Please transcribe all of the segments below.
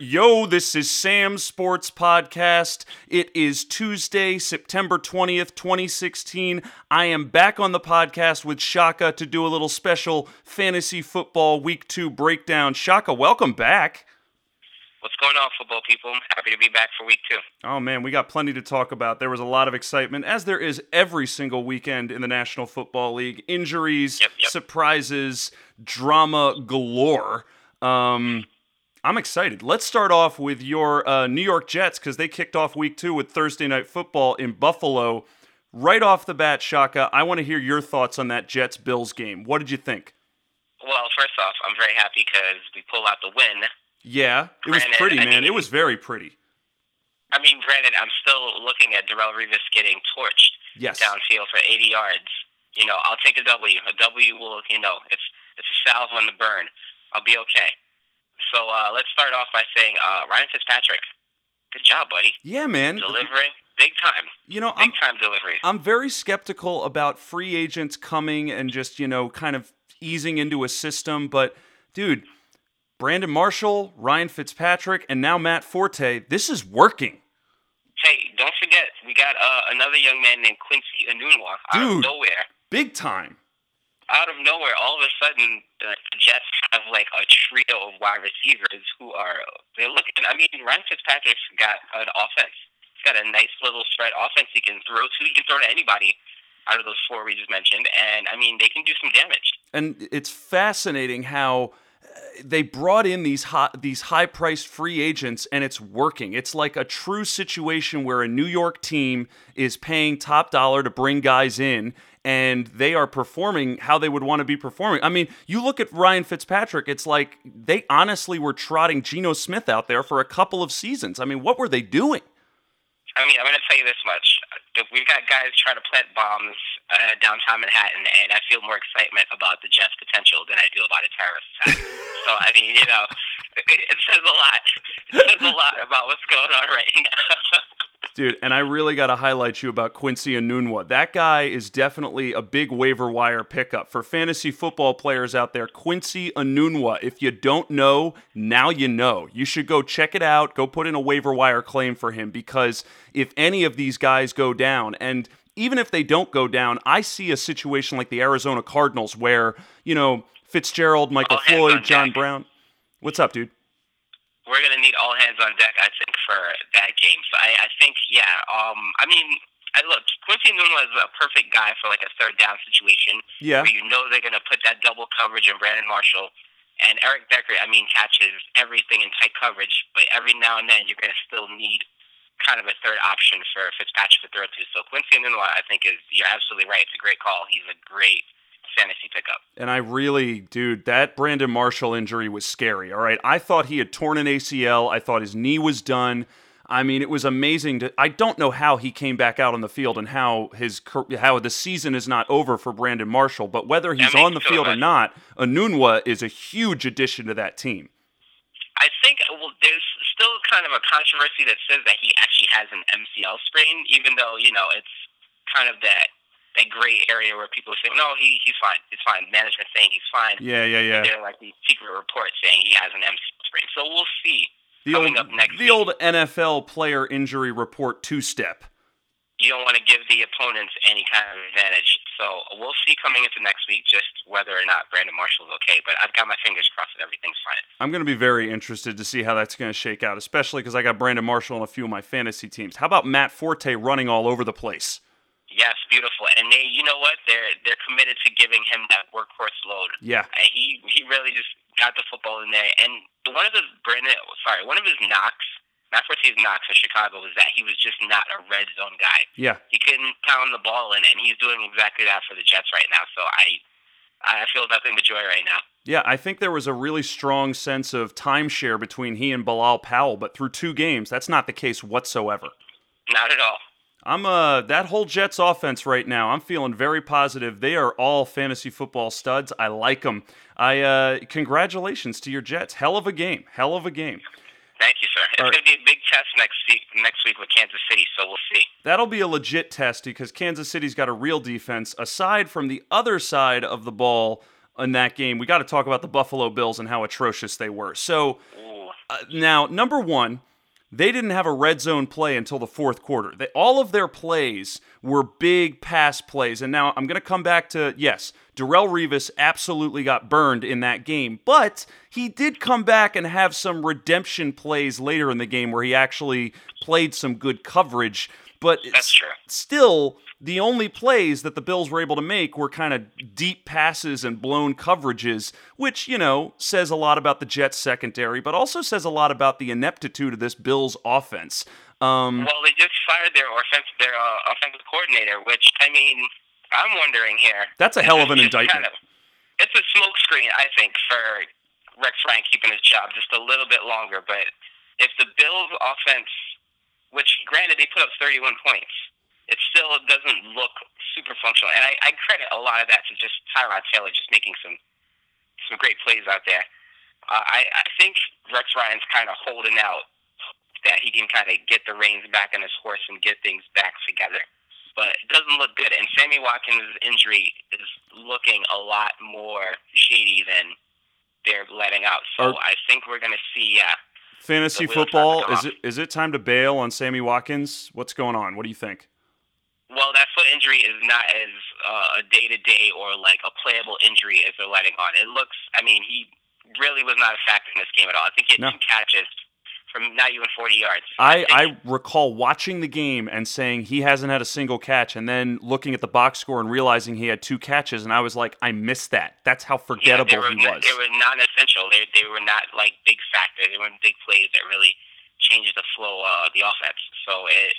Yo, this is Sam's Sports Podcast. It is Tuesday, September 20th, 2016. I am back on the podcast with Shaka to do a little special fantasy football week two breakdown. Shaka, welcome back. What's going on, football people? Happy to be back for week two. Oh, man, we got plenty to talk about. There was a lot of excitement, as there is every single weekend in the National Football League. Injuries, Yep, yep. surprises, drama galore. Um, I'm excited. Let's start off with your uh, New York Jets because they kicked off week two with Thursday Night Football in Buffalo. Right off the bat, Shaka, I want to hear your thoughts on that Jets Bills game. What did you think? Well, first off, I'm very happy because we pull out the win. Yeah, it was pretty, I man. mean- It was very pretty. I mean, granted, I'm still looking at Darrelle Revis getting torched Yes. downfield for 80 yards. You know, I'll take a W. A W will, you know, it's it's a salve on the burn. I'll be okay. So uh, let's start off by saying, uh, Ryan Fitzpatrick, good job, buddy. Yeah, man. Delivering big time, You know, I'm big time delivery. I'm very skeptical about free agents coming and just, you know, kind of easing into a system. But, dude, Brandon Marshall, Ryan Fitzpatrick, and now Matt Forte, this is working. Hey, don't forget, we got uh, another young man named Quincy Enunwa out Dude. of nowhere. Big time. out of nowhere, all of a sudden, the Jets have like a trio of wide receivers who are they're looking. I mean, Ryan Fitzpatrick's got an offense. He's got a nice little spread offense he can throw to. He can throw to anybody out of those four we just mentioned, and I mean, they can do some damage. And it's fascinating how they brought in these high, these high priced free agents and it's working. It's like a true situation where a New York team is paying top dollar to bring guys in and they are performing how they would want to be performing. I mean, you look at Ryan Fitzpatrick, it's like they honestly were trotting Geno Smith out there for a couple of seasons. I mean, what were they doing? I mean, I'm going to tell you this much: we've got guys trying to plant bombs uh, downtown Manhattan, and I feel more excitement about the Jets' potential than I do about a terrorist attack. so, I mean, you know, it, it says a lot. It says a lot about what's going on right now. Dude, and I really got to highlight you about Quincy Enunwa. That guy is definitely a big waiver wire pickup. For fantasy football players out there, Quincy Enunwa, if you don't know, now you know. You should go check it out, go put in a waiver wire claim for him because if any of these guys go down, and even if they don't go down, I see a situation like the Arizona Cardinals where, you know, Fitzgerald, Michael oh, All Floyd, John. Brown. What's up, dude? We're gonna need all hands on deck, I think, for that game. So I, I think, yeah. Um, I mean, I look, Quincy Nunez is a perfect guy for like a third down situation Yeah. where you know they're gonna put that double coverage on Brandon Marshall. And Eric Decker, I mean, catches everything in tight coverage, but every now and then you're gonna still need kind of a third option for Fitzpatrick to throw to. So Quincy Nunez, I think, is you're absolutely right. It's a great call. He's a great fantasy pickup. And I really, dude, that Brandon Marshall injury was scary. All right. I thought he had torn an ACL. I thought his knee was done. I mean, it was amazing to I don't know how he came back out on the field and how his how the season is not over for Brandon Marshall, but whether he's on the field or not, Enunwa is a huge addition to that team. I think well, there's still kind of a controversy that says that he actually has an MCL sprain, even though you know it's kind of that that gray area where people are saying, no, he he's fine, he's fine. Management saying he's fine. Yeah, yeah, yeah. There are like these secret reports saying he has an MCL sprain. So we'll see. The coming old up next the week. old NFL player injury report two step. You don't want to give the opponents any kind of advantage. So we'll see coming into next week just whether or not Brandon Marshall's okay. But I've got my fingers crossed that everything's fine. I'm going to be very interested to see how that's going to shake out, especially because I got Brandon Marshall on a few of my fantasy teams. How about Matt Forte running all over the place? Yes, beautiful. And they, you know what? They're they're committed to giving him that workhorse load. Yeah. And he he really just got the football in there. And one of his Brandon, sorry, one of his knocks, Matt Forte's knocks for Chicago was that he was just not a red zone guy. Yeah. He couldn't pound the ball in, and he's doing exactly that for the Jets right now. So I I feel nothing but joy right now. Yeah, I think there was a really strong sense of timeshare between he and Bilal Powell, but through two games, that's not the case whatsoever. Not at all. I'm uh that whole Jets offense right now. I'm feeling very positive. They are all fantasy football studs. I like them. I uh congratulations to your Jets. Hell of a game. Hell of a game. Thank you, sir. It's right. going to be a big test next week. Next week with Kansas City, so we'll see. That'll be a legit test because Kansas City's got a real defense. Aside from the other side of the ball, in that game. We got to talk about the Buffalo Bills and how atrocious they were. So uh, now, number one, they didn't have a red zone play until the fourth quarter. They, all of their plays were big pass plays. And now I'm going to come back to yes, Darrelle Revis absolutely got burned in that game, but he did come back and have some redemption plays later in the game where he actually played some good coverage. But That's true. still, the only plays that the Bills were able to make were kind of deep passes and blown coverages, which, you know, says a lot about the Jets secondary, but also says a lot about the ineptitude of this Bills offense. Um, Well, they just fired their offensive their uh, offensive coordinator, which I mean, I'm wondering here. That's a hell of an indictment. kind of- it's a smokescreen, I think, for Rex Ryan keeping his job just a little bit longer. But if the Bills' offense, which granted they put up 31 points, it still doesn't look super functional. And I, I credit a lot of that to just Tyrod Taylor just making some some great plays out there. Uh, I, I think Rex Ryan's kind of holding out that he can kind of get the reins back on his horse and get things back together. But it doesn't look good. And Sammy Watkins' injury is looking a lot more shady than they're letting out. So Are- I think we're going to see, yeah. Fantasy the wheels have to football, is it is it time to bail on Sammy Watkins? What's going on? What do you think? Well, that foot injury is not as uh, a day to day or like a playable injury as they're letting on. It looks, I mean, he really was not a factor in this game at all. I think he had No. two catches from not even 40 yards. I, I recall watching the game and saying he hasn't had a single catch, and then looking at the box score and realizing he had two catches, and I was like, I missed that. That's how Yeah, forgettable they were, he was. They were non-essential. They they were not like big factors. They weren't big plays that really changed the flow of the offense. So it,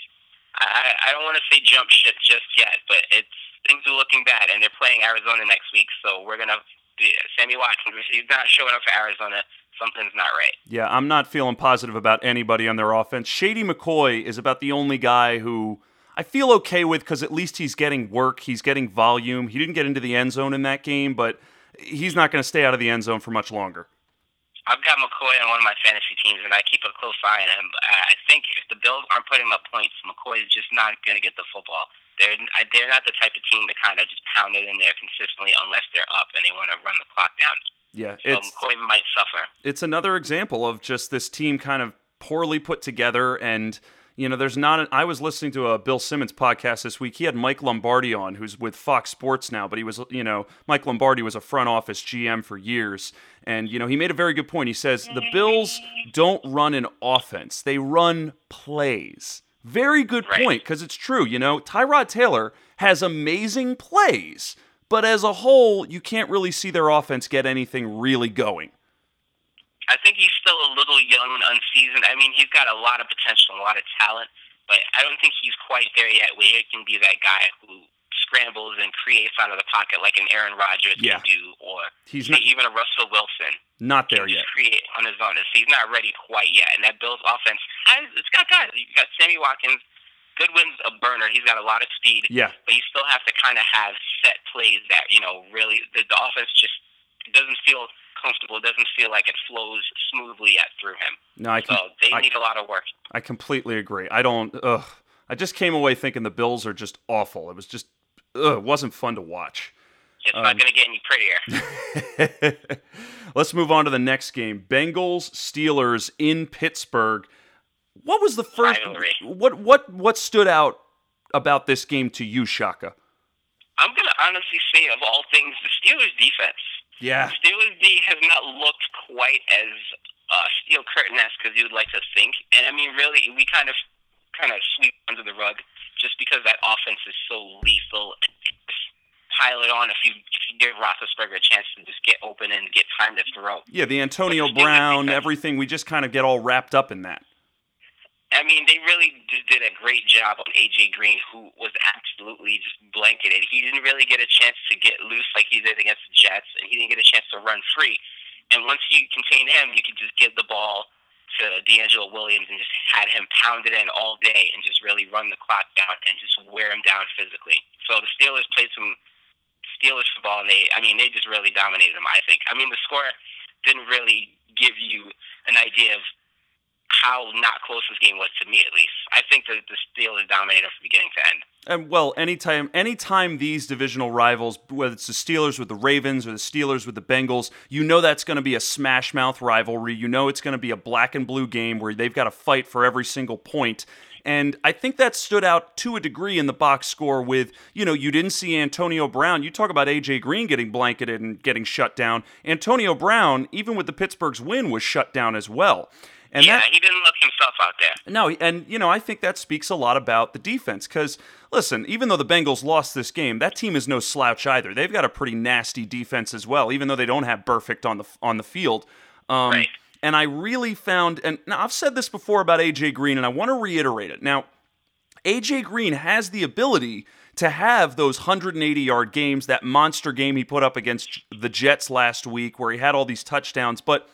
I I don't want to say jump ship just yet, but it's things are looking bad, and they're playing Arizona next week. So we're gonna Sammy Watkins. He's not showing up for Arizona. Something's not right. Yeah, I'm not feeling positive about anybody on their offense. Shady McCoy is about the only guy who I feel okay with because at least he's getting work, he's getting volume. He didn't get into the end zone in that game, but he's not going to stay out of the end zone for much longer. I've got McCoy on one of my fantasy teams, and I keep a close eye on him. Uh, I think if the Bills aren't putting up points, McCoy is just not going to get the football. They're they're not the type of team to kind of just pound it in there consistently unless they're up and they want to run the clock down. Yeah, So it's McCoy might suffer. it's another example of just this team kind of poorly put together and you know there's not an, i was listening to a bill simmons podcast this week. He had mike lombardi on who's with fox sports now but he was you know mike lombardi was a front office gm for years. And you know he made a very good point. He says the bills don't run an offense. They run plays. Very good Right. point because it's true you know tyrod taylor has amazing plays but as a whole you can't really see their offense get anything really going I think he's still a little young and unseasoned. I mean, he's got a lot of potential, and a lot of talent, but I don't think he's quite there yet where he can be that guy who scrambles and creates out of the pocket like an Aaron Rodgers Yeah. can do, or He's not- even a Russell Wilson. not there yet create on his own. So he's not ready quite yet. And that Bills offense has it's got guys. You've got Sammy Watkins. Goodwin's a burner. He's got a lot of speed. yeah But you still have to kind of have set plays that you know really the, the offense just doesn't feel comfortable. It doesn't feel like it flows smoothly yet through him. No, I, So com- they I, need a lot of work. I completely agree. I don't. Ugh. I just came away thinking the Bills are just awful. It was just. Ugh, it wasn't fun to watch. It's Um, not going to get any prettier. Let's move on to the next game. Bengals Steelers in Pittsburgh. What was the first? Rivalry. What what what stood out about this game to you, Shaka? I'm going to honestly say, of all things, the Steelers' defense. Yeah. Steelers D has not looked quite as uh, steel curtain esque as you would like to think, and I mean, really, we kind of kind of sweep under the rug just because that offense is so lethal. Pile it on if you if you give Roethlisberger a chance to just get open and get time to throw. Yeah, the Antonio Brown, everything. We just kind of get all wrapped up in that. I mean, they really did a great job on AJ Green, who was absolutely just blanketed. He didn't really get a chance to get loose like he did against the Jets, and he didn't get a chance to run free. And once you contain him, you could just give the ball to DeAngelo Williams and just had him pound it in all day and just really run the clock down and just wear him down physically. So the Steelers played some Steelers football, and they, I mean, they just really dominated them. I think. I mean, the score didn't really give you an idea of how not close this game was to me, at least. I think that the Steelers dominated from beginning to end. And well, anytime anytime these divisional rivals, whether it's the Steelers with the Ravens or the Steelers with the Bengals, you know that's going to be a smash mouth rivalry. You know it's going to be a black and blue game where they've got to fight for every single point. And I think that stood out to a degree in the box score with, you know, you didn't see Antonio Brown. You talk about AJ Green getting blanketed and getting shut down. Antonio Brown, even with the Pittsburgh's win, was shut down as well. And yeah, that, he didn't look himself out there. no, and you know, I think that speaks a lot about the defense because listen, even though the Bengals lost this game, that team is no slouch either. They've got a pretty nasty defense as well, even though they don't have perfect on the on the field. Um, Right. And I really found, and now I've said this before about AJ Green, and I want to reiterate it. Now, AJ Green has the ability to have those 180 yard games, that monster game he put up against the Jets last week where he had all these touchdowns, but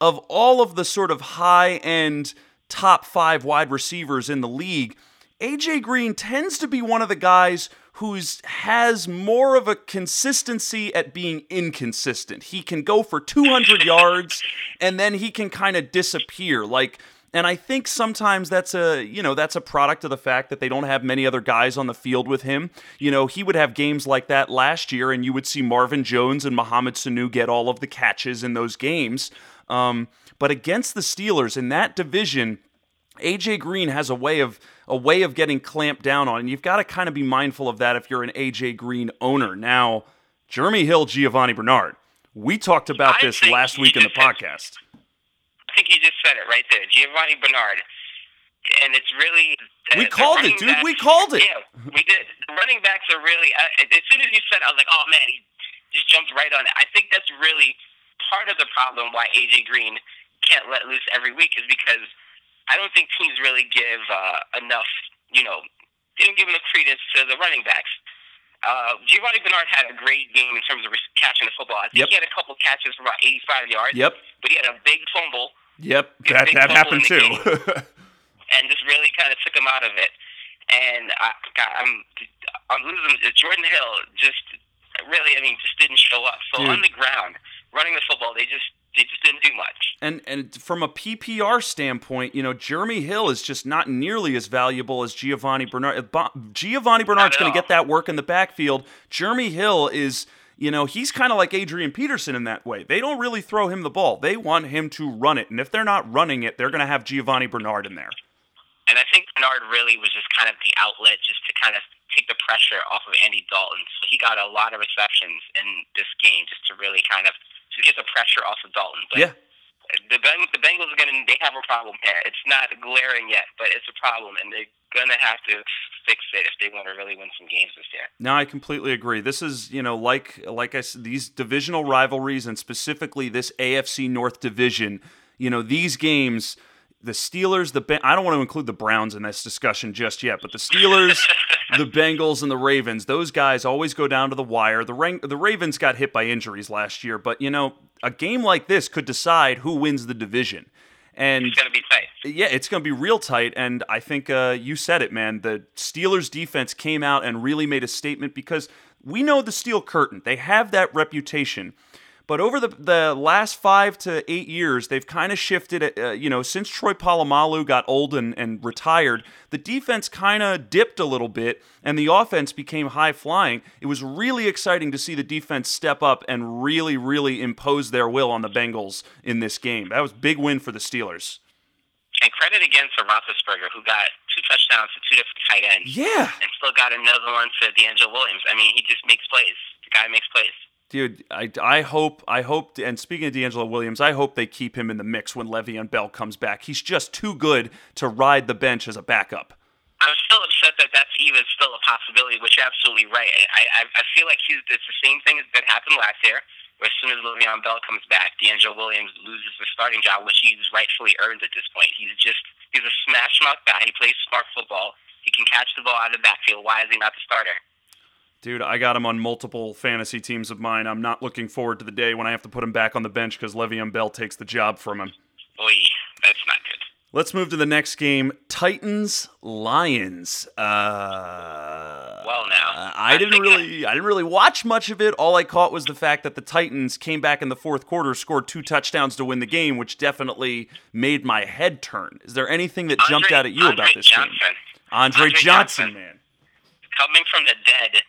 of all of the sort of high end top five wide receivers in the league, AJ Green tends to be one of the guys who's has more of a consistency at being inconsistent. He can go for 200 yards and then he can kind of disappear like and I think sometimes that's a you know that's a product of the fact that they don't have many other guys on the field with him. You know, he would have games like that last year, and you would see Marvin Jones and Mohamed Sanu get all of the catches in those games. Um, but against the Steelers in that division, AJ Green has a way of a way of getting clamped down on, and you've got to kind of be mindful of that if you're an AJ Green owner. Now, Jeremy Hill, Giovani Bernard. We talked about I this last week in the podcast. I think you just said it right there, Giovani Bernard. And it's really We called it, dude. backs- We called it. Yeah, we did. The running backs are really. Uh, as soon as you said, it, I was like, oh man, he just jumped right on it. I think that's really part of the problem why AJ Green can't let loose every week is because I don't think teams really give uh, enough. You know, they don't give enough credence to the running backs. Uh, Giovani Bernard had a great game in terms of catching the football. I Yep. think he had a couple catches for about 85 yards. Yep. But he had a big fumble Yep, that that happened too. and just really kind of took him out of it. And I, God, I'm I'm losing. Jordan Hill just really, I mean, just didn't show up. So Dude. on the ground, running the football, they just they just didn't do much. and and from a PPR standpoint, you know, Jeremy Hill is just not nearly as valuable as Giovani Bernard. Giovani Bernard's going to get that work in the backfield. Jeremy Hill is, you know, he's kind of like Adrian Peterson in that way. They don't really throw him the ball. They want him to run it. And if they're not running it, they're going to have Giovani Bernard in there. And I think Bernard really was just kind of the outlet just to kind of take the pressure off of Andy Dalton. So he got a lot of receptions in this game just to really kind of to get the pressure off of Dalton. But Yeah. the Beng- the Bengals are gonna they have a problem here. It's not glaring yet, but it's a problem, and they're gonna have to fix it if they want to really win some games this year. No, I completely agree. This is, you know, like like I said, these divisional rivalries and specifically this AFC North division. You know, these games, the Steelers, the ben- I don't want to include the Browns in this discussion just yet, but the Steelers, the Bengals, and the Ravens, those guys always go down to the wire. The the Ravens got hit by injuries last year, but you know, a game like this could decide who wins the division. And It's gonna be tight. yeah, it's going to be real tight. And I think uh, you said it, man. The Steelers defense came out and really made a statement because we know the Steel Curtain. They have that reputation. But over the, the last five to eight years, they've kind of shifted. Uh, you know, since Troy Polamalu got old and, and retired, the defense kind of dipped a little bit and the offense became high flying. It was really exciting to see the defense step up and really, really impose their will on the Bengals in this game. That was big win for the Steelers. And credit again to Roethlisberger, who got two touchdowns to two different tight ends, Yeah. and still got another one to DeAngelo Williams. I mean, he just makes plays. The guy makes plays. Dude, I, I hope I hope and speaking of DeAngelo Williams, I hope they keep him in the mix when Le'Veon Bell comes back. He's just too good to ride the bench as a backup. I'm still upset that that's even still a possibility, which you're absolutely right. I, I, I feel like he's, it's the same thing that happened last year, where as soon as Le'Veon Bell comes back, DeAngelo Williams loses the starting job, which he's rightfully earned at this point. He's just, he's a smash mouth guy. He plays smart football. He can catch the ball out of the backfield. Why is he not the starter? Dude, I got him on multiple fantasy teams of mine. I'm not looking forward to the day when I have to put him back on the bench because Le'Veon Bell takes the job from him. Oy, that's not good. Let's move to the next game. Titans Lions. Uh, Well, now. I didn't really, I didn't really watch much of it. All I caught was the fact that the Titans came back in the fourth quarter, scored two touchdowns to win the game, which definitely made my head turn. Is there anything that jumped out at you Andre about this Johnson. game? Andre, Andre Johnson, Johnson. man. coming from the dead,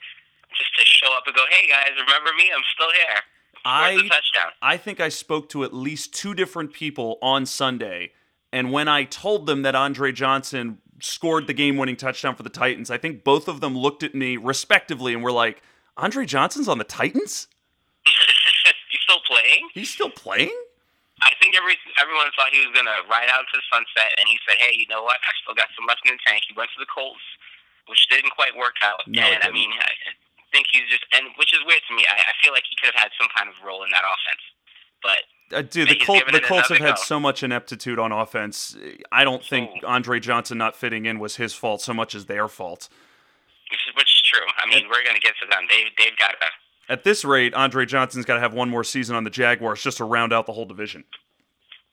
just to show up and go, "Hey guys, remember me? I'm still here." I touchdown. I think I spoke to at least two different people on Sunday, and when I told them that Andre Johnson scored the game-winning touchdown for the Titans, I think both of them looked at me respectively and were like, "Andre Johnson's on the Titans? He's still playing. He's still playing?" I think every everyone thought he was gonna ride out to the sunset, and he said, "Hey, you know what? I still got some left in the tank." He went to the Colts, which didn't quite work out. No, and I mean, think he's just, and which is weird to me. I, I feel like he could have had some kind of role in that offense, but Uh, dude, the, He's Col- given the Colts have had go. so much ineptitude on offense. I don't think Andre Johnson not fitting in was his fault so much as their fault. which is, which is true. I mean, we're gonna get to them. They they've got to. At this rate, Andre Johnson's got to have one more season on the Jaguars just to round out the whole division.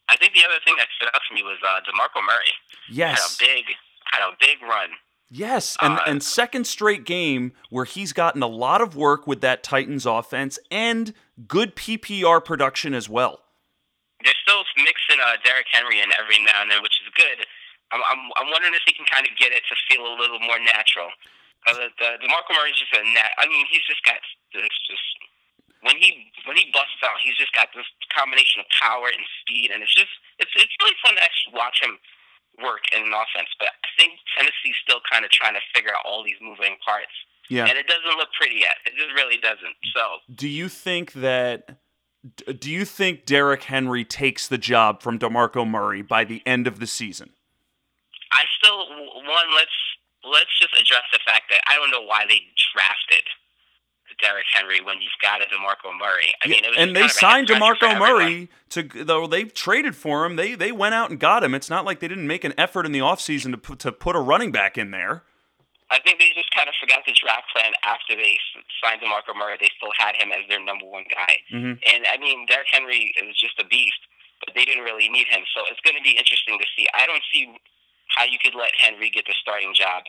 I think the other thing that stood out to me was uh, Demarco Murray Yes. had a big had a big run. Yes, and Uh, and second straight game where he's gotten a lot of work with that Titans offense and good PPR production as well. They're still mixing uh, Derrick Henry in every now and then, which is good. I'm I'm, I'm wondering if he can kind of get it to feel a little more natural. Uh, the, the Demarco Murray's just a nat. I mean, he's just got this just when he when he busts out, he's just got this combination of power and speed, and it's just it's it's really fun to actually watch him work in an offense. But I think Tennessee's still kind of trying to figure out all these moving parts, Yeah. and it doesn't look pretty yet. It just really doesn't. So Do you think that do you think Derrick Henry takes the job from DeMarco Murray by the end of the season? I still one let's let's just address the fact that I don't know why they drafted Derrick Henry when you've got a Demarco Murray. I mean, it was and they kind of a signed DeMarco. Murray to though they traded for him. They they went out and got him. It's not like they didn't make an effort in the offseason to put to put a running back in there. I think they just kind of forgot the draft plan after they signed DeMarco Murray. They still had him as their number one guy. Mhm. And I mean, Derrick Henry is just a beast, but they didn't really need him. So it's going to be interesting to see. I don't see how you could let Henry get the starting job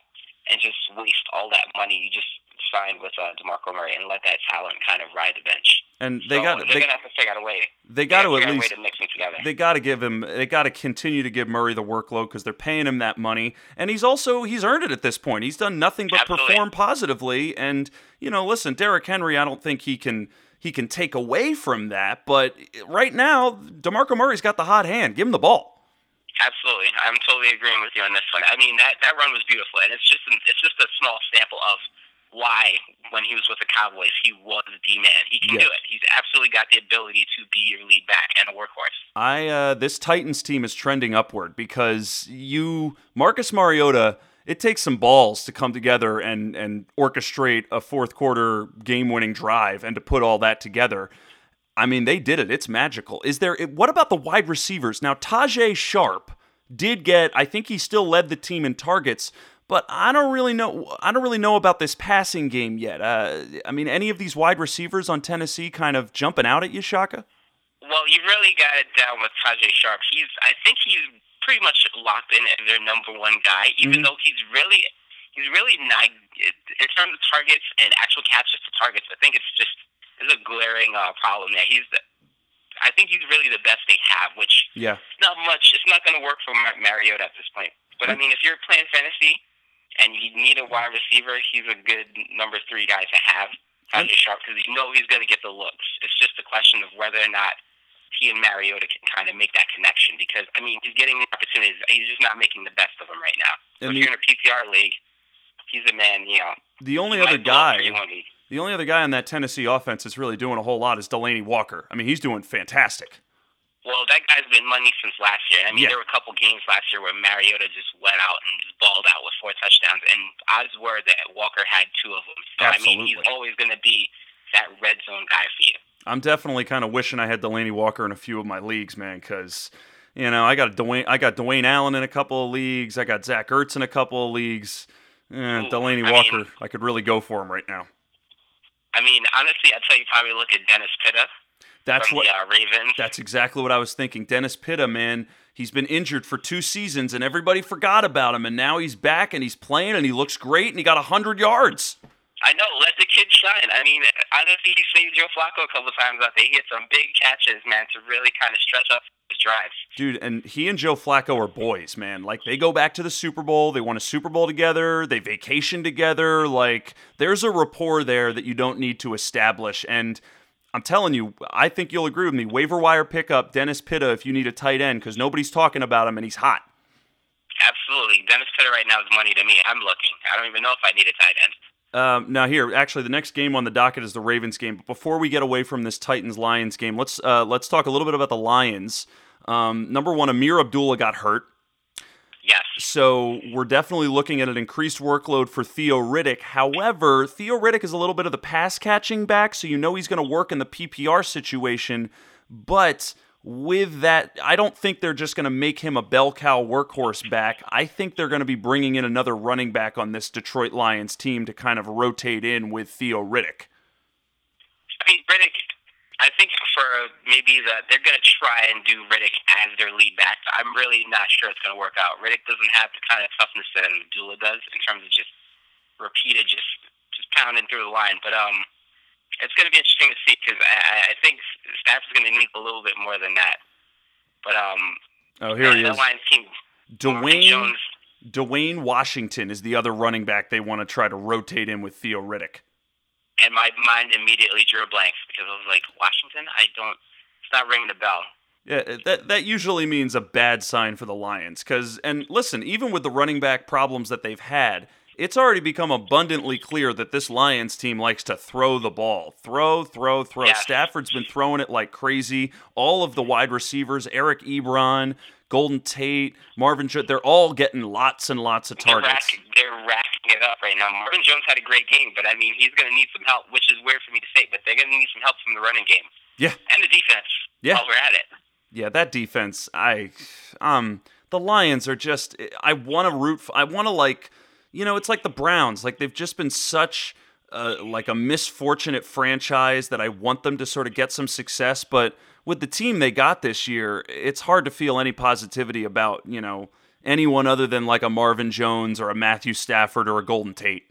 and just waste all that money you just signed with uh, DeMarco Murray and let that talent kind of ride the bench. And they so got they're they, gonna have to figure out a way. they got to at least to mix them together. they got to give him they got to continue to give Murray the workload because they're paying him that money and he's also he's earned it at this point. He's done nothing but Absolutely. perform positively and you know listen, Derrick Henry, I don't think he can he can take away from that, but right now DeMarco Murray's got the hot hand. Give him the ball. Absolutely, I'm totally agreeing with you on this one. I mean that that run was beautiful, and it's just an, it's just a small sample of why when he was with the Cowboys he was the man. He can Yeah. do it. He's absolutely got the ability to be your lead back and a workhorse. I uh, this Titans team is trending upward because you Marcus Mariota. It takes some balls to come together and and orchestrate a fourth quarter game winning drive and to put all that together. I mean, they did it. It's magical. Is there? What about the wide receivers? Now, Tajae Sharpe did get. I think he still led the team in targets, but I don't really know. I don't really know about this passing game yet. Uh, I mean, any of these wide receivers on Tennessee kind of jumping out at you, Shaka? Well, you really got it down with Tajae Sharpe. He's I think he's pretty much locked in as their number one guy, even Mhm. though he's really he's really not in terms of targets and actual catches to targets. I think it's just there's a glaring uh, problem there. He's the, I think he's really the best they have, which Yeah. not much. It's not going to work for Mar- Mariota at this point. But I mean, if you're playing fantasy and you need a wide receiver, he's a good number three guy to have. Tajae Sharpe because you know he's going to get the looks. It's just a question of whether or not he and Mariota can kind of make that connection. Because I mean, he's getting opportunities. He's just not making the best of them right now. So if the- you're in a PPR league, he's a man. You know, The only other might blow up for guy, you one week. The only other guy on that Tennessee offense that's really doing a whole lot is Delanie Walker. I mean, he's doing fantastic. Well, that guy's been money since last year. I mean, Yeah. there were a couple games last year where Mariota just went out and just balled out with four touchdowns, and odds were that Walker had two of them. So I mean, he's always going to be that red zone guy for you. I'm definitely kind of wishing I had Delanie Walker in a few of my leagues, man, because you know I got Dwayne, I got Dwayne Allen in a couple of leagues, I got Zach Ertz in a couple of leagues. Eh, Ooh, Delanie I Walker, mean- I could really go for him right now. I mean, honestly, I'd tell you probably look at Dennis Pitta That's what. the uh, Ravens. That's exactly what I was thinking. Dennis Pitta, man, he's been injured for two seasons, and everybody forgot about him, and now he's back and he's playing, and he looks great, and he got hundred yards. I know, let the kid shine. I mean, honestly, he saved Joe Flacco a couple times out there. He had some big catches, man, to really kind of stretch up his. Dude, and he and Joe Flacco are boys, man. Like they go back to the Super Bowl, they won a Super Bowl together, they vacation together. Like there's a rapport there that you don't need to establish. And I'm telling you, I think you'll agree with me. Waiver wire pickup Dennis Pitta if you need a tight end because nobody's talking about him and he's hot. Absolutely. Dennis Pitta right now is money to me. I'm looking. I don't even know if I need a tight end. Um, now here, actually, the next game on the docket is the Ravens game. But before we get away from this Titans Lions game, let's uh, let's talk a little bit about the Lions. Um, number one, Ameer Abdullah got hurt. Yes. So we're definitely looking at an increased workload for Theo Riddick. However, Theo Riddick is a little bit of the pass catching back, so you know he's going to work in the PPR situation. But with that, I don't think they're just going to make him a bell cow workhorse back. I think they're going to be bringing in another running back on this Detroit Lions team to kind of rotate in with Theo Riddick. I mean, Riddick, I think for maybe that they're going to try and do Riddick as their lead back. I'm really not sure it's going to work out. Riddick doesn't have the kind of toughness that Abdullah does in terms of just repeated, just just pounding through the line. But um, it's going to be interesting to see because I, I think Stafford's going to need a little bit more than that. But um, oh, here he the is. Lions team, Dwayne Jones. Dwayne Washington is the other running back they want to try to rotate in with Theo Riddick. and my mind immediately drew a blank because I was like, Washington. I don't. It's not ringing the bell. Yeah, that that usually means a bad sign for the Lions. Cause and listen, even with the running back problems that they've had, it's already become abundantly clear that this Lions team likes to throw the ball. Throw, throw, throw. Yeah. Stafford's been throwing it like crazy. All of the wide receivers, Eric Ebron, Golden Tate, Marvin Jones, they're all getting lots and lots of They're targets. racking, they're racking it up right now. Marvin Jones had a great game, but I mean, he's going to need some help, which is weird for me to say, but they're going to need some help from the running game Yeah. and the defense. Yeah. While we're at it. Yeah, that defense, I um the Lions are just I want to root for, I want to like you know, it's like the Browns, like they've just been such uh, like a misfortunate franchise that I want them to sort of get some success, but with the team they got this year, it's hard to feel any positivity about, you know, anyone other than like a Marvin Jones or a Matthew Stafford or a Golden Tate.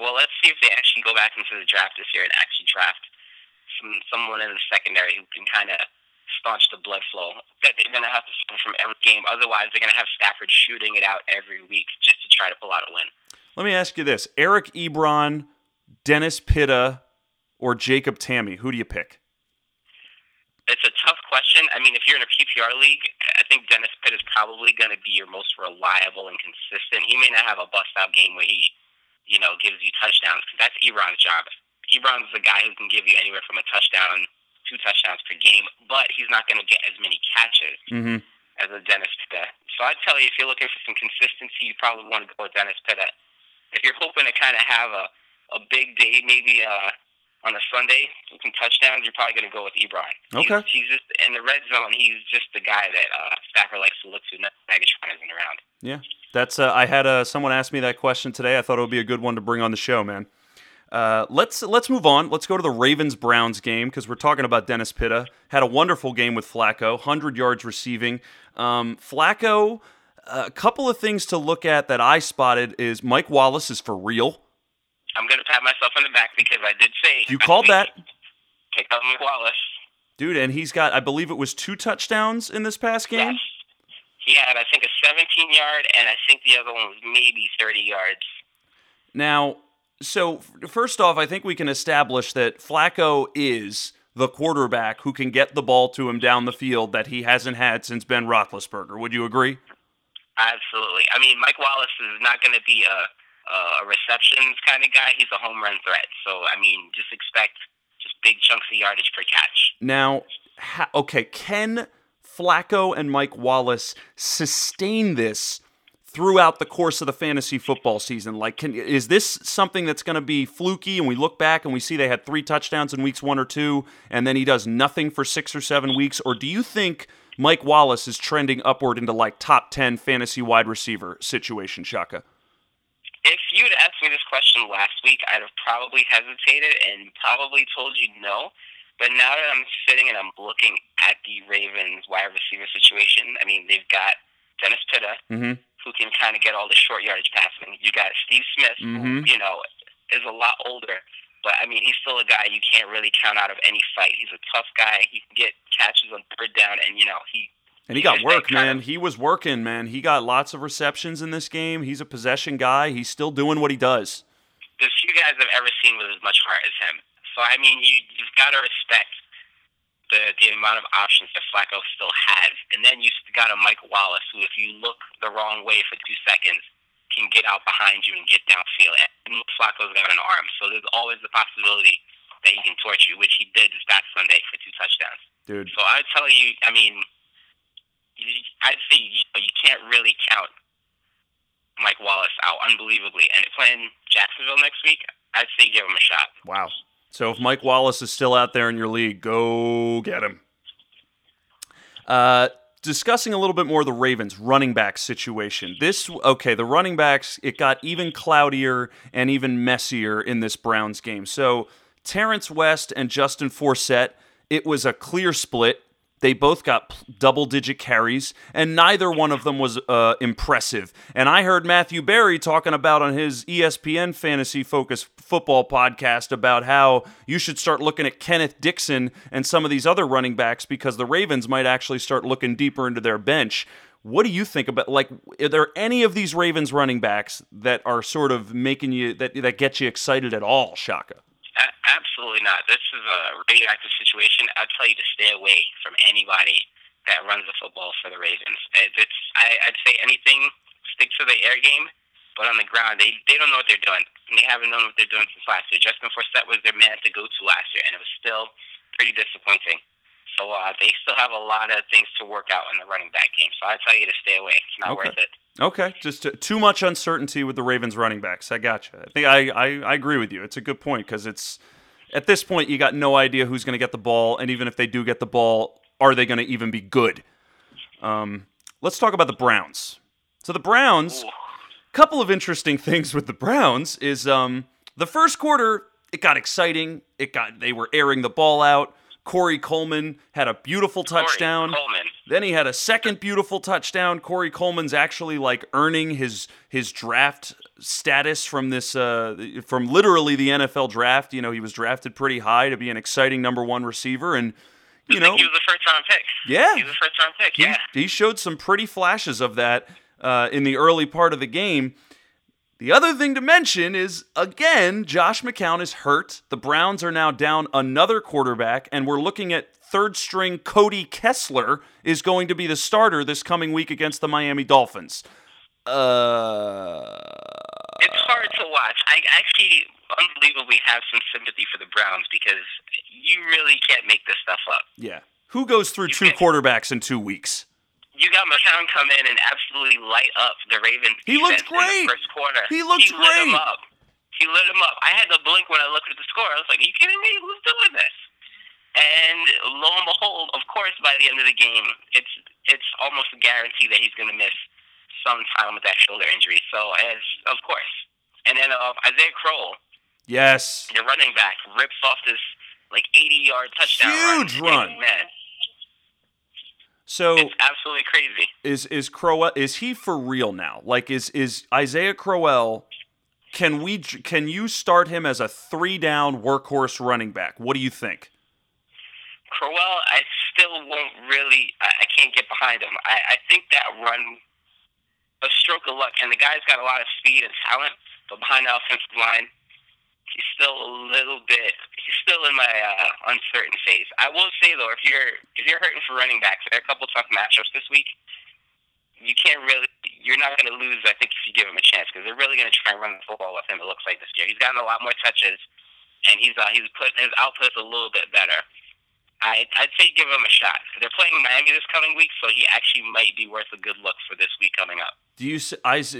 Well, let's see if they actually go back into the draft this year and actually draft some someone in the secondary who can kind of staunch the blood flow that they're going to have to score from every game. Otherwise, they're going to have Stafford shooting it out every week just to try to pull out a win. Let me ask you this. Eric Ebron, Dennis Pitta, or Jacob Tamme, who do you pick? It's a tough question. I mean, if you're in a PPR league, I think Dennis Pitt is probably going to be your most reliable and consistent. He may not have a bust out game where he, you know, gives you touchdowns because that's Ebron's job. Ebron's the guy who can give you anywhere from a touchdown, two touchdowns per game, but he's not going to get as many catches Mm-hmm. as a Dennis Pitta. So I'd tell you, if you're looking for some consistency, you probably want to go with Dennis Pitta. If you're hoping to kind of have a, a big day, maybe uh, on a Sunday, with some touchdowns, you're probably going to go with Ebron. Okay. He's, just in the red zone. He's just the guy that uh, Stafford likes to look to. Megatron isn't around. Yeah, that's. Uh, I had uh, someone ask me that question today. I thought it would be a good one to bring on the show, man. Uh, let's let's move on. Let's go to the Ravens Browns game because we're talking about Dennis Pitta. Had a wonderful game with Flacco, hundred yards receiving. Um, Flacco, a couple of things to look at that I spotted is Mike Wallace is for real. I'm going to pat myself on the back because I did say You called that, Pick up Mike Wallace. dude, and he's got I believe it was two touchdowns in this past game. Yes. He had, I think, a 17 yard, and I think the other one was maybe 30 yards. Now, so first off, I think we can establish that Flacco is the quarterback who can get the ball to him down the field that he hasn't had since Ben Roethlisberger. Would you agree? Absolutely. I mean, Mike Wallace is not going to be a, a receptions kind of guy. He's a home run threat. So, I mean, just expect just big chunks of yardage per catch. Now, ha- okay, can Flacco and Mike Wallace sustain this throughout the course of the fantasy football season? Like, can is this something that's going to be fluky? And we look back and we see they had three touchdowns in weeks one or two, and then he does nothing for six or seven weeks. Or do you think Mike Wallace is trending upward into like top ten fantasy wide receiver situation? Shaka. If you'd asked me this question last week, I'd have probably hesitated and probably told you no. But now that I'm sitting and I'm looking at the Ravens wide receiver situation, I mean, they've got Dennis Pitta, Mm-hmm. Who can kind of get all the short yardage passing. You got Steve Smith, Mhm. who, you know, is a lot older, But I mean, he's still a guy you can't really count out of any fight. He's a tough guy. He can get catches on third down, and you know he. And he got work, man. Of, he was working, man. He got lots of receptions in this game. He's a possession guy. He's still doing what he does. There's few guys I've ever seen with as much heart as him. So I mean, you you've got to respect the the amount of options that Flacco still has, and then you got a Mike Wallace who, if you look the wrong way for two seconds, can get out behind you and get downfield. And Flacco's got an arm, so there's always the possibility that he can torch you, which he did this past Sunday for two touchdowns. Dude. So I tell you, I mean, I'd say you, know, you can't really count Mike Wallace out unbelievably. And playing Jacksonville next week, I'd say give him a shot. Wow. So if Mike Wallace is still out there in your league, go get him. Uh, discussing a little bit more the Ravens running back situation. This okay, the running backs it got even cloudier and even messier in this Browns game. So Terrance West and Justin Forsett, it was a clear split. They both got double digit carries, and neither one of them was uh, impressive. And I heard Matthew Berry talking about on his ESPN Fantasy Focus football podcast about how you should start looking at Kenneth Dixon and some of these other running backs because the Ravens might actually start looking deeper into their bench. What do you think about like are there any of these Ravens running backs that are sort of making you that that get you excited at all, Shaka? Absolutely not. This is a radioactive situation. I'd tell you to stay away from anybody that runs the football for the Ravens. It's I, I'd say anything stick to the air game, but on the ground they they don't know what they're doing, and they haven't known what they're doing since last year. Justin Forsett was their man to go to last year, and it was still pretty disappointing. So uh, they still have a lot of things to work out in the running back game. So I tell you to stay away. It's not okay. worth it. Okay, just too much uncertainty with the Ravens running backs. I got you. I think I, I, I agree with you. It's a good point because it's at this point you got no idea who's going to get the ball, and even if they do get the ball, are they going to even be good? Um, let's talk about the Browns. So the Browns, a couple of interesting things with the Browns is um, the first quarter it got exciting. It got they were airing the ball out. Corey Coleman had a beautiful touchdown. Coleman. Then he had a second beautiful touchdown. Corey Coleman's actually like earning his his draft status from this uh, from literally the NFL draft. You know, he was drafted pretty high to be an exciting number one receiver, and you know he was the first round pick. Yeah, he was the first round pick. He, yeah, he showed some pretty flashes of that uh, in the early part of the game. The other thing to mention is, again, Josh McCown is hurt. The Browns are now down another quarterback, and we're looking at third string Cody Kessler is going to be the starter this coming week against the Miami Dolphins. Uh, it's hard to watch. I actually unbelievably have some sympathy for the Browns because you really can't make this stuff up. Yeah. Who goes through you two quarterbacks in two weeks? You got McCown come in and absolutely light up the Ravens. He looked great. first quarter. He looked he great. Lit him up. He lit him up. I had to blink when I looked at the score. I was like, "Are you kidding me? Who's doing this?" And lo and behold, of course, by the end of the game, it's it's almost a guarantee that he's going to miss some time with that shoulder injury. So, as of course, and then uh, Isaiah Crowell, yes, your running back, rips off this like 80 yard touchdown huge run. run. Man, so it's absolutely crazy. Is is Crowell is he for real now? Like is is Isaiah Crowell can we can you start him as a three down workhorse running back? What do you think? Crowell, I still won't really. I, I can't get behind him. I, I think that run a stroke of luck, and the guy's got a lot of speed and talent, but behind the offensive line, he's still a little bit. He's still in my uh, uncertain phase. I will say though, if you're if you're hurting for running backs, there are a couple tough matchups this week. You can't really. You're not going to lose. I think if you give him a chance, because they're really going to try and run the football with him. It looks like this year. He's gotten a lot more touches, and he's uh, he's put his output's a little bit better. I, I'd say give him a shot. They're playing Miami this coming week, so he actually might be worth a good look for this week coming up. Do you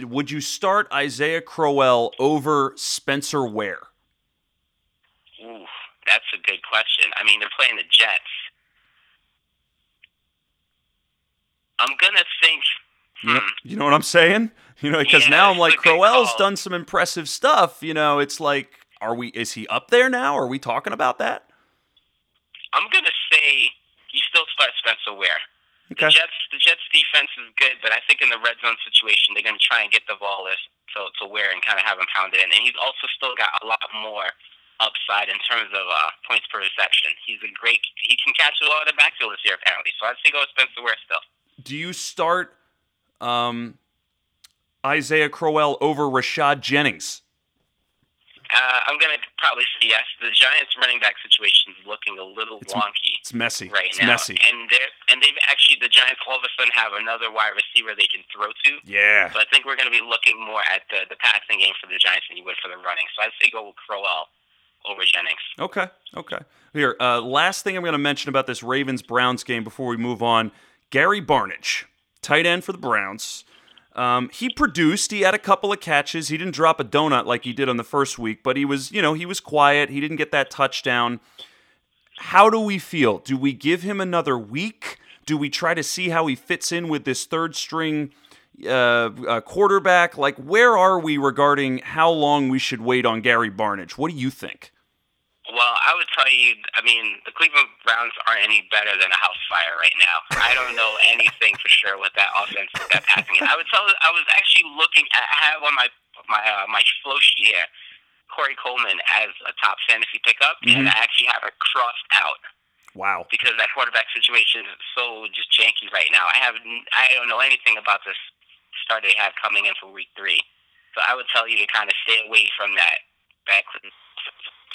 would you start Isaiah Crowell over Spencer Ware? Ooh, that's a good question. I mean, they're playing the Jets. I'm gonna think. You know, hmm. you know what I'm saying? You know, because yeah, now I'm like Crowell's done some impressive stuff. You know, it's like, are we? Is he up there now? Are we talking about that? I'm gonna say you still start Spencer Ware. Okay. The Jets, the Jets defense is good, but I think in the red zone situation, they're gonna try and get the ball to to Ware and kind of have him pounded in. And he's also still got a lot more upside in terms of uh, points per reception. He's a great. He can catch a lot of the backfield this year apparently. So I'd say go with Spencer Ware still. Do you start um, Isaiah Crowell over Rashad Jennings? Uh, I'm gonna probably say yes. The Giants' running back situation is looking a little It's- wonky It's messy. right it's now, messy. and they and they've actually the Giants all of a sudden have another wide receiver they can throw to. Yeah. So I think we're going to be looking more at the the passing game for the Giants than you would for the running. So I'd say go with Crowell over Jennings. Okay. Okay. Here, uh, last thing I'm going to mention about this Ravens Browns game before we move on Gary Barnidge, tight end for the Browns. Um, he produced. He had a couple of catches. He didn't drop a donut like he did on the first week, but he was, you know, he was quiet. He didn't get that touchdown. How do we feel? Do we give him another week? Do we try to see how he fits in with this third string uh, uh, quarterback? Like, where are we regarding how long we should wait on Gary Barnidge? What do you think? Well, I would tell you, I mean, the Cleveland Browns aren't any better than a house fire right now. I don't know anything for sure with that offense, with that passing. I would tell. I was actually looking. At, I have on my my uh, my flow sheet here, Corey Coleman as a top fantasy pickup, and I actually have it crossed out Wow. because that quarterback situation is so just janky right now. I have I don't know anything about this start they have coming in for week three, so I would tell you to kind of stay away from that.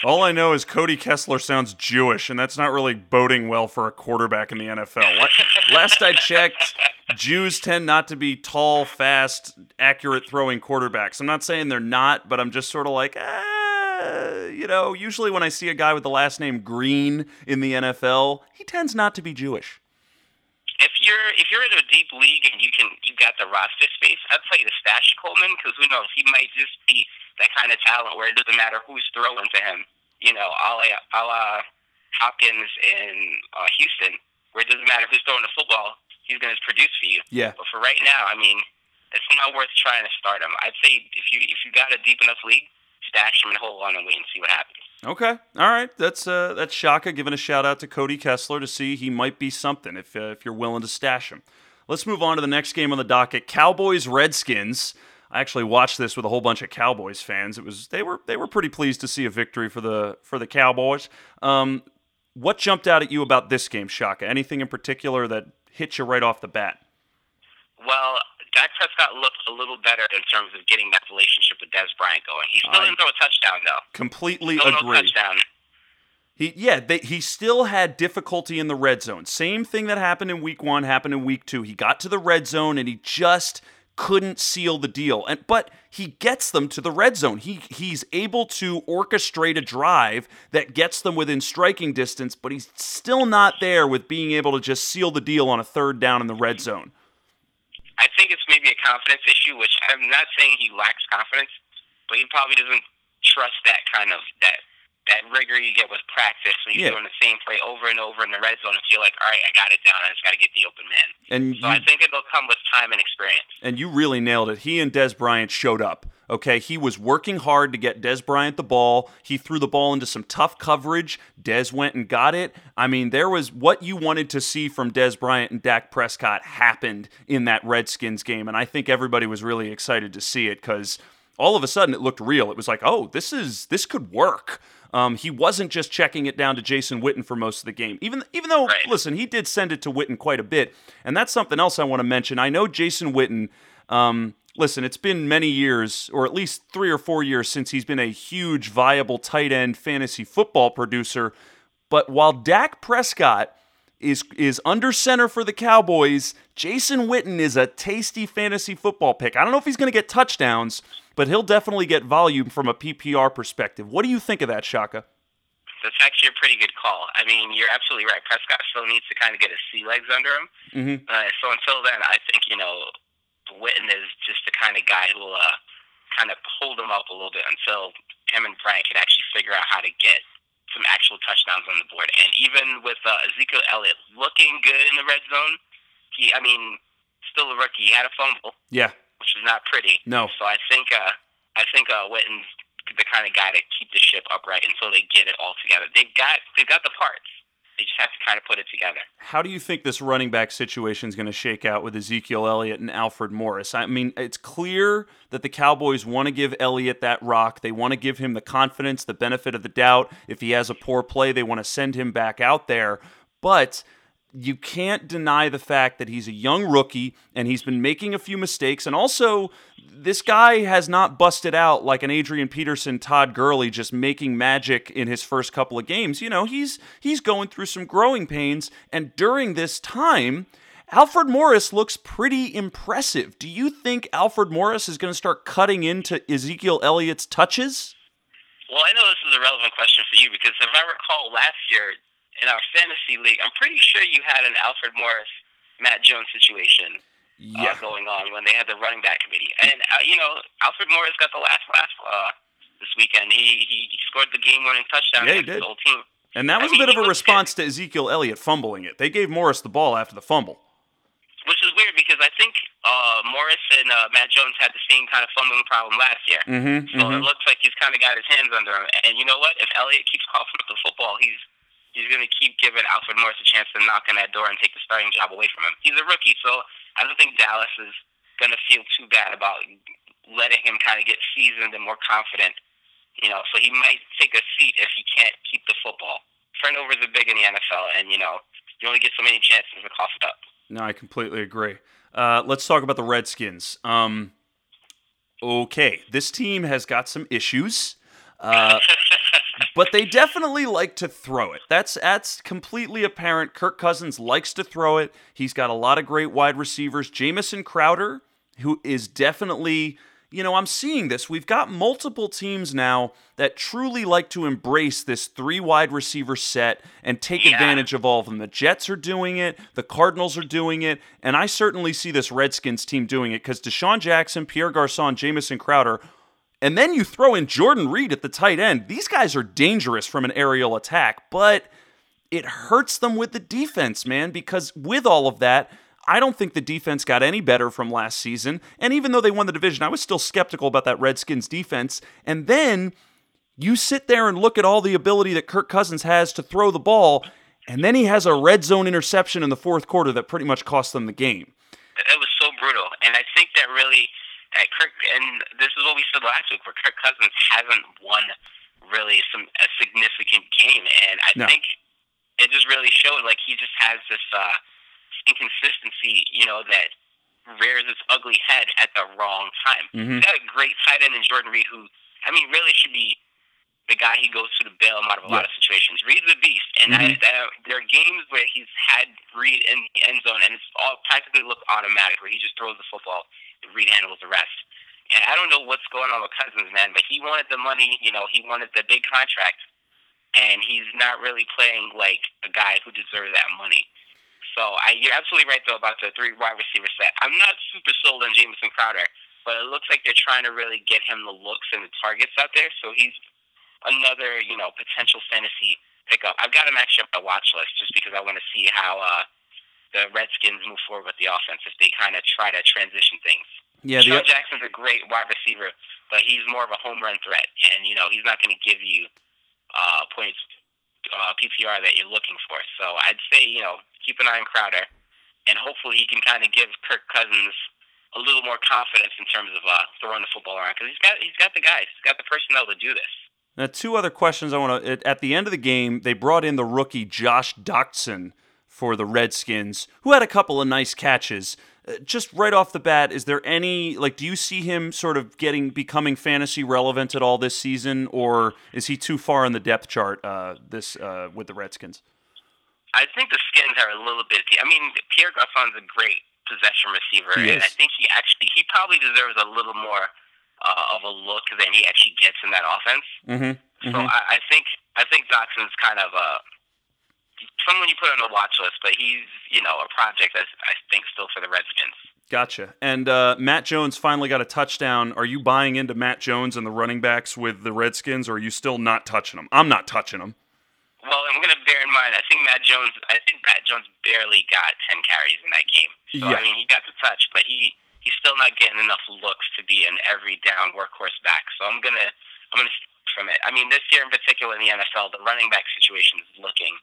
All I know is Cody Kessler sounds Jewish, and that's not really boding well for a quarterback in the NFL. Last I checked, Jews tend not to be tall, fast, accurate throwing quarterbacks. I'm not saying they're not, but I'm just sort of like, eh, you know, usually when I see a guy with the last name Green in the NFL, he tends not to be Jewish. If you're if you're in a deep league and you can you got the roster space, I'd you to stash Coleman because who knows he might just be that kind of talent where it doesn't matter who's throwing to him. You know, a la, a la Hopkins in uh, Houston, where it doesn't matter who's throwing the football, he's going to produce for you. Yeah. But for right now, I mean, it's not worth trying to start him. I'd say if you if you got a deep enough league, stash him and hold on and wait and see what happens. Okay, all right. That's uh, that's Shaka giving a shout out to Cody Kessler to see he might be something if uh, if you're willing to stash him. Let's move on to the next game on the docket: Cowboys Redskins. I actually watched this with a whole bunch of Cowboys fans. It was they were they were pretty pleased to see a victory for the for the Cowboys. Um, what jumped out at you about this game, Shaka? Anything in particular that hit you right off the bat? Well, Dak Prescott looked a little better in terms of getting that relationship with Dez Bryant going. He still I- didn't throw a touchdown though. Completely Still no agree. touchdown. He yeah, they, he still had difficulty in the red zone. Same thing that happened in week 1 happened in week 2. He got to the red zone and he just couldn't seal the deal. And but he gets them to the red zone. He he's able to orchestrate a drive that gets them within striking distance, but he's still not there with being able to just seal the deal on a third down in the red zone. I think it's maybe a confidence issue, which I'm not saying he lacks confidence, but he probably doesn't trust that kind of that that rigor you get with practice when you're Yeah. doing the same play over and over in the red zone and feel like, all right, I got it down. I just got to get the open man. And So I think it'll come with time and experience. and you really nailed it. He and Dez Bryant showed up. Okay, he was working hard to get Dez Bryant the ball. He threw the ball into some tough coverage. Dez went and got it. I mean, there was what you wanted to see from Dez Bryant and Dak Prescott happened in that Redskins game, and I think everybody was really excited to see it because all of a sudden it looked real. It was like, oh, this is this could work. Um, he wasn't just checking it down to Jason Witten for most of the game, even even though Right. listen, he did send it to Witten quite a bit, and that's something else I want to mention. I know Jason Witten. Um, listen, it's been many years, or at least three or four years, since he's been a huge, viable tight end fantasy football producer. But while Dak Prescott is is under center for the Cowboys, Jason Witten is a tasty fantasy football pick. I don't know if he's going to get touchdowns, but he'll definitely get volume from a PPR perspective. What do you think of that, Shaka? That's actually a pretty good call. I mean, you're absolutely right. Prescott still needs to kind of get his sea legs under him. Mm-hmm. Uh, so until then, I think you know, Witten is just the kind of guy who will uh, kind of hold him up a little bit until him and Bryant can actually figure out how to get some actual touchdowns on the board. And even with uh, Ezekiel Elliott looking good in the red zone, he, I mean, still a rookie. He had a fumble, Yeah. which is not pretty. No. So I think, uh, I think uh, Witten's the kind of guy to keep the ship upright until they get it all together. They've got, they've got the parts. They just have to kind of put it together. How do you think this running back situation is going to shake out with Ezekiel Elliott and Alfred Morris? I mean, it's clear that the Cowboys want to give Elliott that rock. They want to give him the confidence, the benefit of the doubt. If he has a poor play, they want to send him back out there. But you can't deny the fact that he's a young rookie and he's been making a few mistakes. And also, this guy has not busted out like an Adrian Peterson, Todd Gurley, just making magic in his first couple of games. You know, he's he's going through some growing pains. And during this time, Alfred Morris looks pretty impressive. Do you think Alfred Morris is going to start cutting into Ezekiel Elliott's touches? Well, I know this is a relevant question for you because if I recall last year, in our fantasy league, I'm pretty sure you had an Alfred Morris, Matt Jones situation uh, yeah. uh, going on when they had the running back committee. And uh, you know, Alfred Morris got the last laugh uh, this weekend. He, he scored the game-winning touchdown yeah, whole team. And that was I mean, a bit of a response good. to Ezekiel Elliott fumbling it. They gave Morris the ball after the fumble. Which is weird because I think uh, Morris and uh, Matt Jones had the same kind of fumbling problem last year. Mm-hmm, so mm-hmm. it looks like he's kind of got his hands under him. And you know what? If Elliott keeps coughing up the football, he's he's going to keep giving Alfred Morris a chance to knock on that door and take the starting job away from him. He's a rookie, so I don't think Dallas is going to feel too bad about letting him kind of get seasoned and more confident. You know, so he might take a seat if he can't keep the football. Turnovers are big in the NFL, and you know you only get so many chances to cough it up. No, I completely agree. Uh, let's talk about the Redskins. Um, okay, this team has got some issues. Uh, but they definitely like to throw it. That's that's completely apparent. Kirk Cousins likes to throw it. He's got a lot of great wide receivers. Jamison Crowder, who is definitely, you know, I'm seeing this. We've got multiple teams now that truly like to embrace this three wide receiver set and take yeah. advantage of all of them. The Jets are doing it, the Cardinals are doing it, and I certainly see this Redskins team doing it because DeSean Jackson, Pierre Garcon, Jamison Crowder and then you throw in Jordan Reed at the tight end. These guys are dangerous from an aerial attack, but it hurts them with the defense, man, because with all of that, I don't think the defense got any better from last season. And even though they won the division, I was still skeptical about that Redskins defense. And then you sit there and look at all the ability that Kirk Cousins has to throw the ball, and then he has a red zone interception in the fourth quarter that pretty much cost them the game. It was so brutal. And I think that really at Kirk, and this is what we said last week, where Kirk Cousins hasn't won really some a significant game, and I no. think it just really showed like he just has this uh, inconsistency, you know, that rears its ugly head at the wrong time. Mm-hmm. He's got a great tight end in Jordan Reed, who I mean, really should be the guy he goes to to bail him out of a yeah. lot of situations. Reed's a beast, and mm-hmm. I, uh, there are games where he's had Reed in the end zone, and it's all practically looked automatic, where he just throws the football Reed handles the rest. And I don't know what's going on with Cousins, man, but he wanted the money. You know, he wanted the big contract, and he's not really playing like a guy who deserves that money. So I, you're absolutely right though about the three wide receiver set. I'm not super sold on Jamison Crowder, but it looks like they're trying to really get him the looks and the targets out there. So he's another, you know, potential fantasy pickup. I've got him actually on my watch list just because I want to see how uh, the Redskins move forward with the offense if they kind of try to transition things. Yeah, Sean Jackson's a great wide receiver, but he's more of a home run threat, and you know he's not going to give you uh, points uh, PPR that you're looking for. So I'd say you know keep an eye on Crowder, and hopefully he can kind of give Kirk Cousins a little more confidence in terms of uh, throwing the football around because he's got he's got the guys, he's got the personnel to do this. Now, two other questions I want to. At the end of the game, they brought in the rookie Josh Doctson for the Redskins, who had a couple of nice catches. Uh, just right off the bat, is there any like? Do you see him sort of getting becoming fantasy relevant at all this season, or is he too far in the depth chart uh, this uh, with the Redskins? I think the skins are a little bit. I mean, Pierre Garcon's a great possession receiver, and I think he actually he probably deserves a little more uh, of a look than he actually gets in that offense. Mm-hmm. So mm-hmm. I, I think I think Doctson's kind of a someone you put on the watch list, but he's you know a project that I think still for the Redskins. Gotcha. And uh, Matt Jones finally got a touchdown. Are you buying into Matt Jones and the running backs with the Redskins, or are you still not touching them? I'm not touching them. Well, I'm going to bear in mind. I think Matt Jones. I think Matt Jones barely got ten carries in that game. So yeah. I mean, he got the touch, but he he's still not getting enough looks to be an every down workhorse back. So I'm gonna I'm gonna from it. I mean, this year in particular in the NFL, the running back situation is looking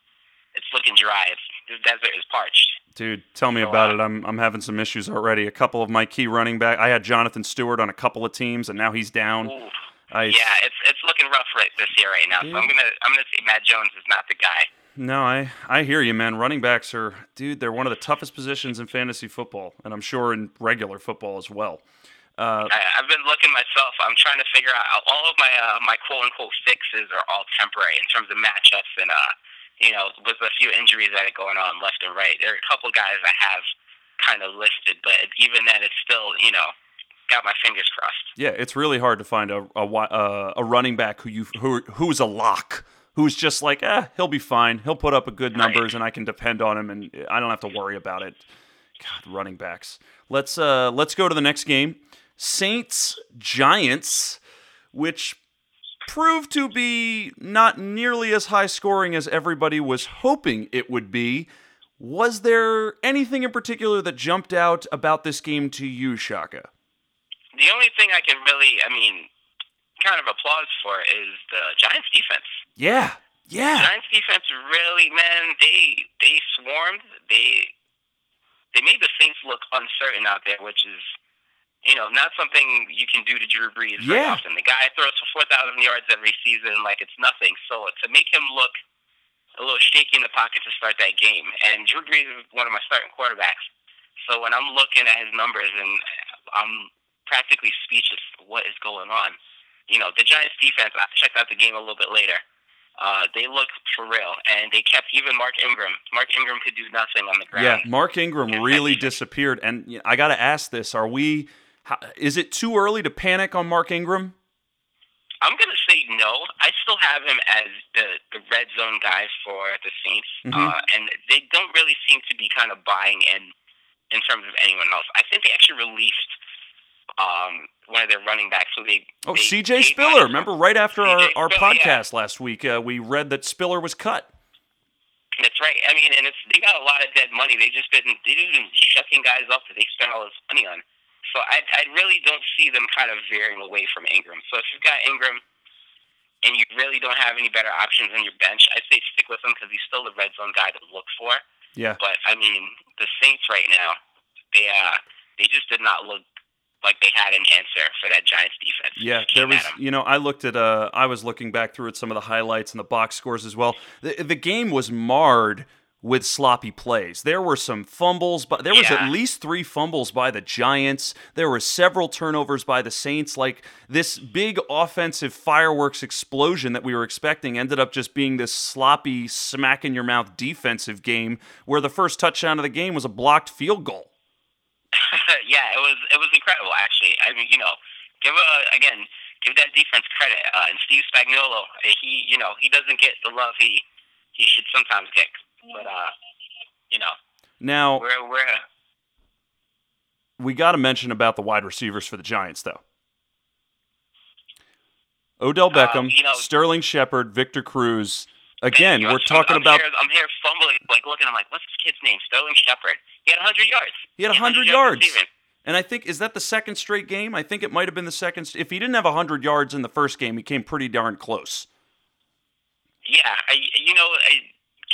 it's looking dry. It's, the desert is parched. Dude, tell me So, about uh, it. I'm I'm having some issues already. A couple of my key running back. I had Jonathan Stewart on a couple of teams, and now he's down. Ooh. I Yeah, it's it's looking rough right this year right now. So I'm gonna I'm gonna say Matt Jones is not the guy. no, I I hear you, man. Running backs are, dude, they're one of the toughest positions in fantasy football, and I'm sure in regular football as well. Uh, I, I've been looking myself. I'm trying to figure out all of my uh, my quote unquote fixes are all temporary in terms of matchups and uh you know with a few injuries that are going on left and right. There are a couple guys I have kind of listed, but even then it's still you know got my fingers crossed. yeah, it's really hard to find a a, a running back who you who who's a lock. Who's just like, eh, he'll be fine. He'll put up a good Right. numbers, and I can depend on him, and I don't have to worry about it. God, running backs. Let's uh let's go to the next game. Saints Giants, which proved to be not nearly as high scoring as everybody was hoping it would be. Was there anything in particular that jumped out about this game to you, Shaka? The only thing I can really, I mean, kind of applause for is the Giants defense. Yeah, yeah, Giants defense really, man, they they swarmed. They they made the Saints look uncertain out there, which is you know not something you can do to Drew Brees very Yeah. often. The guy throws for four thousand yards every season like it's nothing. So to make him look a little shaky in the pocket to start that game, and Drew Brees is one of my starting quarterbacks. So when I'm looking at his numbers and I'm practically speechless, what is going on? You know, the Giants defense. I checked out the game a little bit later. Uh, they look for real, and they kept even Mark Ingram. Mark Ingram could do nothing on the ground. yeah. Mark Ingram really disappeared, and I got to ask this: Are we? How, is it too early to panic on Mark Ingram? I'm gonna say no. I still have him as the the red zone guy for the Saints, Mhm. uh, and they don't really seem to be kind of buying in in terms of anyone else. I think they actually released um, one of their running backs. So they Oh, they C.J. paid Spiller. Remember, right after our, our Spiller, yeah. podcast last week, uh, we read that Spiller was cut. That's right. I mean, and it's they got a lot of dead money. They just been they just been shucking guys up that they spent all this money on. So I I really don't see them kind of veering away from Ingram. So if you've got Ingram and you really don't have any better options on your bench, I'd say stick with him because he's still the red zone guy to look for. Yeah. But I mean, the Saints right now, they uh they just did not look like they had an answer for that Giants defense. Yeah, there was. You know, I looked at. Uh, I was looking back through at some of the highlights and the box scores as well. The, the game was marred with sloppy plays. There were some fumbles, but there was Yeah. at least three fumbles by the Giants. There were several turnovers by the Saints. Like this big offensive fireworks explosion that we were expecting ended up just being this sloppy, smack in your mouth defensive game where the first touchdown of the game was a blocked field goal. yeah, it was it was incredible actually. I mean, you know, give a again, give that defense credit. Uh, and Steve Spagnuolo, uh, he you know he doesn't get the love he he should sometimes get. But uh, you know, Now we're we're we got to mention about the wide receivers for the Giants, though. Odell Beckham, you know- Sterling Shepard, Victor Cruz. Again, we're talking I'm about. Here, I'm here fumbling, like looking. I'm like, what's this kid's name? Sterling Shepard. He had 100 yards. He had 100 yards. receiving. And I think is that the second straight game? I think it might have been the second. If he didn't have 100 yards in the first game, he came pretty darn close. Yeah, I, you know, I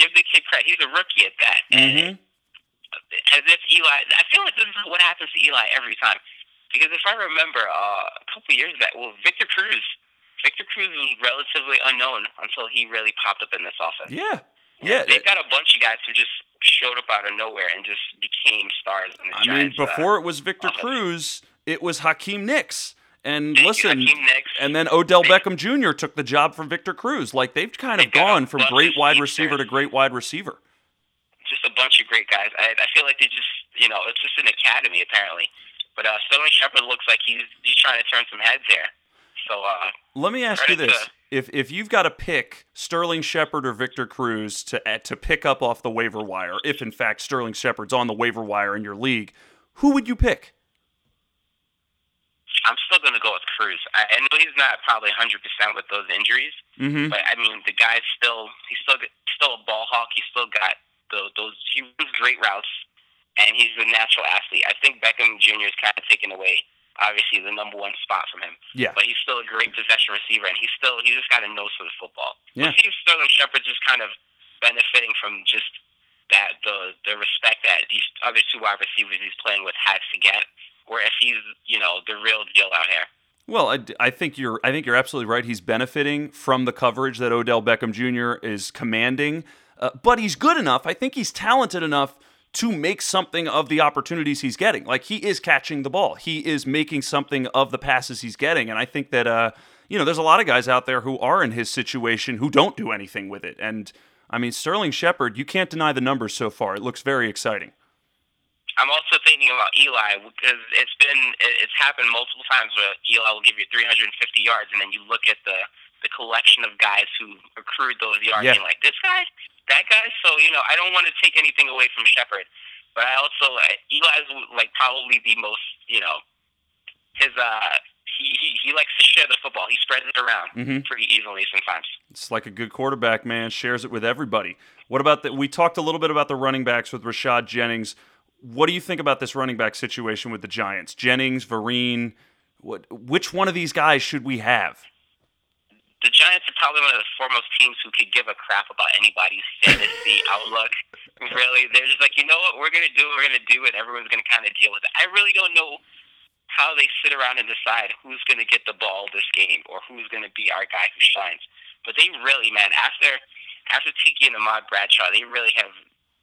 give the kid credit. He's a rookie at that. And Mhm. as if Eli, I feel like this is what happens to Eli every time. Because if I remember uh, a couple years back, well, Victor Cruz, Victor Cruz was relatively unknown until he really popped up in this offense. Yeah, yeah. They've got a bunch of guys who just showed up out of nowhere and just became stars in the I mean, Giants. uh, before it was Victor offense. Cruz, it was Hakeem Nicks. And Thank listen, and then Odell Beckham Jr. took the job from Victor Cruz. Like they've kind of They've got a gone from great wide receiver to great wide receiver. just a bunch of great guys. I, I feel like they just, you know, it's just an academy apparently. But uh, Sterling Shepard looks like he's he's trying to turn some heads here. So uh, Let me ask you this: to- if if you've got to pick Sterling Shepard or Victor Cruz to uh, to pick up off the waiver wire, if in fact Sterling Shepard's on the waiver wire in your league, who would you pick? I'm still going to go with Cruz. I, I know he's not probably 100 percent with those injuries, Mm-hmm. but I mean the guy's still he's still still a ball hawk. He's still got those, those he runs great routes, and he's a natural athlete. I think Beckham Jr. is kind of taken away. Obviously, the number one spot from him. Yeah. but he's still a great possession receiver, and he's still he just got a nose for the football. Yeah. If Sterling Shepard just kind of benefiting from just that the the respect that these other two wide receivers he's playing with has to get, or if he's you know the real deal out here. Well, I, I, think you're I think you're absolutely right. He's benefiting from the coverage that Odell Beckham Jr. is commanding, uh, but he's good enough. I think he's talented enough to make something of the opportunities he's getting. Like he is catching the ball, he is making something of the passes he's getting, and I think that uh, you know there's a lot of guys out there who are in his situation who don't do anything with it, and I mean, Sterling Shepard, you can't deny the numbers so far. It looks very exciting. I'm also thinking about Eli because it's been it's happened multiple times where Eli will give you 350 yards, and then you look at the the collection of guys who accrued those yards, yeah. and like this guy, that guy. So you know, I don't want to take anything away from Shepard, but I also uh, Eli's like probably the most you know his uh he, he, he likes to share the football. He spreads it around mm-hmm. pretty easily sometimes. It's like a good quarterback, man. Shares it with everybody. What about that? We talked a little bit about the running backs with Rashad Jennings. What do you think about this running back situation with the Giants? Jennings, Vereen. What? Which one of these guys should we have? The Giants are probably one of the foremost teams who could give a crap about anybody's fantasy outlook. Really, they're just like, you know what, we're gonna do, we're gonna do it. Everyone's gonna kind of deal with it. I really don't know how they sit around and decide who's going to get the ball this game or who's going to be our guy who shines. But they really, man, after after Tiki and Ahmad Bradshaw, they really have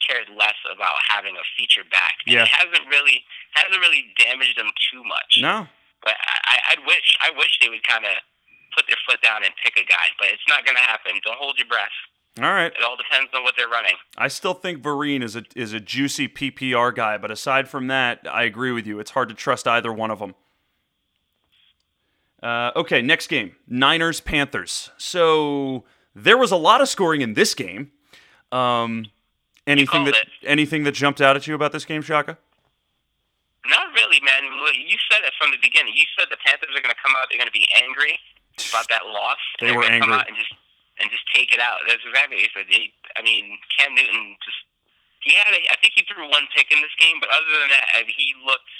cared less about having a feature back. And yeah. it hasn't really hasn't really damaged them too much. No. But I, I'd wish I wish they would kind of put their foot down and pick a guy, but it's not going to happen. Don't hold your breath. All right. It all depends on what they're running. I still think Vereen is a is a juicy PPR guy, but aside from that, I agree with you. It's hard to trust either one of them. Uh, okay, next game Niners Panthers. So there was a lot of scoring in this game. Um, anything that it. anything that jumped out at you about this game, Shaka? Not really, man. You said it from the beginning. You said the Panthers are going to come out. They're going to be angry about that loss. They were angry. Come out and just and just take it out. That's exactly what he said. I mean, Cam Newton just he had a, I think he threw one pick in this game, but other than that, he looked.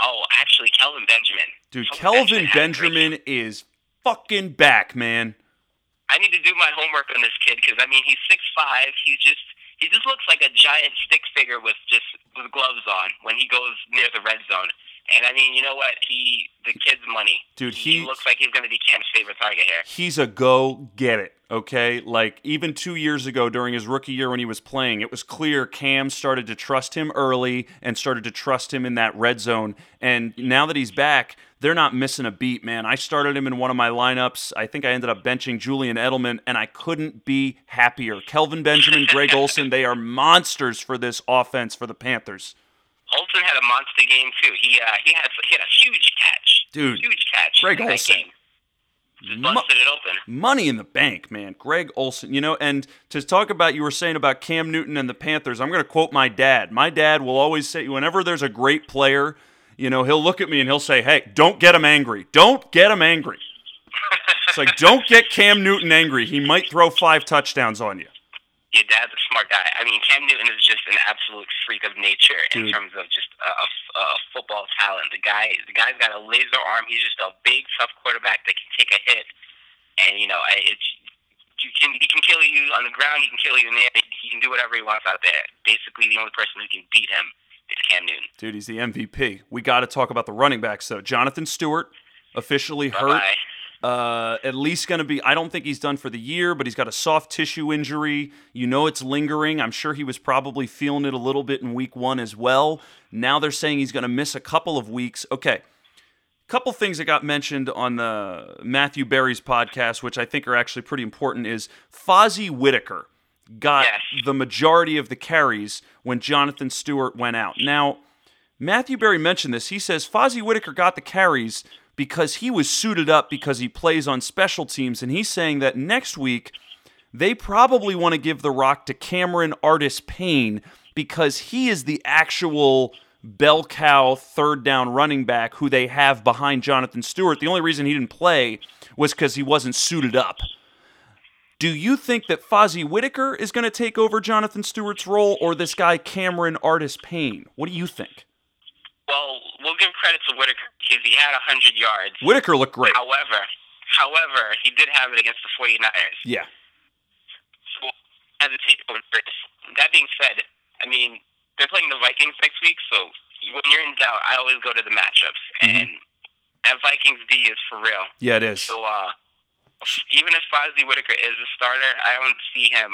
Oh, actually, Kelvin Benjamin. Dude, Kelvin Benjamin, Benjamin is fucking back, man. I need to do my homework on this kid because I mean he's six five. He just he just looks like a giant stick figure with just with gloves on when he goes near the red zone. And I mean, you know what? He the kid's money. Dude, he, he looks like he's going to be Cam's favorite target here. He's a go get it. Okay, like even two years ago during his rookie year when he was playing, it was clear Cam started to trust him early and started to trust him in that red zone. And now that he's back, they're not missing a beat, man. I started him in one of my lineups. I think I ended up benching Julian Edelman, and I couldn't be happier. Kelvin Benjamin, Greg Olsen, they are monsters for this offense for the Panthers. Olsen had a monster game too. He uh, he had he had a huge catch, dude, huge catch. Greg busted it open. Money in the bank, man. Greg Olsen, you know, and to talk about you were saying about Cam Newton and the Panthers, I'm going to quote my dad. My dad will always say, whenever there's a great player, you know, he'll look at me and he'll say, "Hey, don't get him angry. Don't get him angry." it's like, don't get Cam Newton angry. He might throw five touchdowns on you your dad's a smart guy. I mean, Cam Newton is just an absolute freak of nature in Dude. terms of just a, a, a football talent. The guy, the guy's got a laser arm. He's just a big, tough quarterback that can take a hit, and you know, it's you can he can kill you on the ground. He can kill you in the air. He can do whatever he wants out there. Basically, the only person who can beat him is Cam Newton. Dude, he's the MVP. We got to talk about the running backs though. Jonathan Stewart officially Bye-bye. hurt. Uh, at least going to be, I don't think he's done for the year, but he's got a soft tissue injury. You know it's lingering. I'm sure he was probably feeling it a little bit in week one as well. Now they're saying he's going to miss a couple of weeks. Okay. Couple things that got mentioned on the Matthew Berry's podcast, which I think are actually pretty important, is Fozzy Whittaker got Yes. the majority of the carries when Jonathan Stewart went out. Now, Matthew Berry mentioned this. He says Fozzy Whittaker got the carries because he was suited up because he plays on special teams. And he's saying that next week, they probably want to give the rock to Cameron Artis Payne because he is the actual bell cow third down running back who they have behind Jonathan Stewart. The only reason he didn't play was because he wasn't suited up. Do you think that Fozzy Whittaker is going to take over Jonathan Stewart's role or this guy Cameron Artis Payne? What do you think? Well, we'll give credit to Whittaker because he had 100 yards. Whittaker looked great. However, however, he did have it against the 49ers. Yeah. So, hesitate with Chris. That being said, I mean, they're playing the Vikings next week, so when you're in doubt, I always go to the matchups. Mhm. And that Vikings D is for real. Yeah, it is. So uh, even if Fozzy Whittaker is a starter, I don't see him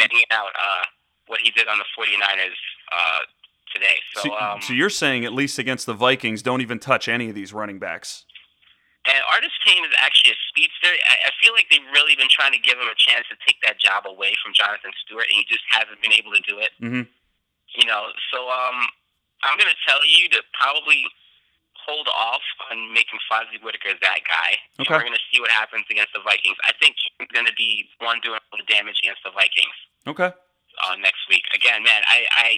getting out uh, what he did on the 49ers uh, today. So, So, um, so you're saying at least against the Vikings, don't even touch any of these running backs. and Artis Payne is actually a speedster. I, I feel like they've really been trying to give him a chance to take that job away from Jonathan Stewart, and he just hasn't been able to do it. Mhm. You know, so um, I'm going to tell you to probably hold off on making Fozzy Whittaker that guy. And Okay. we're going to see what happens against the Vikings. I think he's going to be one doing all the damage against the Vikings Okay. uh, next week. Again, man, I, I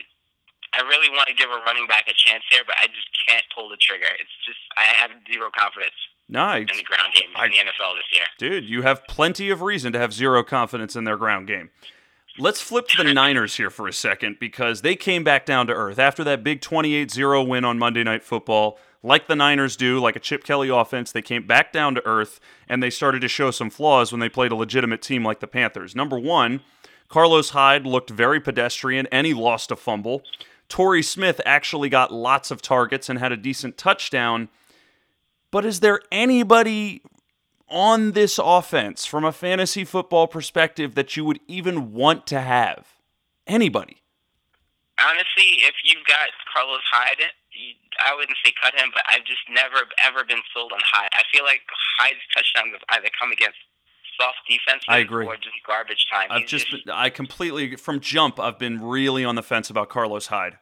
I really want to give a running back a chance here, but I just can't pull the trigger. It's just I have zero confidence Nice. in the ground game I- in the NFL this year. Dude, you have plenty of reason to have zero confidence in their ground game. Let's flip to the Niners here for a second because they came back down to earth after that big 28 0 win on Monday Night Football. Like the Niners do, like a Chip Kelly offense, they came back down to earth and they started to show some flaws when they played a legitimate team like the Panthers. Number one, Carlos Hyde looked very pedestrian and he lost a fumble. Torrey Smith actually got lots of targets and had a decent touchdown. But is there anybody on this offense from a fantasy football perspective that you would even want to have? Anybody? Honestly, if you've got Carlos Hyde, I wouldn't say cut him, but I've just never ever been sold on Hyde. I feel like Hyde's touchdowns have either come against soft defenses I agree. or just garbage time. I've He's just, been, I completely, from jump, I've been really on the fence about Carlos Hyde.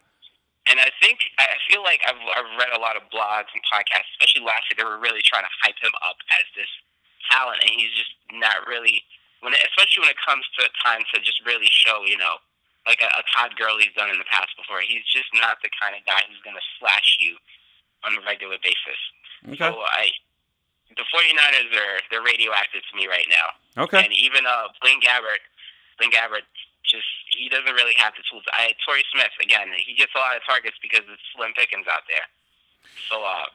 And I think I feel like I've, I've read a lot of blogs and podcasts, especially last year. They were really trying to hype him up as this talent, and he's just not really. When it, especially when it comes to time to just really show, you know, like a, a Todd Gurley's done in the past before. He's just not the kind of guy who's going to slash you on a regular basis. Okay. So I, the 49ers are they're radioactive to me right now. Okay. And even uh, Blaine Gabbert, Blaine Gabbert, just he doesn't really have the tools. I Torrey Smith again, he gets a lot of targets because it's slim pickings out there. So uh,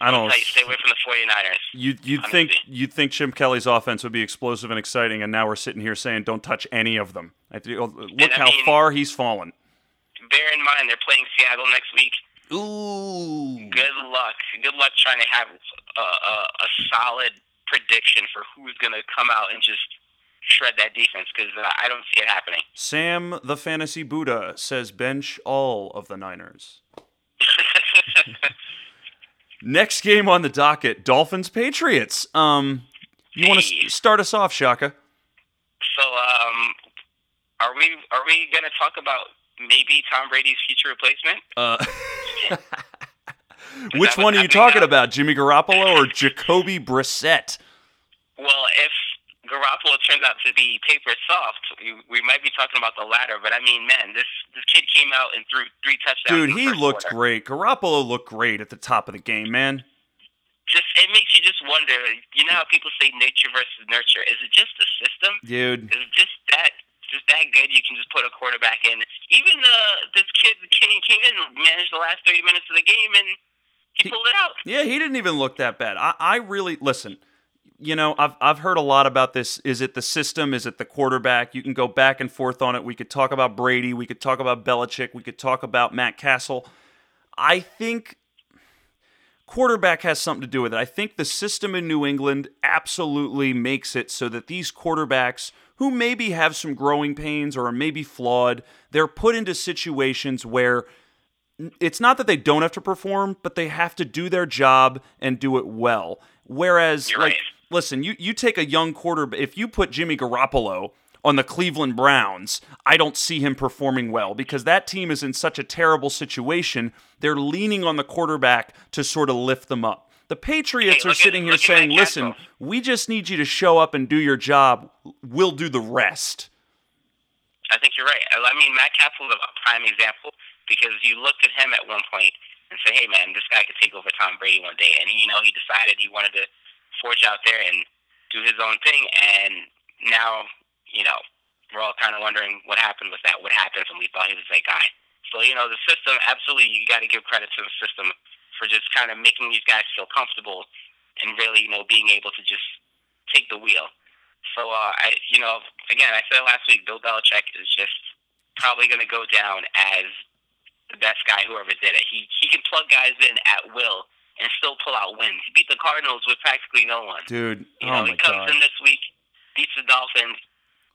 I don't. you, stay away from the 49ers. You you'd think honestly. you'd think Chip Kelly's offense would be explosive and exciting, and now we're sitting here saying don't touch any of them. I think- Look I how mean- far he's fallen. Bear in mind they're playing Seattle next week. Ooh. Good luck. Good luck trying to have a, a, a solid prediction for who's going to come out and just shred that defense because uh, I don't see it happening. Sam the Fantasy Buddha says bench all of the Niners. Next game on the docket: Dolphins Patriots. Um, you want Hey. to start us off, Shaka? So, um, are we are we going to talk about maybe Tom Brady's future replacement? Uh, which one are you talking now? about, Jimmy Garoppolo or Jacoby Brissett? Well, if Garoppolo turns out to be paper soft, we, we might be talking about the latter. But I mean, man, this this kid came out and threw three touchdowns. Dude, the he looked quarter. great. Garoppolo looked great at the top of the game, man. Just it makes you just wonder. You know how people say nature versus nurture? Is it just the system? Dude, Is it just that just that good? You can just put a quarterback in. Even uh, this kid came came in, managed the last thirty minutes of the game, and he, He- pulled it out. Yeah, he didn't even look that bad. I, I really listen. You know, I've I've heard a lot about this. Is it the system? Is it the quarterback? You can go back and forth on it. We could talk about Brady. We could talk about Belichick. We could talk about Matt Cassel. I think quarterback has something to do with it. I think the system in New England absolutely makes it so that these quarterbacks who maybe have some growing pains or are maybe flawed, they're put into situations where it's not that they don't have to perform, but they have to do their job and do it well. Whereas, You're like, right. listen, you you take a young quarterback. If you put Jimmy Garoppolo on the Cleveland Browns, I don't see him performing well because that team is in such a terrible situation. They're leaning on the quarterback to sort of lift them up. The Patriots Hey, are at- sitting here saying, "Listen, we just need you to show up and do your job. We'll do the rest." I think you're right. I I mean, Matt Cassel is a prime example because you looked at him at one point and say, "Hey, man, this guy could take over Tom Brady one day," and you know, he decided he wanted to forge out there and do his own thing, and now, you know, we're all kind of wondering what happened with that. What happened, and we thought he was that guy. So, you know, the system, absolutely, you got to give credit to the system for just kind of making these guys feel comfortable and really, you know, being able to just take the wheel. So uh, I, you know, again, I said last week, Bill Belichick is just probably going to go down as the best guy who ever did it. He he can plug guys in at will and still pull out wins. He beat the Cardinals with practically no one. Dude, You oh know, my he comes god. in this week, beats the Dolphins.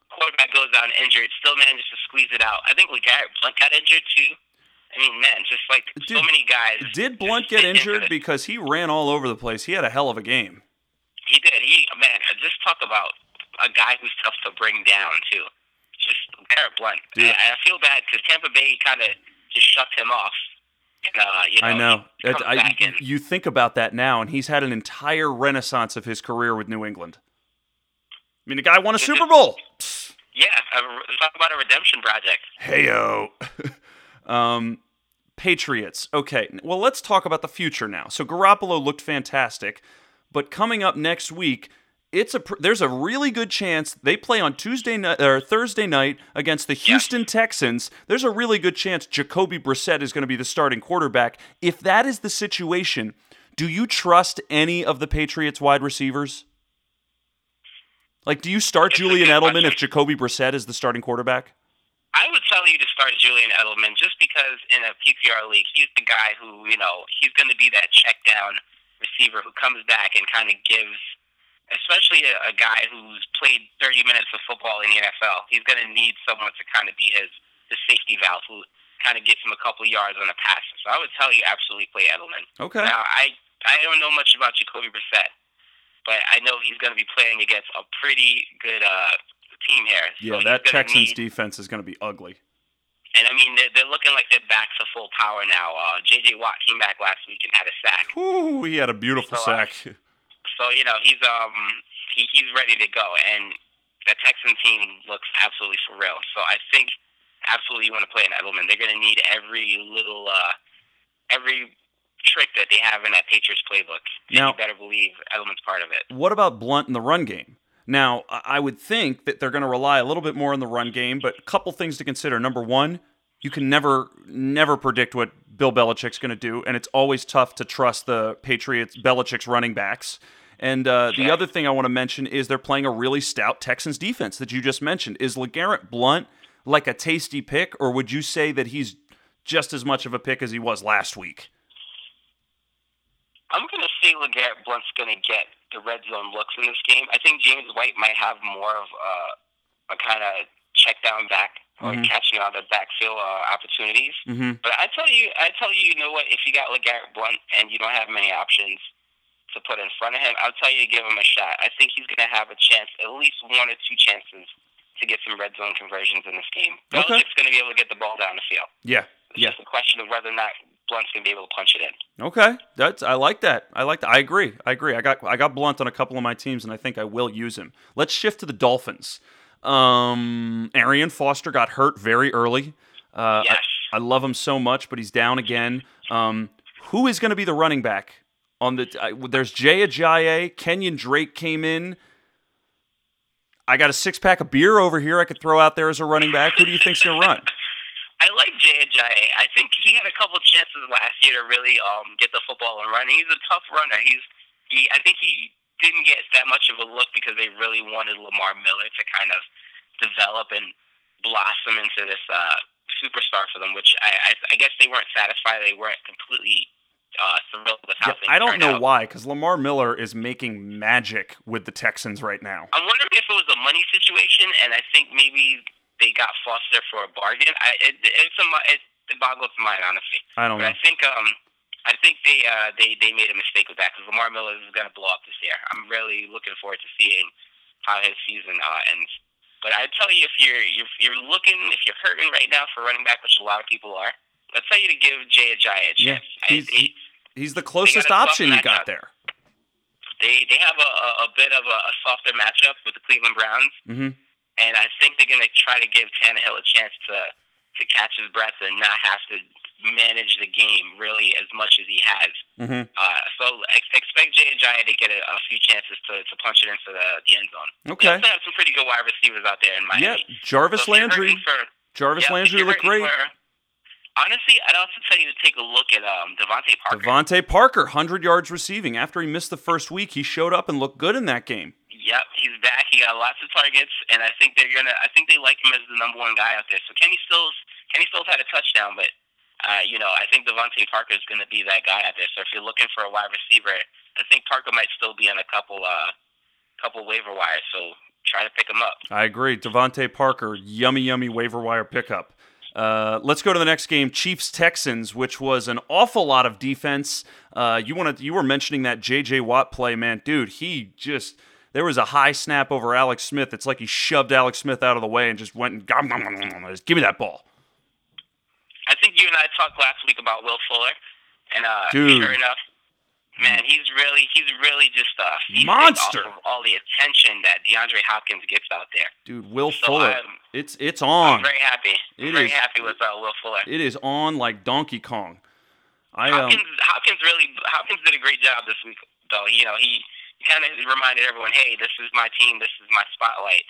Quarterback goes down injured, still manages to squeeze it out. I think LeGarrette Blunt got injured too. I mean, man, just like so Dude, many guys. Did Blunt get injured because he ran all over the place? He had a hell of a game. He did. He man, just talk about a guy who's tough to bring down too. Just Garrett Blunt. Dude. And I feel bad because Tampa Bay kind of just shut him off. And, uh, you know, I know. I- you think about that now, and he's had an entire renaissance of his career with New England. I mean, the guy won a Super Bowl. yeah, talk about a redemption project. Heyo. um, Patriots. Okay, well, let's talk about the future now. So Garoppolo looked fantastic, but coming up next week, it's a there's a really good chance they play on Tuesday night or Thursday night against the Houston Texans. There's a really good chance Jacoby Brissett is going to be the starting quarterback. If that is the situation, do you trust any of the Patriots wide receivers? Like, do you start It's Julian Edelman if. Jacoby Brissett is the starting quarterback? I would tell you to start Julian Edelman just because in a PPR league, he's the guy who, you know, he's going to be that check down receiver who comes back and kind of gives, especially a, a guy who's played 30 minutes of football in the NFL. He's going to need someone to kind of be his, his safety valve who kind of gets him a couple yards on a pass. So I would tell you absolutely play Edelman. Okay. Now, I, I don't know much about Jacoby Brissett, but I know he's going to be playing against a pretty good uh, team here. So Yeah, that Texans need- defense is going to be ugly. and I mean, they're, they're looking like they're back to full power now. Uh, J.J. Watt came back last week and had a sack. Ooh, he had a beautiful So, uh, sack. So you know he's um he, he's ready to go, and the Texan team looks absolutely for real. So I think absolutely you want to play an Edelman. They're going to need every little uh every trick that they have in that Patriots playbook. Now- you better believe Edelman's part of it. What about Blunt in the run game? Now, I I would think that they're going to rely a little bit more on the run game, but a couple things to consider. Number one, you can never, never predict what Bill Belichick's going to do, and it's always tough to trust the Patriots, Belichick's running backs. And uh, the other thing I want to mention is they're playing a really stout Texans defense that you just mentioned. Is LeGarrette Blunt like a tasty pick, or would you say that he's just as much of a pick as he was last week? I'm going to say LeGarrette Blunt's going to get the red zone looks in this game. I think James White might have more of uh, a kind of check down back or Mhm. catching all the backfield uh, opportunities. Mm-hmm. But I tell you, I tell you, you know what? If you got LeGarrette Blunt and you don't have many options to put in front of him, I'll tell you to give him a shot. I think he's going to have a chance, at least one or two chances, to get some red zone conversions in this game. Okay. Belichick's going to be able to get the ball down the field. Yeah. It's Yeah. just a question of whether or not Blunt's going to be able to punch it in. Okay, that's I like that. I like that. I agree. I agree. I got I got Blunt on a couple of my teams, and I think I will use him. Let's shift to the Dolphins. Um, Arian Foster got hurt very early. Uh, yes. I, I love him so much, but he's down again. Um, who is going to be the running back on the? I, there's Jay Ajayi. Kenyan Drake came in. I got a six pack of beer over here. I could throw out there as a running back. Who do you think's to run? I like Jay. I think he had a couple chances last year to really um get the football and run. He's a tough runner. He's he. I think he didn't get that much of a look because they really wanted Lamar Miller to kind of develop and blossom into this uh superstar for them. Which I I, I guess they weren't satisfied. They weren't completely uh thrilled with how Yeah, things I don't know out. why, because Lamar Miller is making magic with the Texans right now. I'm wondering if it was a money situation, and I think maybe they got Foster for a bargain. I it, it's a it, it boggles the mind honestly. I don't know. I think um I think they uh they they made a mistake with that because Lamar Miller is going to blow up this year. I'm really looking forward to seeing how his season uh, ends. But I tell you, if you're you're you're looking, if you're hurting right now for running back, which a lot of people are, let's tell you to give Jay Ajayi a Yeah, chance. he's- I, he- He's the closest option you got there. they they have a, a, bit of a, a softer matchup with the Cleveland Browns, hmm and I think they're going to try to give Tannehill a chance to to catch his breath and not have to manage the game really as much as he has. hmm Uh, so ex- expect Jay Ajayi to get a, a few chances to, to punch it into the, the end zone. They Okay. also have some pretty good wide receivers out there in Miami. Yeah. Jarvis So Landry. For, Jarvis yeah, Landry looked great. For, honestly, I'd also tell you to take a look at um, DeVante Parker. DeVante Parker, 100 yards receiving. After he missed the first week, he showed up and looked good in that game. Yep, he's back. He got lots of targets, and I think they're gonna. I think they like him as the number one guy out there. So Kenny Stills, Kenny Stills had a touchdown, but uh, you know, I think DeVante Parker is going to be that guy out there. So if you're looking for a wide receiver, I think Parker might still be on a couple, uh, couple waiver wires. So try to pick him up. I agree. DeVante Parker, yummy, yummy waiver wire pickup. Uh, let's go to the next game, Chiefs Texans, which was an awful lot of defense. Uh, you want to? You were mentioning that J.J. Watt play, man, dude. He just there was a high snap over Alex Smith. It's like he shoved Alex Smith out of the way and just went and gom, gom, gom, gom, just give me that ball. I think you and I talked last week about Will Fuller, and uh, Dude. sure enough, man, he's really he's really just a feasting Monster. off of all the attention that DeAndre Hopkins gets out there. Dude, Will So Fuller, I'm- it's it's I'm on. very happy. It very is- happy with uh, Will Fuller. It is on like Donkey Kong. I um, Hopkins, Hopkins really Hopkins did a great job this week, though. You know, he, kind of reminded everyone, "Hey, this is my team. This is my spotlight."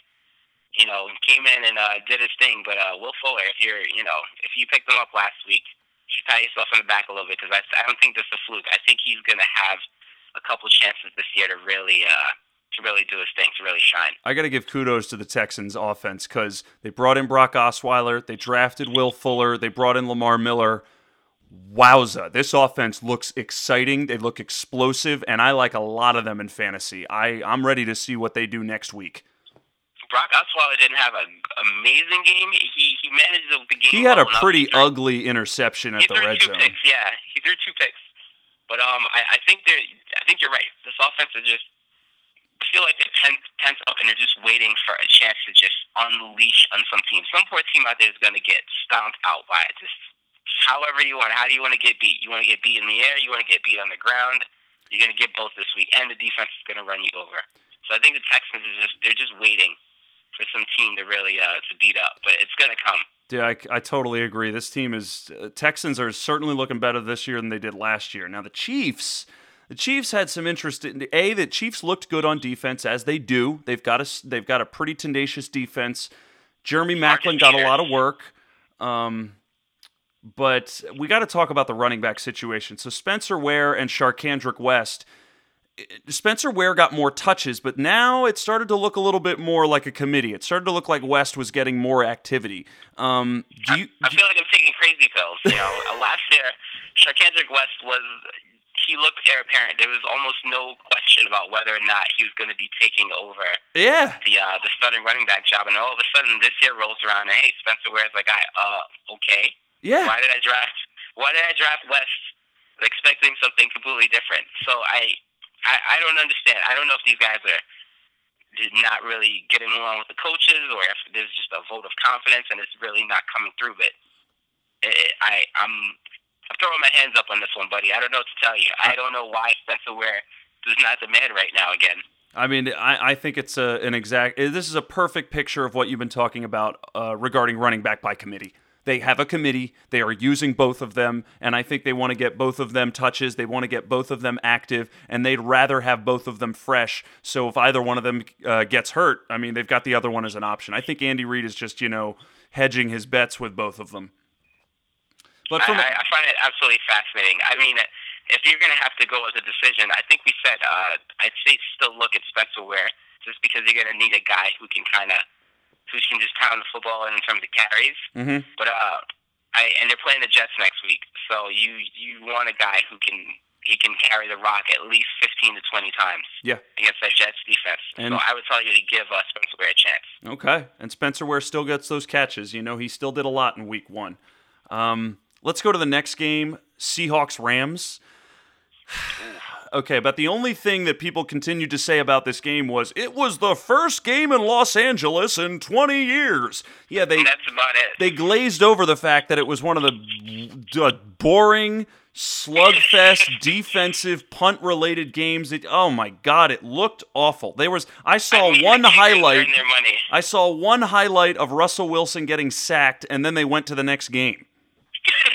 You know, came in and uh, did his thing. But uh, Will Fuller, if you're, you know, if you picked him up last week, should pat yourself on the back a little bit because I, I don't think this is a fluke. I think he's going to have a couple chances this year to really, uh, to really do his thing, to really shine. I got to give kudos to the Texans offense because they brought in Brock Osweiler, they drafted Will Fuller, they brought in Lamar Miller. Wowza, this offense looks exciting. They look explosive, and I like a lot of them in fantasy. I, I'm ready to see what they do next week. Brock Osweiler didn't have an amazing game. He he managed the game. He had a well enough. pretty threw- ugly interception at he the threw red two zone. picks. Yeah, he threw two picks. But um, I, I think they're. I think you're right. This offense is just. I feel like they're tense, tense up and they're just waiting for a chance to just unleash on some team. Some poor team out there is going to get stomped out by it. Just however you want. How do you want to get beat? You want to get beat in the air. You want to get beat on the ground. You're going to get both this week, and the defense is going to run you over. So I think the Texans is just they're just waiting for some team to really uh, to beat up, but it's going to come. Yeah, I, I totally agree. This team is uh, Texans are certainly looking better this year than they did last year. Now the Chiefs, the Chiefs had some interest in a. The Chiefs looked good on defense as they do. They've got a they've got a pretty tenacious defense. Jeremy Maclin got a lot of work, um, but we got to talk about the running back situation. So Spencer Ware and Charcandrick West. Spencer Ware got more touches, but now it started to look a little bit more like a committee. It started to look like West was getting more activity. Um, do you? I feel like I'm taking crazy pills. You know, last year, Charcandrick West was he looked heir apparent. There was almost no question about whether or not he was going to be taking over yeah, the uh, the starting running back job. And all of a sudden, this year rolls around, and hey, Spencer Ware's like, I uh, okay. yeah. Why did I draft? Why did I draft West, expecting something completely different? So I, I, I don't understand. I don't know if these guys are not really getting along with the coaches, or if there's just a vote of confidence and it's really not coming through. But it, I, I'm, I'm throwing my hands up on this one, buddy. I don't know what to tell you. I don't know why Spencer Ware is not the man right now again. I mean, I, I think it's a, an exact. This is a perfect picture of what you've been talking about uh, regarding running back by committee. They have a committee. They are using both of them, and I think they want to get both of them touches. They want to get both of them active, and they'd rather have both of them fresh. So if either one of them uh, gets hurt, I mean, they've got the other one as an option. I think Andy Reid is just you know hedging his bets with both of them. But I, from I, I find it absolutely fascinating. I mean, if you're going to have to go with a decision, I think we said uh, I'd say still look at Spencer Ware just because you're going to need a guy who can kind of who can just pound the football in terms of carries. Mhm. But uh, I and they're playing the Jets next week, so you you want a guy who can he can carry the rock at least 15 to 20 times yeah, against that Jets defense. And- so I would tell you to give uh, Spencer Ware a chance. Okay. And Spencer Ware still gets those catches. You know, he still did a lot in week one. Um, let's go to the next game Seahawks Rams. Okay, but the only thing that people continued to say about this game was it was the first game in Los Angeles in 20 years. Yeah, they that's about it. they glazed over the fact that it was one of the uh, boring slugfest defensive punt related games it, oh my god it looked awful there was i saw I mean, one highlight. I saw one highlight of Russell Wilson getting sacked, and then they went to the next game.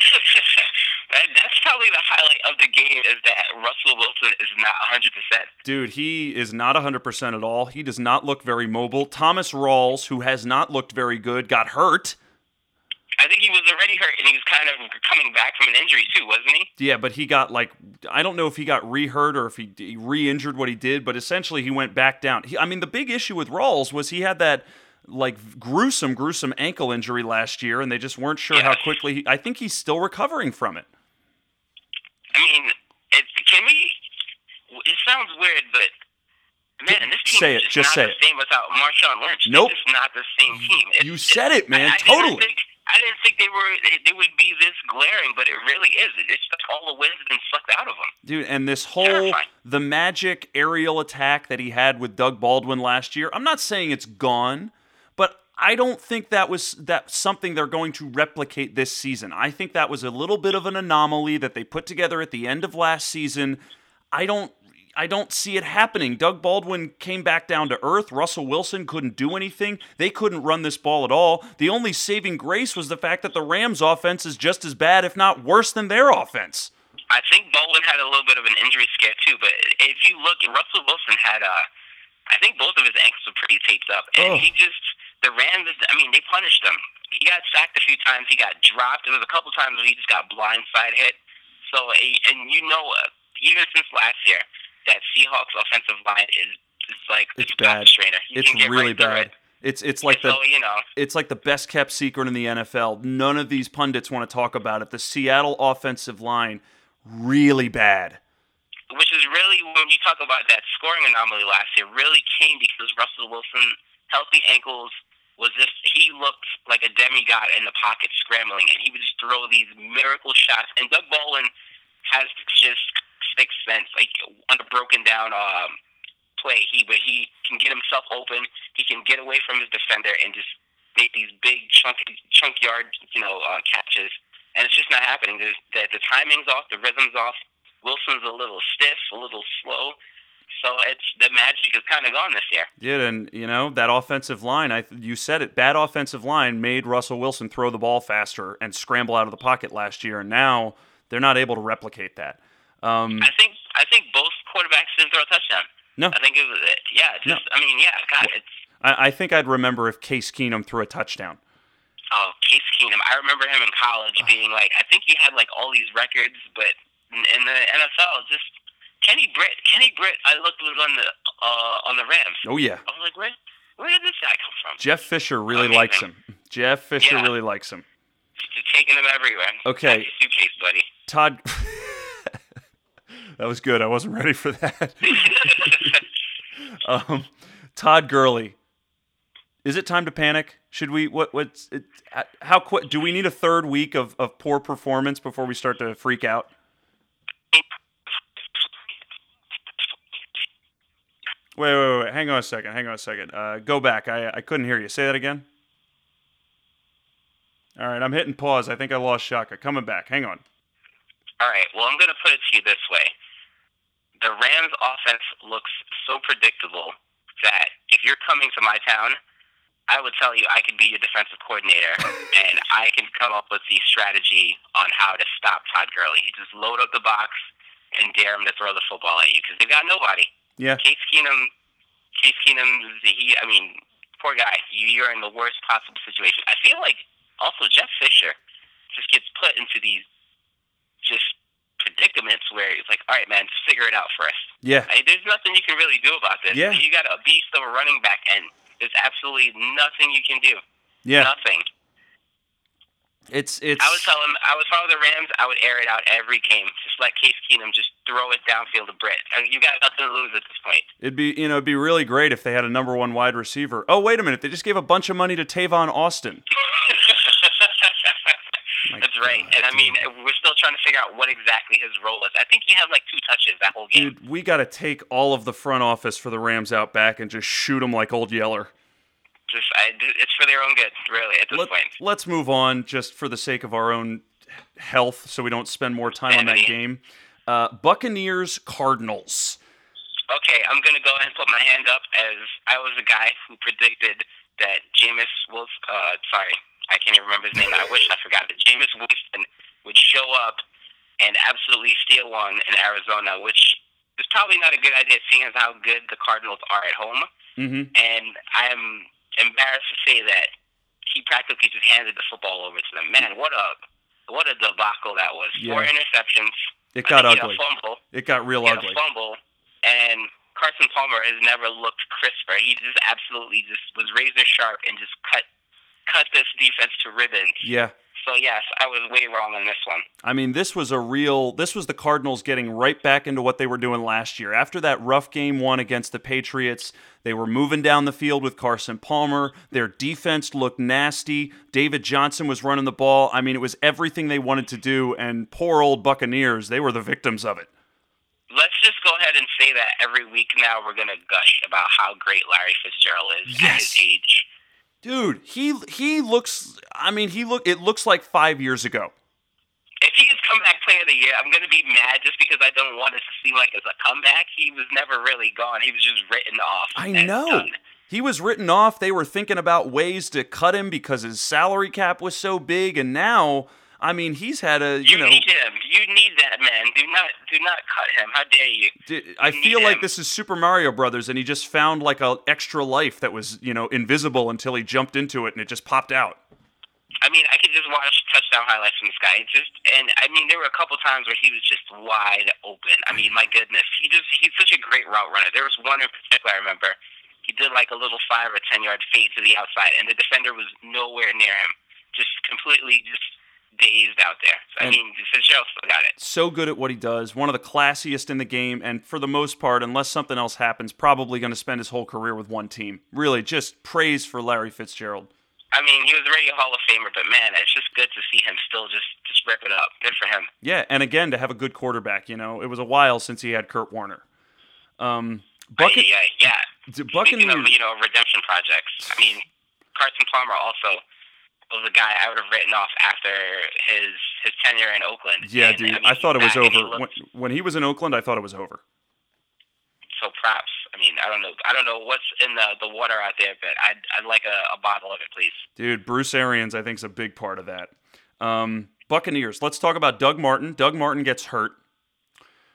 that, that's probably the highlight of the game is that Russell Wilson is not 100. percent Dude, he is not 100% at all. He does not look very mobile. Thomas Rawls, who has not looked very good, got hurt. I think he was already hurt, and he was kind of coming back from an injury too, wasn't he? Yeah, but he got like I don't know if he got re-hurt or if he, he re-injured what he did, but essentially he went back down. He, I mean, the big issue with Rawls was he had that like gruesome, gruesome ankle injury last year, and they just weren't sure how quickly. He, I think he's still recovering from it. I mean, it, can we? It sounds weird, this team say it. is Just not say the it. same without Marshawn Lynch. Nope. Is not the same team. It's, You said it, man. I, I Totally. Didn't think, I didn't think they were. They, they would be this glaring, but it really is. It's just all the wins have been sucked out of them. Dude, and this whole Terrifying. the magic aerial attack that he had with Doug Baldwin last year. I'm not saying it's gone, but I don't think that was that something they're going to replicate this season. I think that was a little bit of an anomaly that they put together at the end of last season. I don't I don't see it happening. Doug Baldwin came back down to earth. Russell Wilson couldn't do anything. They couldn't run this ball at all. The only saving grace was the fact that the Rams offense is just as bad if not worse than their offense. I think Baldwin had a little bit of an injury scare too, but if you look, Russell Wilson had a. I think both of his ankles were pretty taped up, and Oh. he just the Rams. I mean, they punished him. He got sacked a few times. He got dropped. There was a couple times where he just got blindside hit. So, and you know, uh, even since last year, that Seahawks offensive line is is like It's a bad. strainer. You It's really right bad. It. It's it's like the so you know, it's like the best kept secret in the NFL. None of these pundits want to talk about it. The Seattle offensive line really bad. which is really when you talk about that scoring anomaly last year, really came because Russell Wilson, healthy ankles, was just he looked like a demigod in the pocket scrambling, and he would just throw these miracle shots. And Doug Baldwin has just sixth sense, like on a broken down um, play, he but he can get himself open. He can get away from his defender and just make these big chunk chunk yard you know uh, catches. And it's just not happening. There's, the, the timing's off, the rhythm's off. Wilson's a little stiff, a little slow. So it's the magic is kind of gone this year. Yeah, and you know that offensive line. I you said it. Bad offensive line made Russell Wilson throw the ball faster and scramble out of the pocket last year, and now they're not able to replicate that. Um, I think I think both quarterbacks didn't throw a touchdown. no, I think it was it. Yeah, it's just I mean, yeah, God, it's I, I think I'd remember if Case Keenum threw a touchdown. oh Case Keenum. I remember him in college being like, I think he had like all these records, but in, in the NFL, just Kenny Britt. Kenny Britt. I looked on the uh, on the Rams. Oh yeah, I was like, where where did this guy come from? Jeff Fisher really Amazing. likes him. Jeff Fisher Yeah. really likes him. Just taking him everywhere. Okay. Suitcase, buddy. Todd, that was good. I wasn't ready for that. um, Todd Gurley. Is it time to panic? Should we? What? What's? It, how quick? Do we need a third week of, of poor performance before we start to freak out? Wait, wait, wait. Hang on a second. Hang on a second. Uh, go back. I I couldn't hear you. Say that again. All right, I'm hitting pause. I think I lost Shaka. Coming back. Hang on. All right. Well, I'm going to put it to you this way: the Rams' offense looks so predictable that if you're coming to my town, I would tell you I could be your defensive coordinator, and I can come up with the strategy on how to stop Todd Gurley. You just load up the box and dare him to throw the football at you because they've got nobody. Yeah. Case Keenum, Case Keenum, he, I mean, poor guy. You, you're in the worst possible situation. I feel like also Jeff Fisher just gets put into these just predicaments where it's like, all right, man, just figure it out for us. Yeah. I, there's nothing you can really do about this. Yeah. You got a beast of a running back, and there's absolutely nothing you can do. Yeah. Nothing. It's it's. I would tell him, I would follow the Rams. I would air it out every game. Just let Case Keenum just throw it downfield to Britt. I mean, you got nothing to lose at this point. It'd be you know it'd be really great if they had a number one wide receiver. Oh wait a minute, they just gave a bunch of money to Tavon Austin. Right. And I mean, we're still trying to figure out what exactly his role is. I think he had like two touches that whole game. Dude, we got to take all of the front office for the Rams out back and just shoot them like old Yeller. Just, I, it's for their own good, really, at this Let, point. let's move on, just for the sake of our own health, so we don't spend more time on that game. Uh, Buccaneers Cardinals. Okay, I'm gonna go ahead and put my hand up as I was the guy who predicted that Jameis Wilson. Uh, sorry, I can't even remember his name. I wish I forgot it. Jameis Winston would show up and absolutely steal one in Arizona, which is probably not a good idea, seeing as how good the Cardinals are at home. Mm-hmm. And I'm embarrassed to say that he practically just handed the football over to them. Man, what a what a debacle that was. Four interceptions. It got think he had ugly. Fumble. It got real ugly. a fumble, and Carson Palmer has never looked crisper. He just absolutely just was razor sharp and just cut cut this defense to ribbons. Yeah. So yes, I was way wrong on this one. I mean, this was a real. This was the Cardinals getting right back into what they were doing last year. After that rough game one against the Patriots, they were moving down the field with Carson Palmer. Their defense looked nasty. David Johnson was running the ball. I mean, it was everything they wanted to do. And poor old Buccaneers, they were the victims of it. Let's just go ahead and say that every week now we're gonna gush about how great Larry Fitzgerald is at his age. Dude, he he looks. I mean, he look. It looks like five years ago. If he gets comeback player of the year, I'm gonna be mad just because I don't want it to seem like it's a comeback. He was never really gone. He was just written off. I know. done. He was written off. They were thinking about ways to cut him because his salary cap was so big, and now, I mean, he's had a you You know. need him. You need that man. Do not do not cut him. How dare you? I feel like him. this is Super Mario Brothers, and he just found like a extra life that was you know invisible until he jumped into it, and it just popped out. I mean, I could just watch touchdown highlights from this guy. It's just, and I mean, there were a couple times where he was just wide open. I mean, my goodness, he just he's such a great route runner. There was one in particular I remember. He did like a little five or ten yard fade to the outside, and the defender was nowhere near him. Just completely just dazed out there. So, I mean, Fitzgerald still got it. So good at what he does, one of the classiest in the game, and for the most part, unless something else happens, probably going to spend his whole career with one team. Really, just praise for Larry Fitzgerald. I mean, he was already a Hall of Famer, but man, it's just good to see him still just just rip it up. Good for him. Yeah, and again to have a good quarterback. You know, it was a while since he had Kurt Warner. Um, Bucket, yeah, yeah. Buccaneers. you know redemption projects, I mean Carson Palmer also was a guy I would have written off after his his tenure in Oakland. yeah, And, dude, mean, I thought it was and he over when, when he was in Oakland. I thought it was over. So props. I mean, I don't know. I don't know what's in the the water out there, but I'd I'd like a, a bottle of it, please. Dude, Bruce Arians, I think, is a big part of that. Um, Buccaneers. Let's talk about Doug Martin. Doug Martin gets hurt.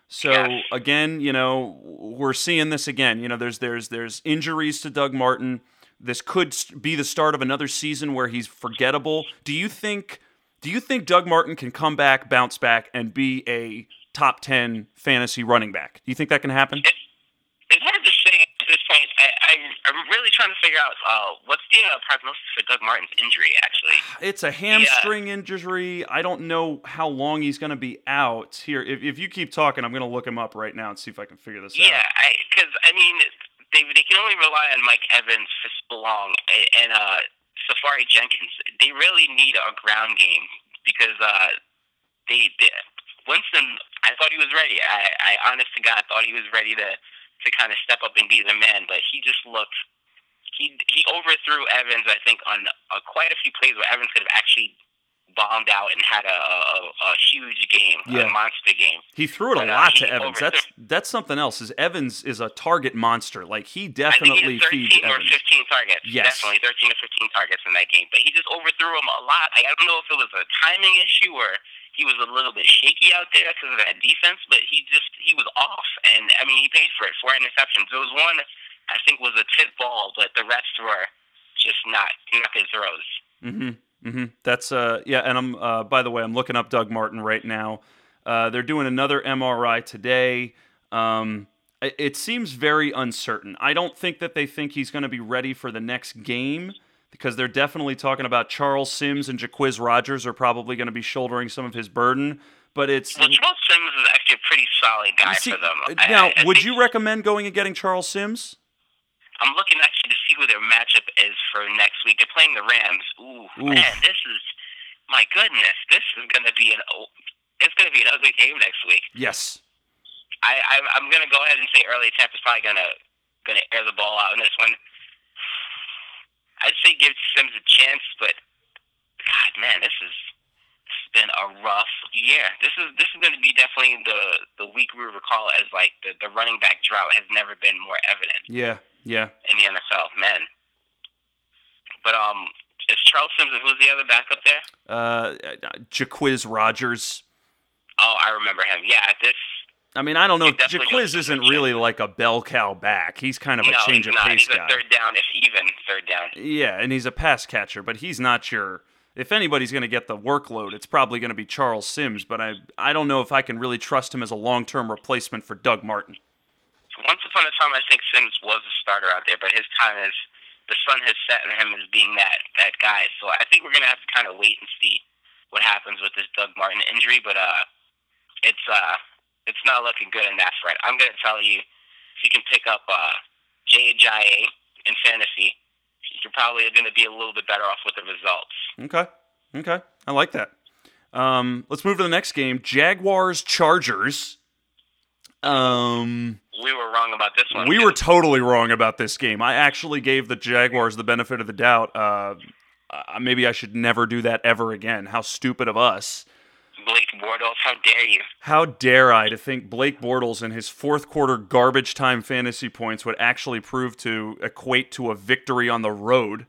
So Yes. again, you know, we're seeing this again. You know, there's there's there's injuries to Doug Martin. This could be the start of another season where he's forgettable. Do you think? Do you think Doug Martin can come back, bounce back, and be a top ten fantasy running back? Do you think that can happen? It's hard to say at this point. I, I I'm really trying to figure out uh, what's the uh, prognosis for Doug Martin's injury. Actually, It's a hamstring injury. I don't know how long he's going to be out. Here, if, if you keep talking, I'm going to look him up right now and see if I can figure this yeah, out. I because I mean they they can only rely on Mike Evans for so long and uh, Safari Jenkins. They really need a ground game because uh, they, they Winston. I thought he was ready. I, I honest to God thought he was ready to to kind of step up and be the man, but he just looked. He he overthrew Evans. I think on uh, quite a few plays where Evans could have actually bombed out and had a a, a huge game, Yeah. a monster game. He threw it a But, uh, lot he to Evans. That's that's something else. Is Evans is a target monster. Like he I think definitely he had 13 feeds or Evans. 15 targets. Yes. Definitely 13 or 15 targets in that game. But he just overthrew him a lot. I I don't know if it was a timing issue or he was a little bit shaky out there because of that defense, but he just, he was off. And, I mean, he paid for it. Four interceptions. There was one, I think, was a tip ball, but the rest were just not, not good throws. Mm-hmm. Mm-hmm. That's uh yeah, and I'm uh by the way, I'm looking up Doug Martin right now. Uh, they're doing another MRI today. Um, it, it seems very uncertain. I don't think that they think he's going to be ready for the next game because they're definitely talking about Charles Sims and Jacquizz Rodgers are probably going to be shouldering some of his burden. But it's Well, Charles Sims is actually a pretty solid guy See, for them. now, I- I would you recommend going and getting Charles Sims? I'm looking actually to see who their matchup is for next week. They're playing the Rams. Ooh, Oof. man, this is my goodness. This is going to be an it's going to be an ugly game next week. Yes. I, I I'm going to go ahead and say early Tampa's probably going to going to air the ball out in this one. I'd say give Sims a chance, but God, man, this is this has been a rough year. This is this is going to be definitely the the week we recall as like the the running back drought has never been more evident Yeah. Yeah. in the NFL, man. But um, is Charles Sims and who's the other backup there? Uh, Jacquizz Rodgers. Oh, I remember him. Yeah, this I mean, I don't know. Jacquizz isn't really like a bell cow back. He's kind of a change of not. pace He's guy. a third down, if even third down. Yeah, and he's a pass catcher, but he's not your. If anybody's going to get the workload, it's probably going to be Charles Sims. But I, I don't know if I can really trust him as a long-term replacement for Doug Martin. Once upon a time, I think Sims was a starter out there, but his time is the sun has set on him as being that that guy. So I think we're gonna have to kind of wait and see what happens with this Doug Martin injury. But uh, it's uh, it's not looking good in that front. I'm gonna tell you, if you can pick up uh, Jay in fantasy, you're probably gonna be a little bit better off with the results. Okay, okay, I like that. Um, let's move to the next game: Jaguars Chargers. Um, We were wrong about this one. we were totally wrong about this game. I actually gave the Jaguars the benefit of the doubt. Uh, uh, maybe I should never do that ever again. How stupid of us. Blake Bortles. How dare you? How dare I to think Blake Bortles and his fourth quarter garbage time fantasy points would actually prove to equate to a victory on the road?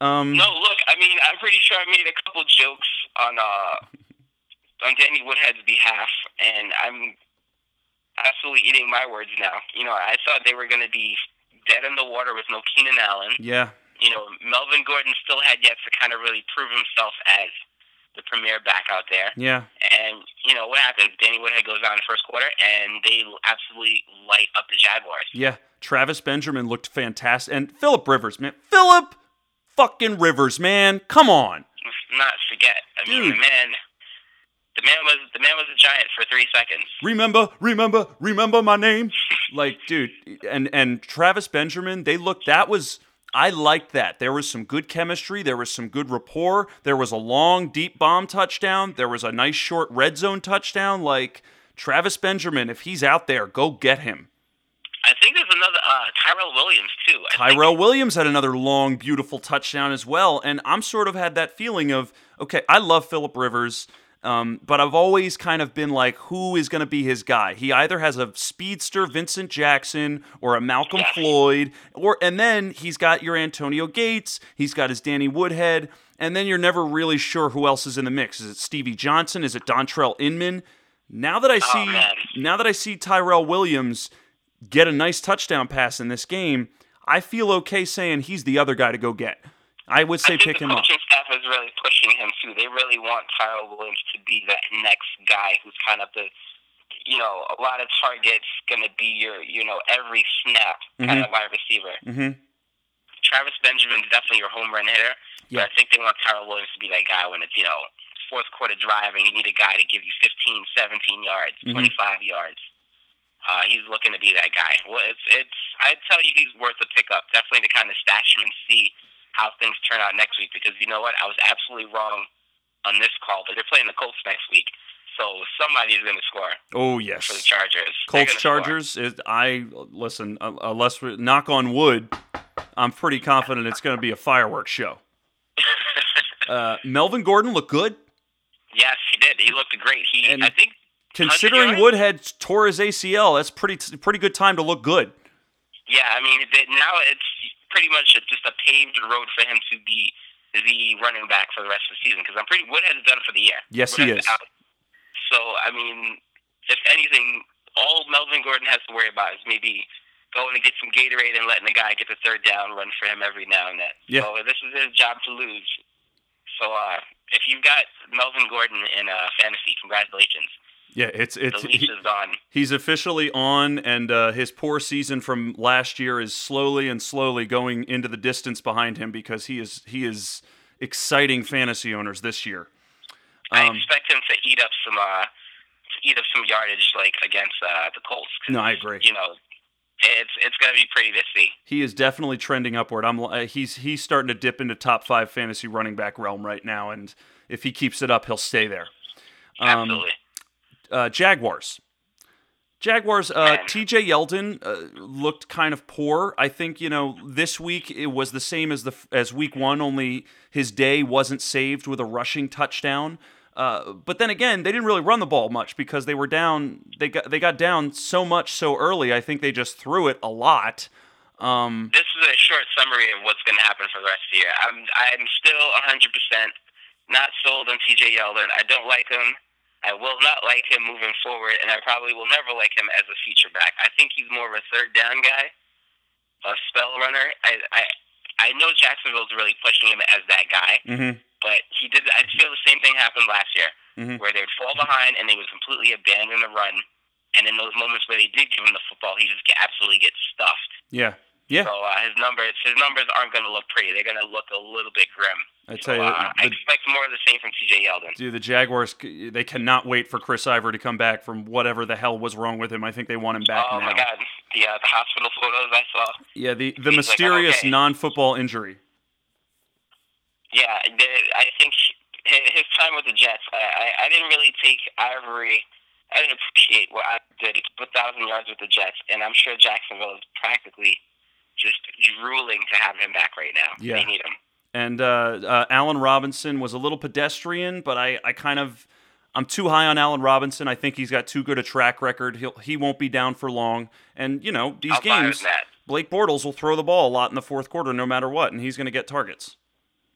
Um, No, look, I mean, I'm pretty sure I made a couple jokes on uh on Danny Woodhead's behalf, and I'm absolutely eating my words now. You know, I thought they were going to be dead in the water with no Keenan Allen. yeah, You know, Melvin Gordon still had yet to kind of really prove himself as the premier back out there. yeah, And you know what happens? Danny Woodhead goes down in the first quarter, and they absolutely light up the Jaguars. yeah. Travis Benjamin looked fantastic, and Philip Rivers, man, Philip fucking Rivers, man, come on. Let's not forget. I mean, Dude. the man, the man was the man was a giant for three seconds. remember, remember, remember my name. like, dude, and and Travis Benjamin, they looked. That was I liked that. There was some good chemistry. There was some good rapport. There was a long, deep bomb touchdown. There was a nice short red zone touchdown. Like Travis Benjamin, if he's out there, go get him. I think there's another uh, Tyrell Williams too. I think- Tyrell Williams had another long, beautiful touchdown as well. And I'm sort of had that feeling of, okay, I love Philip Rivers, um, but I've always kind of been like, who is going to be his guy? He either has a speedster Vincent Jackson or a Malcom. Floyd, or and then he's got your Antonio Gates, he's got his Danny Woodhead, and then you're never really sure who else is in the mix. Is it Stevie Johnson? Is it Dontrelle Inman? Now that I see, man. now that I see Tyrell Williams get a nice touchdown pass in this game, I feel okay saying he's the other guy to go get. I would say I pick him up. Coaching staff is really pushing him too. They really want Tyrell Williams to be that next guy who's kind of the, you know, a lot of targets going to be your, you know, every snap kind of wide receiver. hmm Travis Benjamin's definitely your home run hitter, Yeah. but I think they want Tyrell Williams to be that guy when it's, you know, fourth quarter drive and you need a guy to give you 15, 17 yards, Mhm. 25 yards. Uh, he's looking to be that guy. Well, it's it's. I'd tell you he's worth a pickup. Definitely to kind of stash him and see how things turn out next week. Because you know what, I was absolutely wrong on this call, but they're playing the Colts next week, so somebody's going to score Oh for the yes, Chargers. Colts. Chargers. Is, I listen. uh, Unless we, knock on wood, I'm pretty confident it's going to be a fireworks show. Uh, Melvin Gordon looked good, yes, he did. He looked great. He, And- I think, considering? Woodhead tore his ACL. That's pretty pretty good time to look good. yeah. I mean, now it's pretty much just a paved road for him to be the running back for the rest of the season. Because I'm pretty Woodhead's done for the year. Yes, he is. Out. So I mean, if anything, all Melvin Gordon has to worry about is maybe going to get some Gatorade and letting the guy get the third down run for him every now and then. Yeah. So this is his job to lose. So uh, if you've got Melvin Gordon in uh, fantasy, congratulations. Yeah, it's it's he-. He's officially on, and uh, his poor season from last year is slowly and slowly going into the distance behind him because he is he is exciting fantasy owners this year. I Um, expect him to eat up some uh, to eat up some yardage like against uh, the Colts. No, I agree. You know, it's it's gonna be pretty to see. he is definitely trending upward. I'm uh, he's he's starting to dip into top five fantasy running back realm right now, and if he keeps it up, he'll stay there. Um, Absolutely. Uh, Jaguars. Jaguars. Uh, T.J. Yeldon uh, looked kind of poor. I think you know this week it was the same as the as week one, only his day wasn't saved with a rushing touchdown. Uh, but then again, they didn't really run the ball much because they were down. They got they got down so much so early. I think they just threw it a lot. Um, this is a short summary of what's going to happen for the rest of the year. I'm I'm still 100 percent not sold on T.J. Yeldon. I don't like him. I will not like him moving forward, and I probably will never like him as a feature back. I think he's more of a third down guy, a spell runner. I I, I know Jacksonville's really pushing him as that guy, Mm-hmm. but he did. I feel the same thing happened last year, Mhm. where they would fall behind and they would completely abandon the run. And in those moments where they did give him the football, he just get absolutely gets stuffed. Yeah. Yeah. So uh, his numbers, his numbers aren't going to look pretty. They're going to look a little bit grim. I So tell you, uh, I expect more of the same from T.J. Yeldon. dude, the Jaguars, they cannot wait for Chris Ivory to come back from whatever the hell was wrong with him. I think they want him back oh now. my God, the uh, the hospital photos I saw. Yeah, the, the He's like, mysterious okay. non-football injury. Yeah, the, I think his time with the Jets. I, I, I didn't really take Ivory. I didn't appreciate what I did. He put thousand yards with the Jets, and I'm sure Jacksonville is practically just drooling to have him back right now. Yeah. They need him. And uh, uh, Allen Robinson was a little pedestrian, but I, I kind of I'm too high on Allen Robinson. I think he's got too good a track record. He'll he won't be down for long. And you know these I'll games. Blake Bortles will throw the ball a lot in the fourth quarter, no matter what, and he's going to get targets.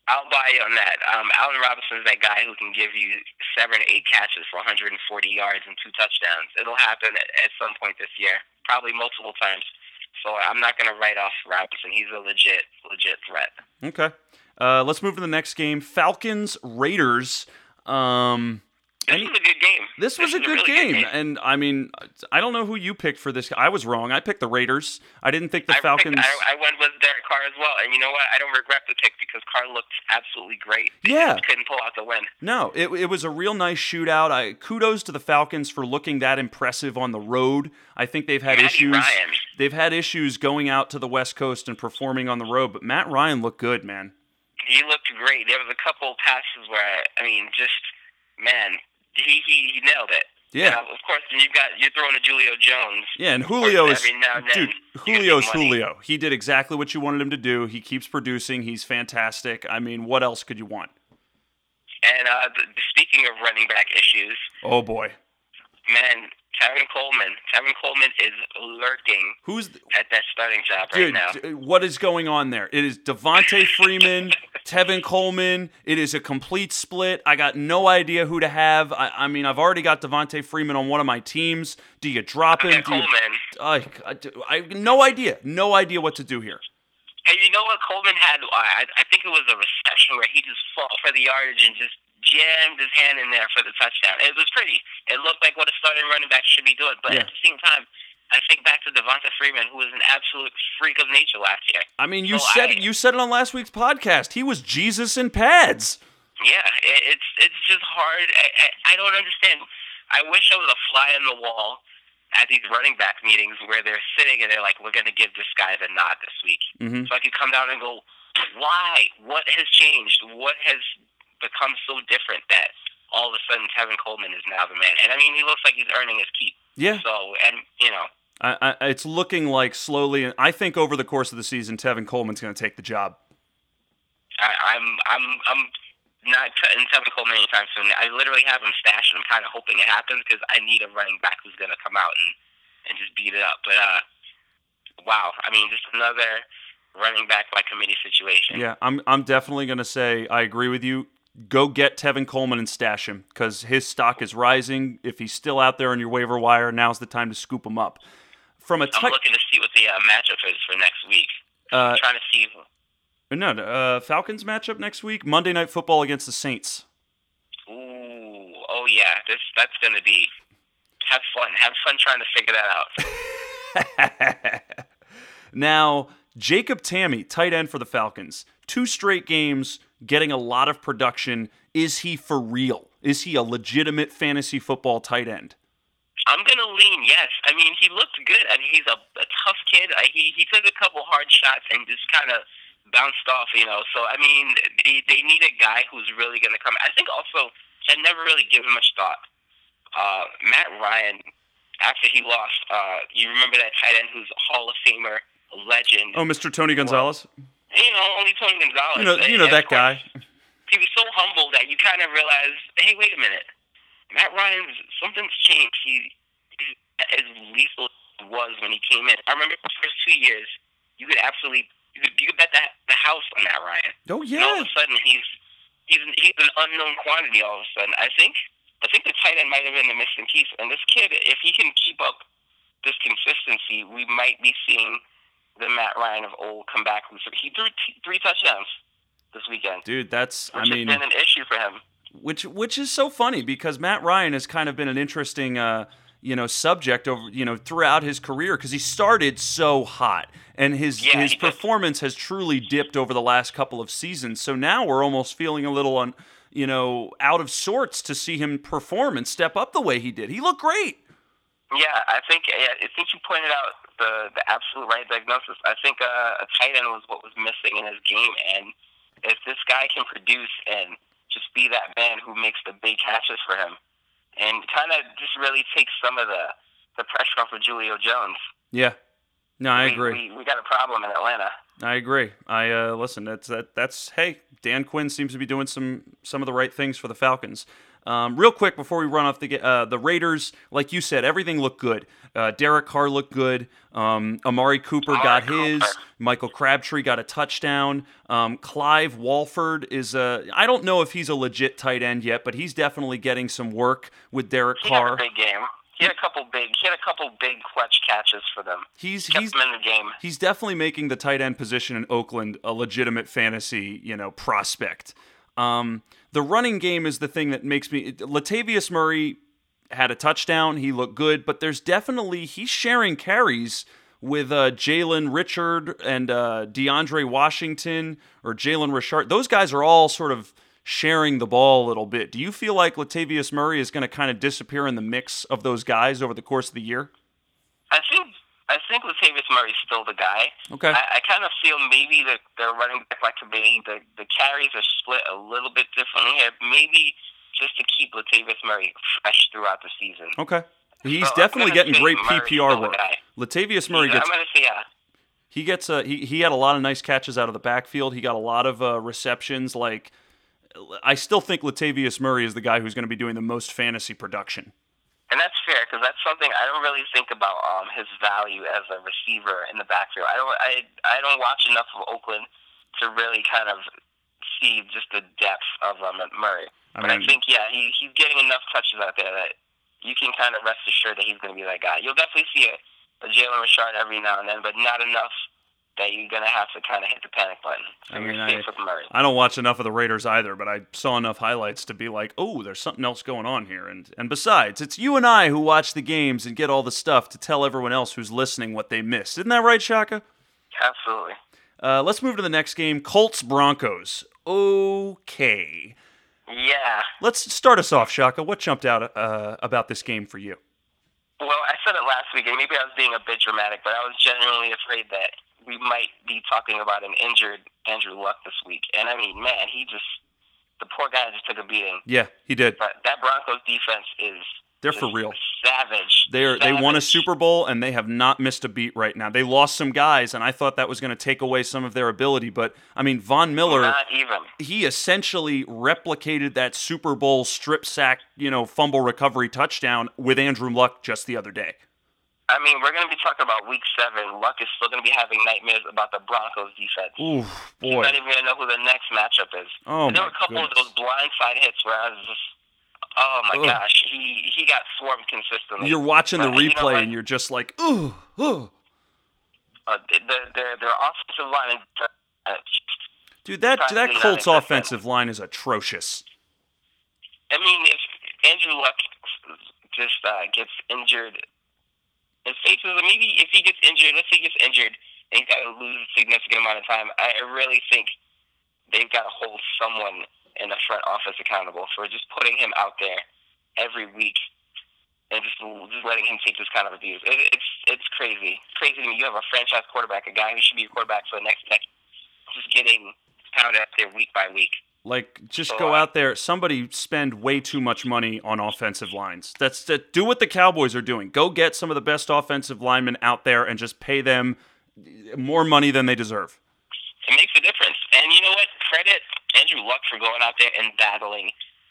I'll buy you on that. Um, Allen Robinson is that guy who can give you seven, eight catches for 140 yards and two touchdowns. It'll happen at, at some point this year, probably multiple times. So I'm not going to write off Robinson. He's a legit, legit threat. Okay. Uh, let's move to the next game. Falcons Raiders. Um, This Any- was a good game. this was a good really game, and I mean, I don't know who you picked for this. I was wrong. I picked the Raiders. I didn't think the I picked- Falcons. I, I went with Derek Carr as well, and you know what? I don't regret the pick because Carr looked absolutely great. They Yeah. couldn't pull out the win. No, it, it was a real nice shootout. I kudos to the Falcons for looking that impressive on the road. I think they've had issues. Ryan. They've had issues going out to the West Coast and performing on the road, but Matt Ryan looked good, man. He looked great. There was a couple passes where I mean, just man, he he, he nailed it. Yeah. And, of course, you've got you're throwing to Julio Jones. Yeah, and course, Julio is now dude. Julio's. Julio. He did exactly what you wanted him to do. He keeps producing. He's fantastic. I mean, what else could you want? And uh, speaking of running back issues, Oh boy, man, Tevin Coleman. Tevin Coleman is lurking who's at that starting job right now. What is going on there? It is Devonta Freeman, Tevin Coleman. It is a complete split. I got no idea who to have. I, I mean, I've already got Devonta Freeman on one of my teams. Do you drop him? Do you, Coleman. I, I, I no idea. No idea what to do here. And you know what Coleman had? I, I think it was a reception where he just fought for the yardage and just jammed his hand in there for the touchdown. It was pretty. It looked like what a starting running back should be doing. But Yeah. at the same time, I think back to Devonta Freeman, who was an absolute freak of nature last year. I mean, you So said I- it. You said it on last week's podcast. He was Jesus in pads. Yeah, it, it's it's just hard. I, I, I don't understand. I wish I was a fly on the wall at these running back meetings where they're sitting and they're like, "We're going to give this guy the nod this week," Mhm. so I could come down and go, "Why? What has changed? What has become so different that all of a sudden Tevin Coleman is now the man?" And I mean, he looks like he's earning his keep. Yeah, So, and you know, I, I, it's looking like slowly. and I think over the course of the season, Tevin Coleman's going to take the job. I, I'm I'm I'm not cutting Tevin Coleman anytime soon. I literally have him stashed, and I'm kind of hoping it happens because I need a running back who's going to come out and and just beat it up. But uh, wow, I mean, just another running back by committee situation. Yeah, I'm. I'm definitely going to say I agree with you. Go get Tevin Coleman and stash him because his stock is rising. If he's still out there on your waiver wire, now's the time to scoop him up. From a I'm tight, looking to see what the uh, matchup is for next week. uh, I'm trying to see. no, no, uh, Falcons matchup next week, Monday Night Football against the Saints. Ooh, oh yeah, this that's going to be. Have fun. Have fun trying to figure that out. now, Jacob Tamme, tight end for the Falcons, two straight games, getting a lot of production. Is he for real? Is he a legitimate fantasy football tight end? I'm gonna lean yes. I mean, he looked good. I mean, he's a, a tough kid. I, he he took a couple hard shots and just kind of bounced off, you know. So I mean, they they need a guy who's really gonna come. I think also I never really given much thought. Uh, Matt Ryan, after he lost, uh, you remember that tight end who's a Hall of Famer, legend. Oh, Mr. Tony Gonzalez. You know, only Tony Gonzalez. You know, you know that guy. he was so humble that you kind of realize, hey, wait a minute, Matt Ryan's something's changed. He, he's as lethal as he was when he came in. I remember the first two years, you could absolutely you could, you could bet the, the house on Matt Ryan. Oh yeah. And all of a sudden, he's he's he's an unknown quantity. All of a sudden, I think I think the tight end might have been the missing piece. And this kid, if he can keep up this consistency, we might be seeing the Matt Ryan of old come back. He threw t- three touchdowns this weekend. Dude, that's which I mean, been an issue for him. Which which is so funny because Matt Ryan has kind of been an interesting. Uh, you know subject over you know throughout his career because he started so hot and his Yeah, his he did. performance has truly dipped over the last couple of seasons so now we're almost feeling a little on you know out of sorts to see him perform and step up the way he did he looked great Yeah, I think yeah, I think you pointed out the the absolute right diagnosis. I think uh, a tight end was what was missing in his game, and if this guy can produce and just be that man who makes the big catches for him, and kind of just really takes some of the the pressure off of Julio Jones. yeah no i we, agree We, we got a problem in Atlanta. I agree. I uh, listen. That's that. That's hey. Dan Quinn seems to be doing some some of the right things for the Falcons. Um, real quick before we run off the uh, the Raiders, like you said, everything looked good. Uh, Derek Carr looked good. Um, Amari Cooper got his. Michael Crabtree got a touchdown. Um, Clive Walford is a. I don't know if he's a legit tight end yet, but he's definitely getting some work with Derek He had Carr. a big game. He had a couple big. He had a couple big clutch catches for them. He's Kept he's them in the game. he's definitely making the tight end position in Oakland a legitimate fantasy, you know, prospect. Um, the running game is the thing that makes me. Latavius Murray had a touchdown. He looked good, but there's definitely he's sharing carries with uh, Jalen Richard and uh, DeAndre Washington or Jalen Richard. Those guys are all sort of sharing the ball a little bit. Do you feel like Latavius Murray is going to kind of disappear in the mix of those guys over the course of the year? I think I think Latavius Murray's still the guy. Okay. I, I kind of feel maybe the the running back like Kabay, the the carries are split a little bit differently here. Maybe just to keep Latavius Murray fresh throughout the season. Okay. He's So definitely getting great Murray's PPR work. Latavius Murray gets. I'm gonna say yeah. he gets a he, he had a lot of nice catches out of the backfield. He got a lot of uh, receptions. Like I still think Latavius Murray is the guy who's going to be doing the most fantasy production. And that's fair because that's something I don't really think about um, his value as a receiver in the backfield. I don't I I don't watch enough of Oakland to really kind of see just the depth of um, Murray. I but I think yeah, he, he's getting enough touches out there that you can kind of rest assured that he's going to be that guy. You'll definitely see a, a Jalen Richard every now and then, but not enough that you're going to have to kind of hit the panic button. So I you're mean, I-. I don't watch enough of the Raiders either, but I saw enough highlights to be like, oh, there's something else going on here. And and besides, it's you and I who watch the games and get all the stuff to tell everyone else who's listening what they missed. Isn't that right, Shaka? Absolutely. Uh, let's move to the next game. Colts Broncos. Okay. Yeah. Let's start us off, Shaka. What jumped out uh, about this game for you? Well, I said it last week, and maybe I was being a bit dramatic, but I was genuinely afraid that we might be talking about an injured Andrew Luck this week. And I mean, man, he just the poor guy just took a beating. Yeah, he did. But that Broncos defense is They're for real. savage. They're they won a Super Bowl and they have not missed a beat right now. They lost some guys, and I thought that was going to take away some of their ability. But I mean, Von Miller, Not even. he essentially replicated that Super Bowl strip sack, you know, fumble recovery touchdown with Andrew Luck just the other day. I mean, we're going to be talking about Week Seven. Luck is still going to be having nightmares about the Broncos defense. Ooh, He's boy. not even going to know who the next matchup is. Oh there my were a couple goodness. of those blindside hits where I was just, oh my Ugh. gosh, he he got swarmed consistently. You're watching the But, you know replay and you're just like, ooh, ooh. uh, their, their their offensive line. Uh, Dude, that that Colts offensive line is atrocious. I mean, if Andrew Luck just uh, gets injured, and faces maybe if he gets injured, let's say he gets injured and he's got to lose a significant amount of time, I really think they've got to hold someone in the front office accountable for just putting him out there every week and just just letting him take this kind of abuse. It, it's it's crazy, crazy to me. You have a franchise quarterback, a guy who should be a quarterback for the next decade, just getting pounded out there week by week. Like, just So, go out there. Somebody spend way too much money on offensive lines. That's that. Do what the Cowboys are doing. Go get some of the best offensive linemen out there and just pay them more money than they deserve. It makes a difference. And you know what? Credit Andrew Luck for going out there and battling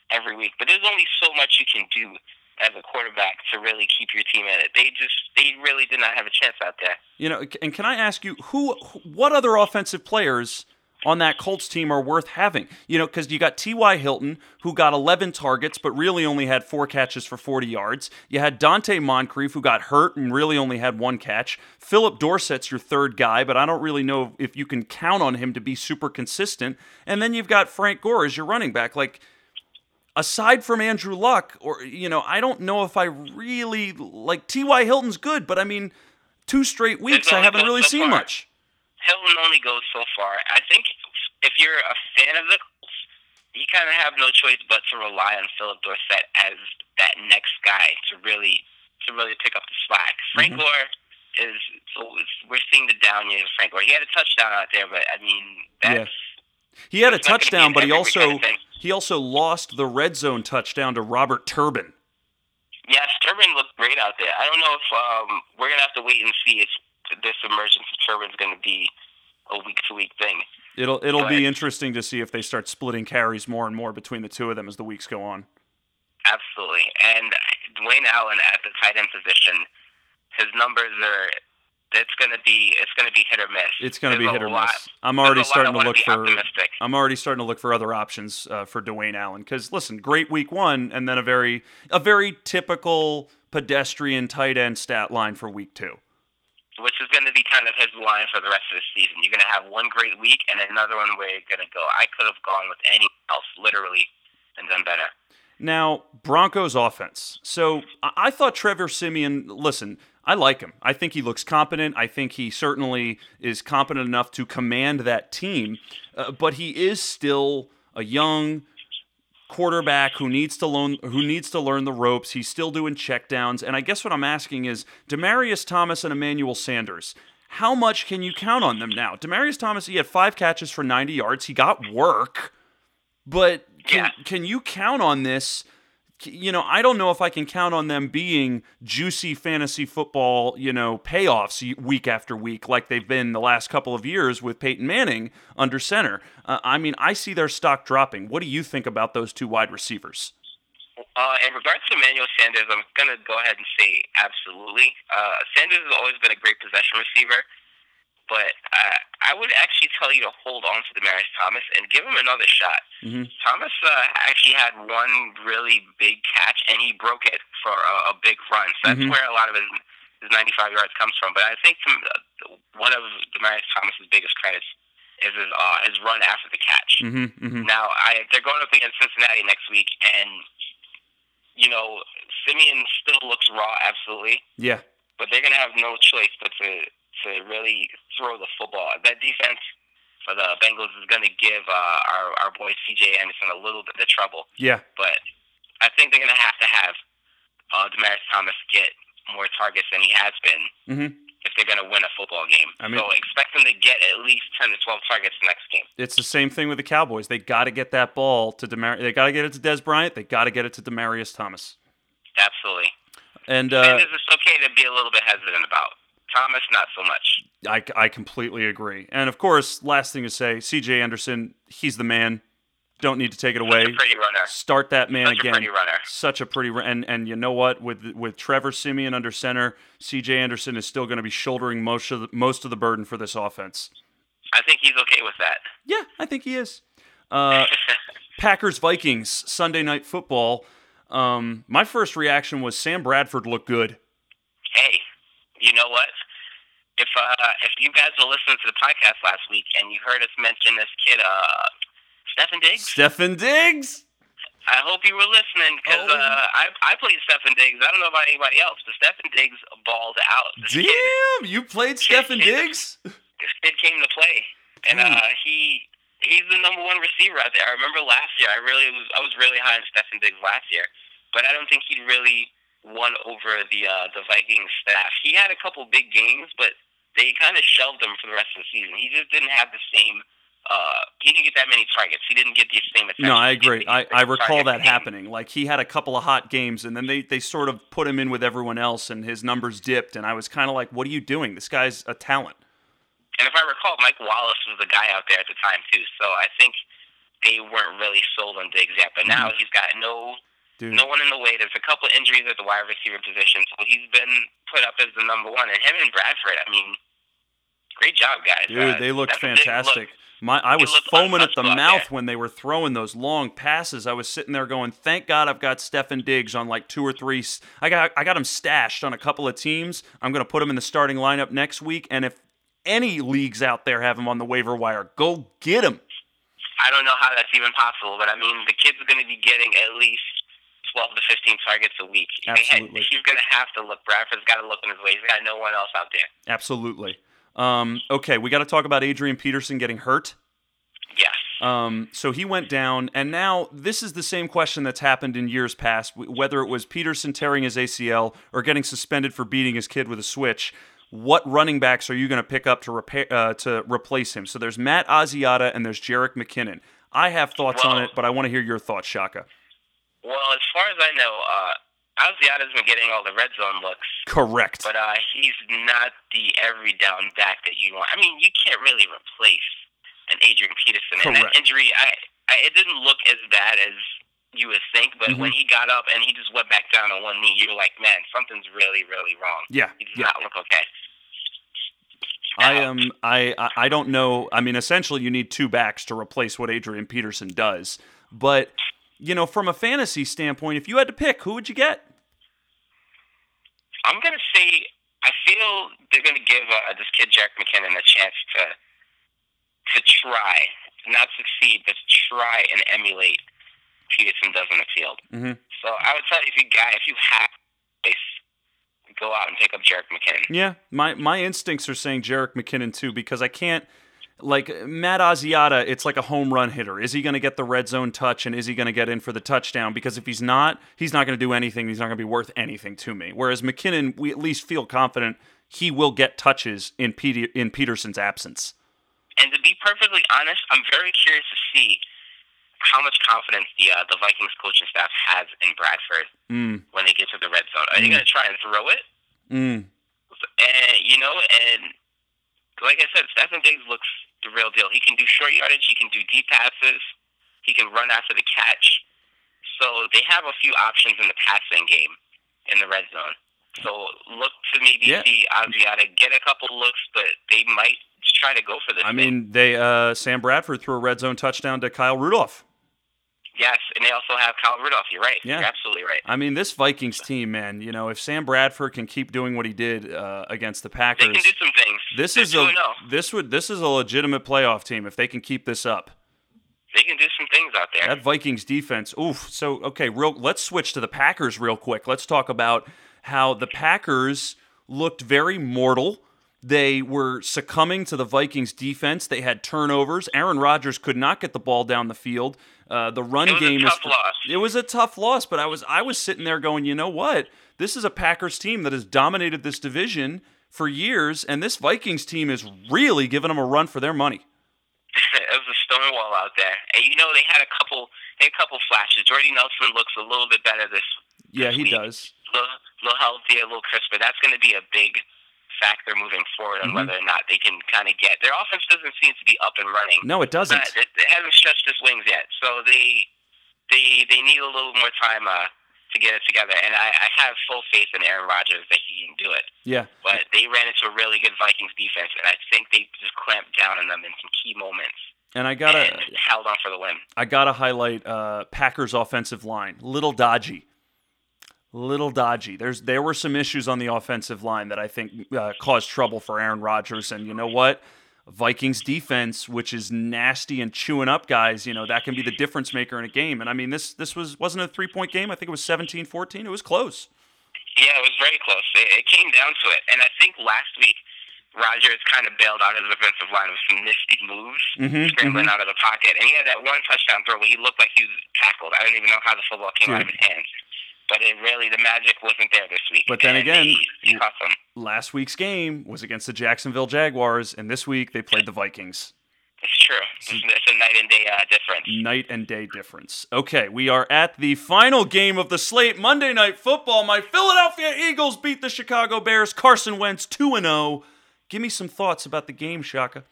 every week. But there's only so much you can do as a quarterback to really keep your team in it. They just they really did not have a chance out there. You know, and can I ask you who, what other offensive players on that Colts team are worth having. You know, because you got T.Y. Hilton, who got 11 targets, but really only had four catches for 40 yards. You had Donte Moncrief, who got hurt and really only had one catch. Phillip Dorsett's your third guy, but I don't really know if you can count on him to be super consistent. And then you've got Frank Gore as your running back. Like, aside from Andrew Luck, or, you know, I don't know if I really like T.Y. Hilton's good, but I mean, two straight weeks, I haven't really so seen far. much. Hilton only goes so far. I think if you're a fan of the Colts, you kind of have no choice but to rely on Phillip Dorsett as that next guy to really to really pick up the slack. Frank mm-hmm. Gore is so we're seeing the down years of Frank Gore. He had a touchdown out there, but I mean that's. Yeah. He had a touchdown, but he also kind of he also lost the red zone touchdown to Robert Turbin. Yes, Turbin looked great out there. I don't know if um, we're gonna have to wait and see if this emergence of Turbin's going to be a week to week thing. It'll it'll but, be interesting to see if they start splitting carries more and more between the two of them as the weeks go on. Absolutely, and Dwayne Allen at the tight end position, his numbers are. It's gonna be it's gonna be hit or miss. It's gonna There's be hit or lot. miss. I'm already starting to look for. Optimistic. I'm already starting to look for other options uh, for Dwayne Allen because listen, great week one, and then a very a very typical pedestrian tight end stat line for week two which is going to be kind of his line for the rest of the season. You're going to have one great week and another one where you're going to go, I could have gone with anything else, literally, and done better. Now, Broncos offense. So I thought Trevor Siemian, listen, I like him. I think he looks competent. I think he certainly is competent enough to command that team, uh, but he is still a young, quarterback who needs to learn who needs to learn the ropes. He's still doing checkdowns, and I guess what I'm asking is Demaryius Thomas and Emmanuel Sanders. How much can you count on them now? Demaryius Thomas, he had five catches for 90 yards. He got work, but can, yeah. can you count on this you know, I don't know if I can count on them being juicy fantasy football, you know, payoffs week after week like they've been the last couple of years with Peyton Manning under center. Uh, I mean, I see their stock dropping. What do you think about those two wide receivers? Uh, in regards to Emmanuel Sanders, I'm going to go ahead and say absolutely. Uh, Sanders has always been a great possession receiver. But uh, I would actually tell you to hold on to Demaryius Thomas and give him another shot. Mm-hmm. Thomas uh, actually had one really big catch, and he broke it for a, a big run. So that's mm-hmm. where a lot of his, his 95 yards comes from. But I think some, uh, one of Demaryius Thomas's biggest credits is his, uh, his run after the catch. Mm-hmm, mm-hmm. Now, I, they're going up against Cincinnati next week, and, you know, Siemian still looks raw, absolutely. Yeah. But they're going to have no choice but to to really throw the football. That defense for the Bengals is going to give uh, our our boy C.J. Anderson a little bit of trouble. Yeah, but I think they're going to have to have uh, Demaryius Thomas get more targets than he has been. Mm-hmm. If they're going to win a football game, I mean, so expect them to get at least ten to twelve targets next game. It's the same thing with the Cowboys. They got to get that ball to Demar. They got to get it to Dez Bryant. They got to get it to Demaryius Thomas. Absolutely. And, uh, and it's okay to be a little bit hesitant about. Thomas, not so much. I, I completely agree. And of course, last thing to say, CJ Anderson, he's the man. Don't need to take it Such away. pretty runner. Start that man Such again. A pretty runner. Such a pretty and and you know what? With with Trevor Siemian under center, CJ Anderson is still going to be shouldering most of the, most of the burden for this offense. I think he's okay with that. Yeah, I think he is. Uh, Packers Vikings Sunday night football. Um, my first reaction was Sam Bradford looked good. Hey, you know what? If uh, if you guys were listening to the podcast last week and you heard us mention this kid, uh, Stefon Diggs. Stefon Diggs. I hope you were listening because oh. uh, I I played Stefon Diggs. I don't know about anybody else, but Stefon Diggs balled out. This Damn, kid, you played Stefon Diggs. This kid came to play, and uh, he he's the number one receiver out there. I remember last year, I really was I was really high on Stefon Diggs last year, but I don't think he really won over the uh, the Vikings staff. He had a couple big games, but they kind of shelved him for the rest of the season. He just didn't have the same. Uh, he didn't get that many targets. He didn't get the same attention. No, I agree. I, I recall that happening. Like he had a couple of hot games, and then they, they sort of put him in with everyone else, and his numbers dipped. And I was kind of like, "What are you doing? This guy's a talent." And if I recall, Mike Wallace was the guy out there at the time too. So I think they weren't really sold on Diggs yet. But now mm-hmm. he's got no Dude. No one in the way. There's a couple injuries at the wide receiver position, so he's been put up as the number one. And him and Bradford, I mean, great job, guys. Dude, uh, they looked fantastic. Look. My, I was foaming at the mouth there. when they were throwing those long passes. I was sitting there going, "Thank God I've got Stefon Diggs on like two or three. I got I got him stashed on a couple of teams. I'm going to put him in the starting lineup next week. And if any leagues out there have him on the waiver wire, go get him. I don't know how that's even possible, but I mean, the kid's are going to be getting at least 12 to 15 targets a week. Had- Absolutely. he's going to have to look. Bradford's got to look in his way. He's got no one else out there. Absolutely. Um, okay, we got to talk about Adrian Peterson getting hurt. Yes. Um, so he went down, and now this is the same question that's happened in years past. Whether it was Peterson tearing his ACL or getting suspended for beating his kid with a switch, what running backs are you going to pick up to repair uh, to replace him? So there's Matt Asiata and there's Jerick McKinnon. I have thoughts on it, but I want to hear your thoughts, Shaka. Well, as far as I know, uh, Asiata's been getting all the red zone looks, Correct. but uh, he's not the every down back that you want. I mean, you can't really replace an Adrian Peterson. And that injury, I, I it didn't look as bad as you would think, but Mhm. when he got up and he just went back down on one knee, you were like, man, something's really, really wrong. yeah, He does yeah. not look okay. I am. I- I don't know. I mean, essentially, you need two backs to replace what Adrian Peterson does. But you know, from a fantasy standpoint, if you had to pick, who would you get? I'm gonna say I feel they're gonna give uh, this kid Jack McKinnon a chance to to try, not succeed, but try and emulate Peterson does in the field. Mhm. So I would tell you if you guy if you have space, go out and pick up Jerick McKinnon. Yeah, my my instincts are saying Jerick McKinnon too because I can't like Matt Asiata. It's like a home run hitter. Is he going to get the red zone touch and is he going to get in for the touchdown? Because if he's not, he's not going to do anything. He's not going to be worth anything to me. Whereas McKinnon, we at least feel confident he will get touches in Peter, in Peterson's absence. And to be perfectly honest, I'm very curious to see how much confidence the uh, the Vikings coaching staff has in Bradford Mm, when they get to the red zone. Are they Mm. going to try and throw it? mm, And you know, and like I said, Stefon Diggs looks the real deal. He can do short yardage. He can do deep passes. He can run after the catch. So they have a few options in the passing game in the red zone. So look to maybe Yeah. see Asiata get a couple looks, but they might try to go for this. I thing. mean, they uh, Sam Bradford threw a red zone touchdown to Kyle Rudolph. Yes, and they also have Kyle Rudolph. You're right. Yeah. You're absolutely right. I mean, this Vikings team, man. You know, if Sam Bradford can keep doing what he did uh, against the Packers, They can do some things. This They're is a this would this is a legitimate playoff team if they can keep this up. They can do some things out there. That Vikings defense, oof. So okay, real. Let's switch to the Packers real quick. Let's talk about how the Packers looked very mortal. They were succumbing to the Vikings defense. They had turnovers. Aaron Rodgers could not get the ball down the field. Uh, the run It was a game tough is. loss. It was a tough loss, but I was I was sitting there going, you know what? This is a Packers team that has dominated this division for years, and this Vikings team is really giving them a run for their money. it was a stone wall out there. And you know they had a couple they had a couple flashes. Jordy Nelson looks a little bit better this Yeah, this he week. does. A little, little healthier, a little crisper. That's going to be a big factor moving forward on Mhm. whether or not they can kind of get their offense doesn't seem to be up and running. No, it doesn't. It, it hasn't stretched its wings yet, so they they they need a little more time uh, to get it together. And I, I have full faith in Aaron Rodgers that he can do it. Yeah, But they ran into a really good Vikings defense, and I think they just clamped down on them in some key moments and I gotta and held on for the win. I gotta highlight uh, Packers offensive line. Little dodgy. Little dodgy. There's there were some issues on the offensive line that I think uh, caused trouble for Aaron Rodgers. And you know what? Vikings defense, which is nasty and chewing up guys, you know that can be the difference maker in a game. And I mean this this was wasn't a three point game. I think it was 17-14. It was close. Yeah, it was very close. It, it came down to it, and I think last week Rodgers kind of bailed out his offensive line with some nifty moves, Mhm, scrambling out of the pocket, and he had that one touchdown throw where he looked like he was tackled. I don't even know how the football came out of his hands, but it really the magic wasn't there this week. But then and again, they, they. Last week's game was against the Jacksonville Jaguars, and this week they played the Vikings. It's true. It's, it's a night and day uh, difference. night and day difference. Okay, we are at the final game of the slate. Monday Night Football. My Philadelphia Eagles beat the Chicago Bears. Carson Wentz 2 and 0. Give me some thoughts about the game, Shaka.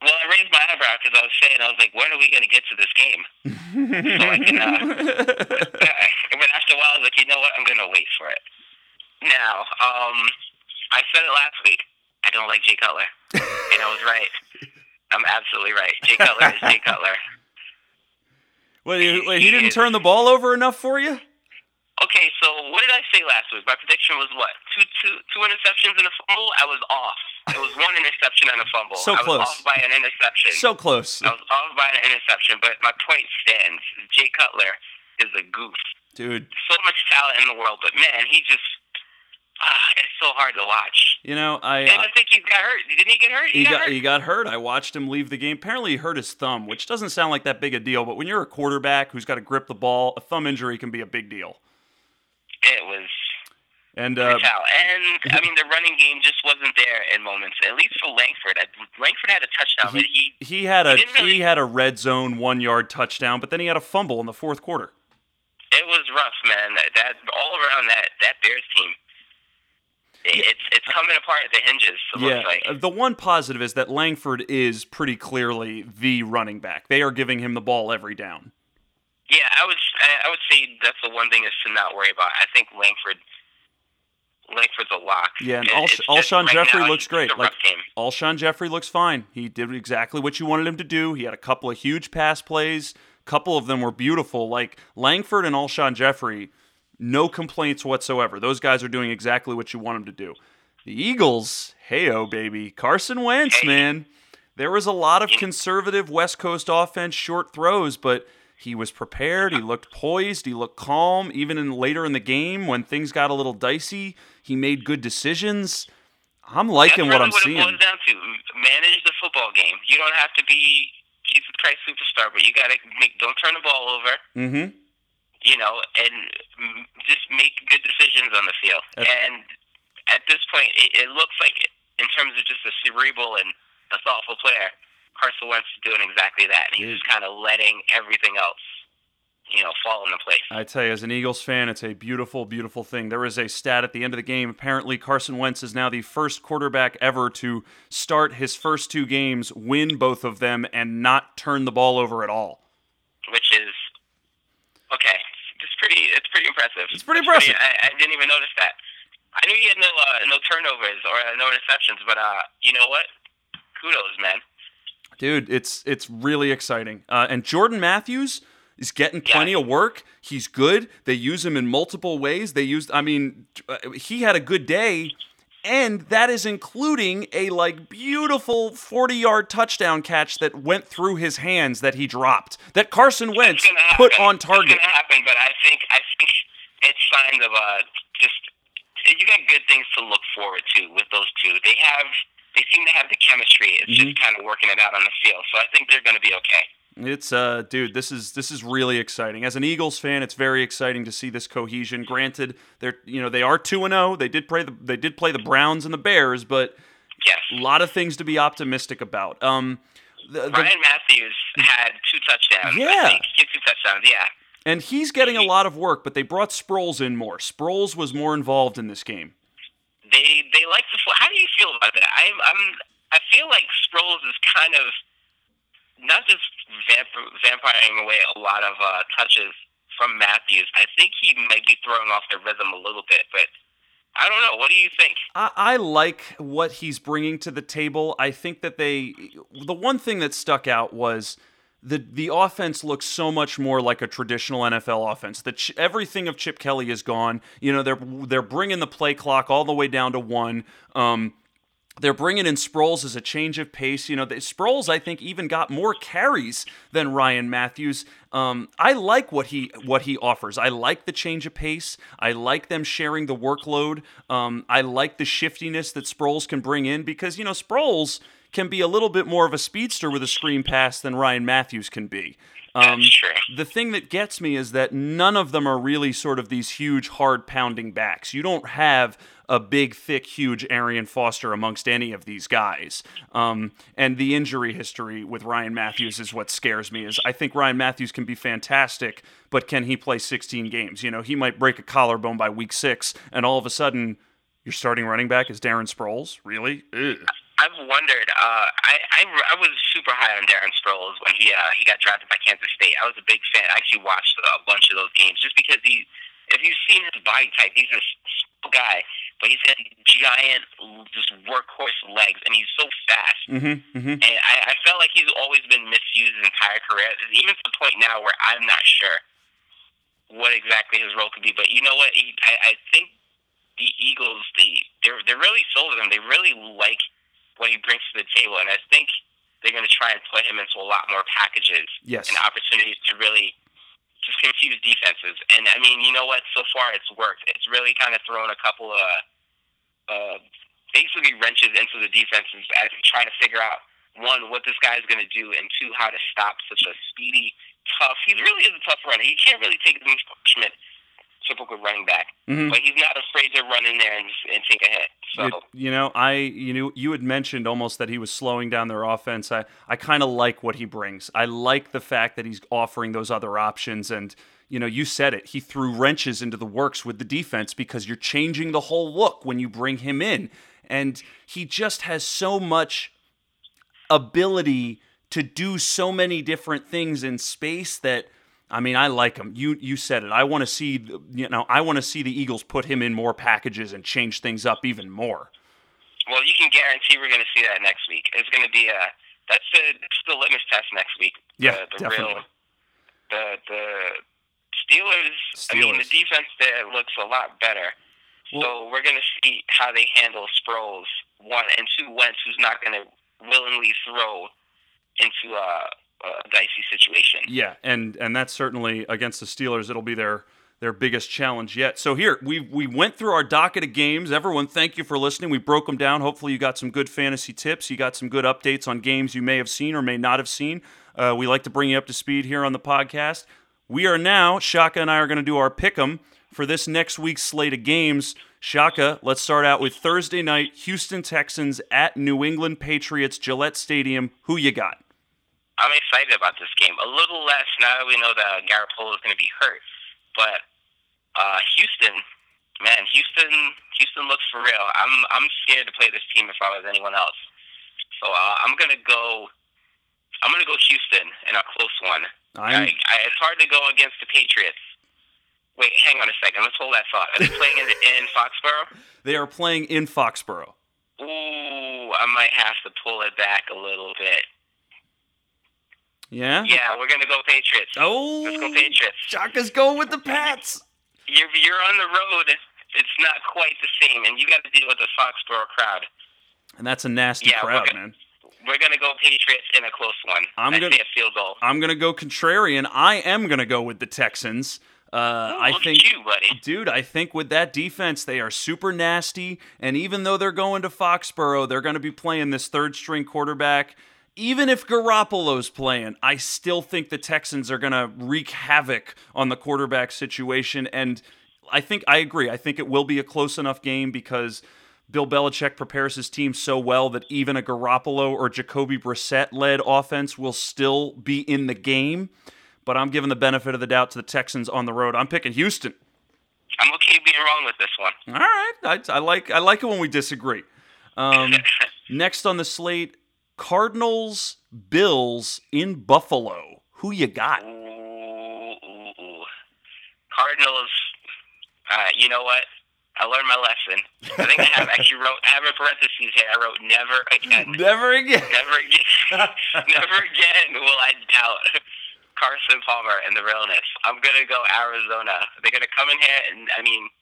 Well, I raised my eyebrow because I was saying, I was like, when are we going to get to this game? so I can, uh, but after a while, I was like, you know what? I'm going to wait for it. Now, um, I said it last week. I don't like Jay Cutler. and I was right. I'm absolutely right. Jay Cutler is Jay Cutler. Wait, he, wait, he didn't turn the ball over enough for you? Okay, so what did I say last week? My prediction was what? Two, two, two interceptions and a fumble. I was off. It was one interception and a fumble. So I close. was off by an interception. So close. I was off by an interception, but my point stands. Jay Cutler is a goof. Dude, So much talent in the world, but man, he just ah, it's so hard to watch. you know, I. And I think he got hurt. Didn't he get hurt? He got hurt. he got hurt. I watched him leave the game. Apparently, he hurt his thumb, which doesn't sound like that big a deal. But when you're a quarterback who's got to grip the ball, a thumb injury can be a big deal. It was And uh, and I mean the running game just wasn't there in moments. At least for Langford, Langford had a touchdown, but he he had a He really- he had a red zone one yard touchdown, but then he had a fumble in the fourth quarter. it was rough, man. That, that all around that that Bears team, it's it's coming apart at the hinges. It Yeah, looks like. uh, the one positive is that Langford is pretty clearly the running back. They are giving him the ball every down. Yeah, I would I would say that's the one thing is to not worry about. I think Langford Langford's a lock. Yeah, and It- Al- it's just Alshon right Jeffery now, looks great. Like game. Alshon Jeffery looks fine. He did exactly what you wanted him to do. He had a couple of huge pass plays. A couple of them were beautiful. Like Langford and Alshon Jeffery, no complaints whatsoever. Those guys are doing exactly what you want them to do. The Eagles, heyo baby, Carson Wentz, Hey. man. There was a lot of conservative West Coast offense, short throws, but he was prepared. He looked poised. He looked calm. Even in later in the game when things got a little dicey, he made good decisions. I'm liking That's what I'm what seeing. it boils down to. Manage the football game. You don't have to be Jesus Christ superstar, but you got to make. Don't turn the ball over. Mm-hmm. You know, and just make good decisions on the field. And at this point, it, it looks like, in terms of just a cerebral and a thoughtful player, Carson Wentz is doing exactly that. And he's just kind of letting everything else, you know, fall into place. I tell you, as an Eagles fan, it's a beautiful, beautiful thing. There is a stat at the end of the game. Apparently, Carson Wentz is now the first quarterback ever to start his first two games, win both of them, and not turn the ball over at all. which is okay. It's pretty. It's pretty impressive. It's pretty impressive. I, I didn't even notice that. I knew he had no uh, no turnovers or uh, no interceptions, but uh, you know what? Kudos, man. Dude, it's it's really exciting. Uh, and Jordan Matthews is getting plenty of work. He's good. They use him in multiple ways. They used, I mean, uh, he had a good day, and that is including a like beautiful 40 yard touchdown catch that went through his hands that he dropped. That Carson Wentz gonna put on target. It's gonna happen, but I think I think it's signs of uh just you got good things to look forward to with those two. They have they seem to have the chemistry. It's Mm-hmm. just kind of working it out on the field. So I think they're going to be okay. It's uh dude, this is this is really exciting. As an Eagles fan, it's very exciting to see this cohesion. Granted, they're you know, they are 2 and 0. They did play the they did play the Browns and the Bears, but Yes. a lot of things to be optimistic about. Um the, the- Ryan Mathews had two touchdowns. Yeah. I think. He had two touchdowns. Yeah. and he's getting a lot of work, but they brought Sproles in more. Sproles was more involved in this game. they they like the. How do you feel about that? I'm I'm I feel like Sproles is kind of not just vamp- vampiring away a lot of uh, touches from Mathews. I think he might be throwing off the rhythm a little bit, but I don't know. What do you think? I, I like what he's bringing to the table. I think that they, the one thing that stuck out was the the offense looks so much more like a traditional NFL offense. Ch- everything of Chip Kelly is gone. You know they're they're bringing the play clock all the way down to one. Um, they're bringing in Sproles as a change of pace. You know, the, Sproles, I think, even got more carries than Ryan Mathews. Um, I like what he what he offers. I like the change of pace. I like them sharing the workload. Um, I like the shiftiness that Sproles can bring in because you know Sproles can be a little bit more of a speedster with a screen pass than Ryan Mathews can be. Um, the thing that gets me is that none of them are really sort of these huge, hard pounding backs. You don't have a big, thick, huge Arian Foster amongst any of these guys. Um, and the injury history with Ryan Mathews is what scares me. Is I think Ryan Mathews can be fantastic, but can he play 16 games? You know, he might break a collarbone by week six, and all of a sudden, your starting running back is Darren Sproles. Really? I've wondered. Uh, I, I I was super high on Darren Sproles when he uh, he got drafted by Kansas State. I was a big fan. I actually watched a bunch of those games just because he, if you've seen his body type, he's a guy, but he's got giant, just workhorse legs, and he's so fast. Mm-hmm, mm-hmm. And I, I felt like he's always been misused his entire career, even to the point now where I'm not sure what exactly his role could be. But you know what? He, I, I think the Eagles, the they're they're really sold on him. They really like what he brings to the table, and I think they're going to try and put him into a lot more packages Yes. and opportunities to really just confuse defenses. And I mean, you know what? So far, it's worked. It's really kind of thrown a couple of uh, basically wrenches into the defenses as they try to figure out one what this guy is going to do, and two how to stop such a speedy, tough. He really is a tough runner. He can't really take punishment typical running back, Mhm. but he's not afraid to run in there and, and take a hit. So. You, you know, I you know you had mentioned almost that he was slowing down their offense. I I kind of like what he brings. I like the fact that he's offering those other options and you know, you said it. He threw wrenches into the works with the defense because you're changing the whole look when you bring him in. And he just has so much ability to do so many different things in space that I mean, I like him. You you said it. I want to see you know, I want to see the Eagles put him in more packages and change things up even more. Well, you can guarantee we're going to see that next week. It's going to be a that's the that's the litmus test next week. Yeah, the, the definitely. real the the Steelers. I mean, the defense there looks a lot better. so we're going to see how they handle Sproles one and two. Wentz, who's not going to willingly throw into a, a dicey situation. Yeah, and and that's certainly against the Steelers. It'll be their their biggest challenge yet. So here we we went through our docket of games. Everyone, thank you for listening. We broke them down. Hopefully, you got some good fantasy tips. You got some good updates on games you may have seen or may not have seen. Uh, we like to bring you up to speed here on the podcast. We are now Shaka and I are going to do our pick 'em for this next week's slate of games. Shaka, let's start out with Thursday night Houston Texans at New England Patriots Gillette Stadium. Who you got? I'm excited about this game. A little less now that we know that Garoppolo is going to be hurt, but uh, Houston, man, Houston, Houston looks for real. I'm I'm scared to play this team if I was anyone else. So uh, I'm gonna go. I'm gonna go Houston in a close one. I, I, it's hard to go against the Patriots. Wait, hang on a second. Let's hold that thought. Are they playing in, in Foxborough? They are playing in Foxborough. Ooh, I might have to pull it back a little bit. Yeah? Yeah, we're gonna go Patriots. Oh, Let's go Patriots. Shaka's going with the Pats. You're you're on the road. It's not quite the same, and you got to deal with the Foxborough crowd. And that's a nasty Yeah, we're crowd, gonna- man. We're gonna go Patriots in a close one. I'm gonna- say a field goal. I'm gonna go contrarian. I am gonna go with the Texans. Uh, Ooh, I think, you, buddy. dude, I think with that defense, they are super nasty. And even though they're going to Foxborough, they're going to be playing this third string quarterback. Even if Garoppolo's playing, I still think the Texans are going to wreak havoc on the quarterback situation. And I think I agree. I think it will be a close enough game because Bill Belichick prepares his team so well that even a Garoppolo or Jacoby Brissett led offense will still be in the game. But I'm giving the benefit of the doubt to the Texans on the road. I'm picking Houston. I'm okay being wrong with this one. All right, I, I like I like it when we disagree. Um, next on the slate, Cardinals Bills in Buffalo. Who you got? Ooh, ooh, ooh. Cardinals. Uh, you know what? I learned my lesson. I think I have actually wrote. I have a parentheses here. I wrote never again. Never again. Never again. never again will I doubt Carson Palmer and the realness. I'm gonna go Arizona. They're gonna come in here, and I mean,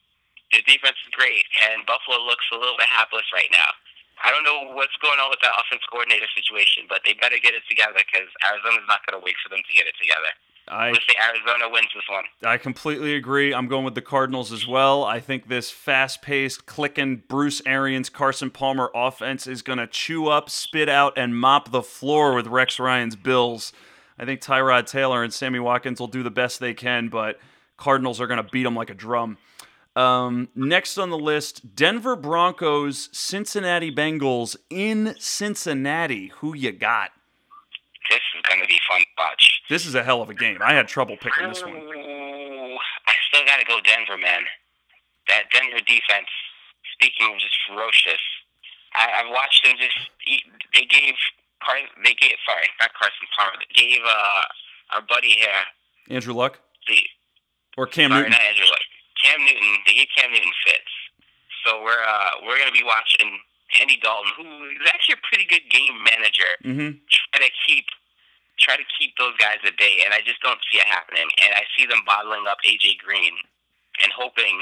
the defense is great, and Buffalo looks a little bit hapless right now. I don't know what's going on with that offense coordinator situation, but they better get it together because Arizona's not gonna wait for them to get it together. I say Arizona wins this one. I completely agree. I'm going with the Cardinals as well. I think this fast-paced, clicking Bruce Arians, Carson Palmer offense is going to chew up, spit out, and mop the floor with Rex Ryan's Bills. I think Tyrod Taylor and Sammy Watkins will do the best they can, but Cardinals are going to beat them like a drum. Um, next on the list, Denver Broncos, Cincinnati Bengals in Cincinnati. Who you got? This is gonna be fun to watch. This is a hell of a game. I had trouble picking this one. I still got to go Denver, man. That Denver defense, speaking of just ferocious, I, I've watched them just. They gave Car, they gave sorry, not Carson Palmer. They gave uh, our buddy here Andrew Luck the or Cam sorry, Newton? not Andrew Luck, Cam Newton. They get Cam Newton fits. So we're uh, we're gonna be watching Andy Dalton, who is actually a pretty good game manager, Mm-hmm. try to keep try to keep those guys at bay, and I just don't see it happening. And I see them bottling up AJ Green and hoping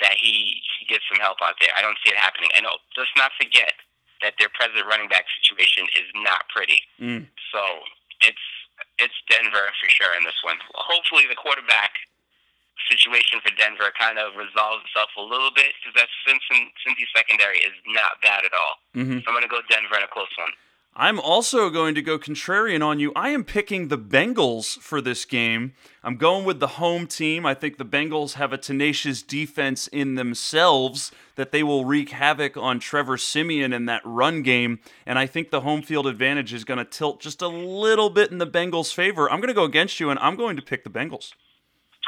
that he, he gets some help out there. I don't see it happening. And oh, let's not forget that their present running back situation is not pretty. Mm. So it's it's Denver for sure in this one. Hopefully, the quarterback situation for Denver kind of resolves itself a little bit because that Cincy secondary is not bad at all. Mm-hmm. So I'm going to go Denver in a close one. I'm also going to go contrarian on you. I am picking the Bengals for this game. I'm going with the home team. I think the Bengals have a tenacious defense in themselves that they will wreak havoc on Trevor Siemian in that run game. And I think the home field advantage is going to tilt just a little bit in the Bengals' favor. I'm going to go against you, and I'm going to pick the Bengals.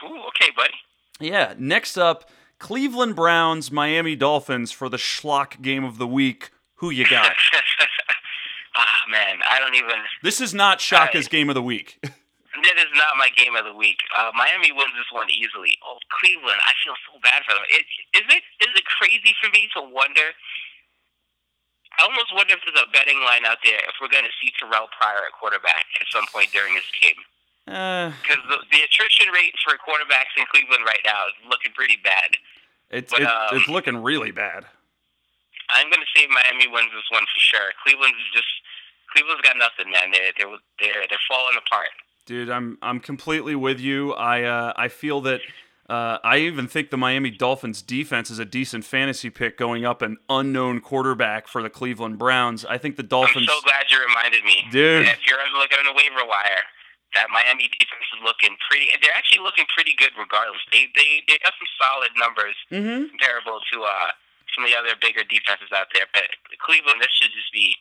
Ooh, okay, buddy. Yeah, next up, Cleveland Browns, Miami Dolphins for the schlock game of the week. Who you got? ah, man, I don't even. this is not Shaka's game of the week. That is not my game of the week. Uh, Miami wins this one easily. Oh, Cleveland, I feel so bad for them. It, is it is it crazy for me to wonder? I almost wonder if there's a betting line out there if we're going to see Terrelle Pryor at quarterback at some point during this game. Uh, Because the, the attrition rate for quarterbacks in Cleveland right now is looking pretty bad. it's But, it, um, it's looking really bad. I'm going to say Miami wins this one for sure. Cleveland's just Cleveland's got nothing, man. They're they're they're, they're falling apart. Dude, I'm I'm completely with you. I uh, I feel that uh, I even think the Miami Dolphins defense is a decent fantasy pick going up an unknown quarterback for the Cleveland Browns. I think the Dolphins. I'm so glad you reminded me, Dude. If you're ever looking on the waiver wire, that Miami defense is looking pretty. They're actually looking pretty good, regardless. They they they got some solid numbers Mhm. comparable to uh some of the other bigger defenses out there. But Cleveland, this should just be.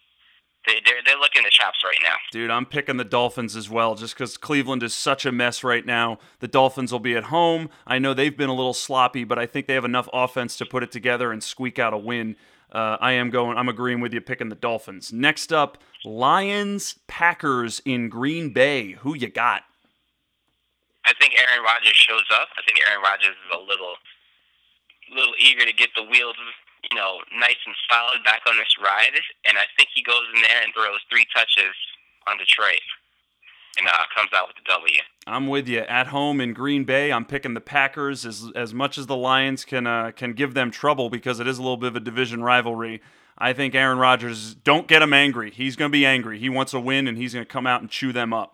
They, they're they're looking the chops right now. Dude, I'm picking the Dolphins as well, just because Cleveland is such a mess right now. The Dolphins will be at home. I know they've been a little sloppy, but I think they have enough offense to put it together and squeak out a win. Uh, I am going. I'm agreeing with you, picking the Dolphins. Next up, Lions Packers in Green Bay. Who you got? I think Aaron Rodgers shows up. I think Aaron Rodgers is a little, little eager to get the wheels, you know, nice and solid back on this ride, and I think he goes in there and throws three touches on Detroit, and uh, comes out with the W. I'm with you. At home in Green Bay, I'm picking the Packers as as much as the Lions can uh, can give them trouble because it is a little bit of a division rivalry. I think Aaron Rodgers don't get him angry. He's going to be angry. He wants a win and he's going to come out and chew them up.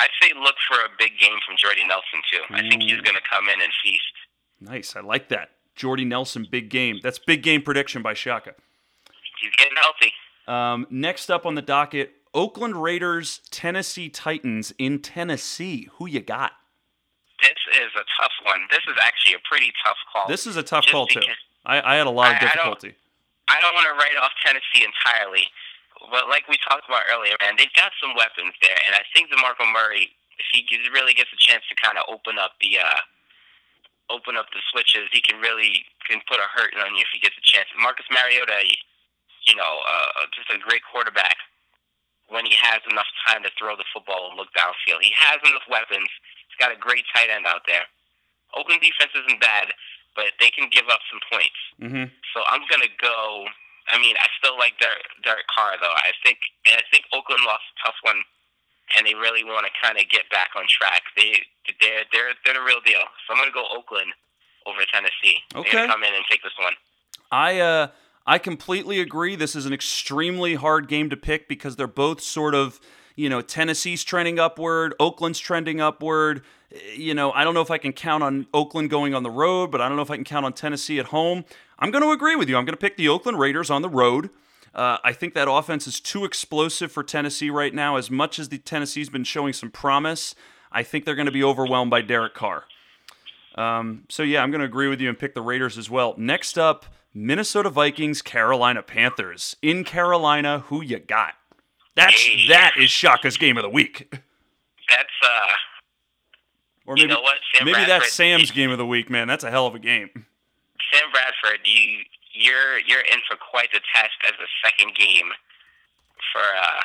I'd say look for a big game from Jordy Nelson too. I think he's going to come in and feast. Nice. I like that. Jordy Nelson, big game. That's big game prediction by Shaka. He's getting healthy. Um, next up on the docket, Oakland Raiders, Tennessee Titans in Tennessee. Who you got? This is a tough one. This is actually a pretty tough call. This is a tough Just call too. I, I had a lot of I- I difficulty. I don't want to write off Tennessee entirely, but like we talked about earlier, man, they've got some weapons there, and I think DeMarco Murray, if he really gets a chance to kind of open up the uh, open up the switches, he can really can put a hurt on you if he gets a chance. Marcus Mariota, you know, uh, just a great quarterback when he has enough time to throw the football and look downfield. He has enough weapons. He's got a great tight end out there. Oakland defense isn't bad, but they can give up some points. Mm-hmm. So I'm gonna go. I mean, I still like Derek, Derek Carr though. I think, and I think Oakland lost a tough one, and they really want to kind of get back on track. They they're they're they're the real deal. So I'm gonna go Oakland over Tennessee. They're Okay. come in and take this one. I uh I completely agree. This is an extremely hard game to pick because they're both sort of, you know, Tennessee's trending upward, Oakland's trending upward. Eh, You know, I don't know if I can count on Oakland going on the road, but I don't know if I can count on Tennessee at home. I'm going to agree with you. I'm going to pick the Oakland Raiders on the road. Uh, I think that offense is too explosive for Tennessee right now. As much as the Tennessee's been showing some promise, I think they're going to be overwhelmed by Derek Carr. Um, so yeah, I'm going to agree with you and pick the Raiders as well. Next up, Minnesota Vikings, Carolina Panthers. In Carolina, who you got? That's Hey. that is Shaka's game of the week. That's uh, Or you maybe know what, Sam maybe Bradford, that's Sam's game of the week, man. That's a hell of a game. Sam Bradford. You you're you're in for quite the test as a second game for uh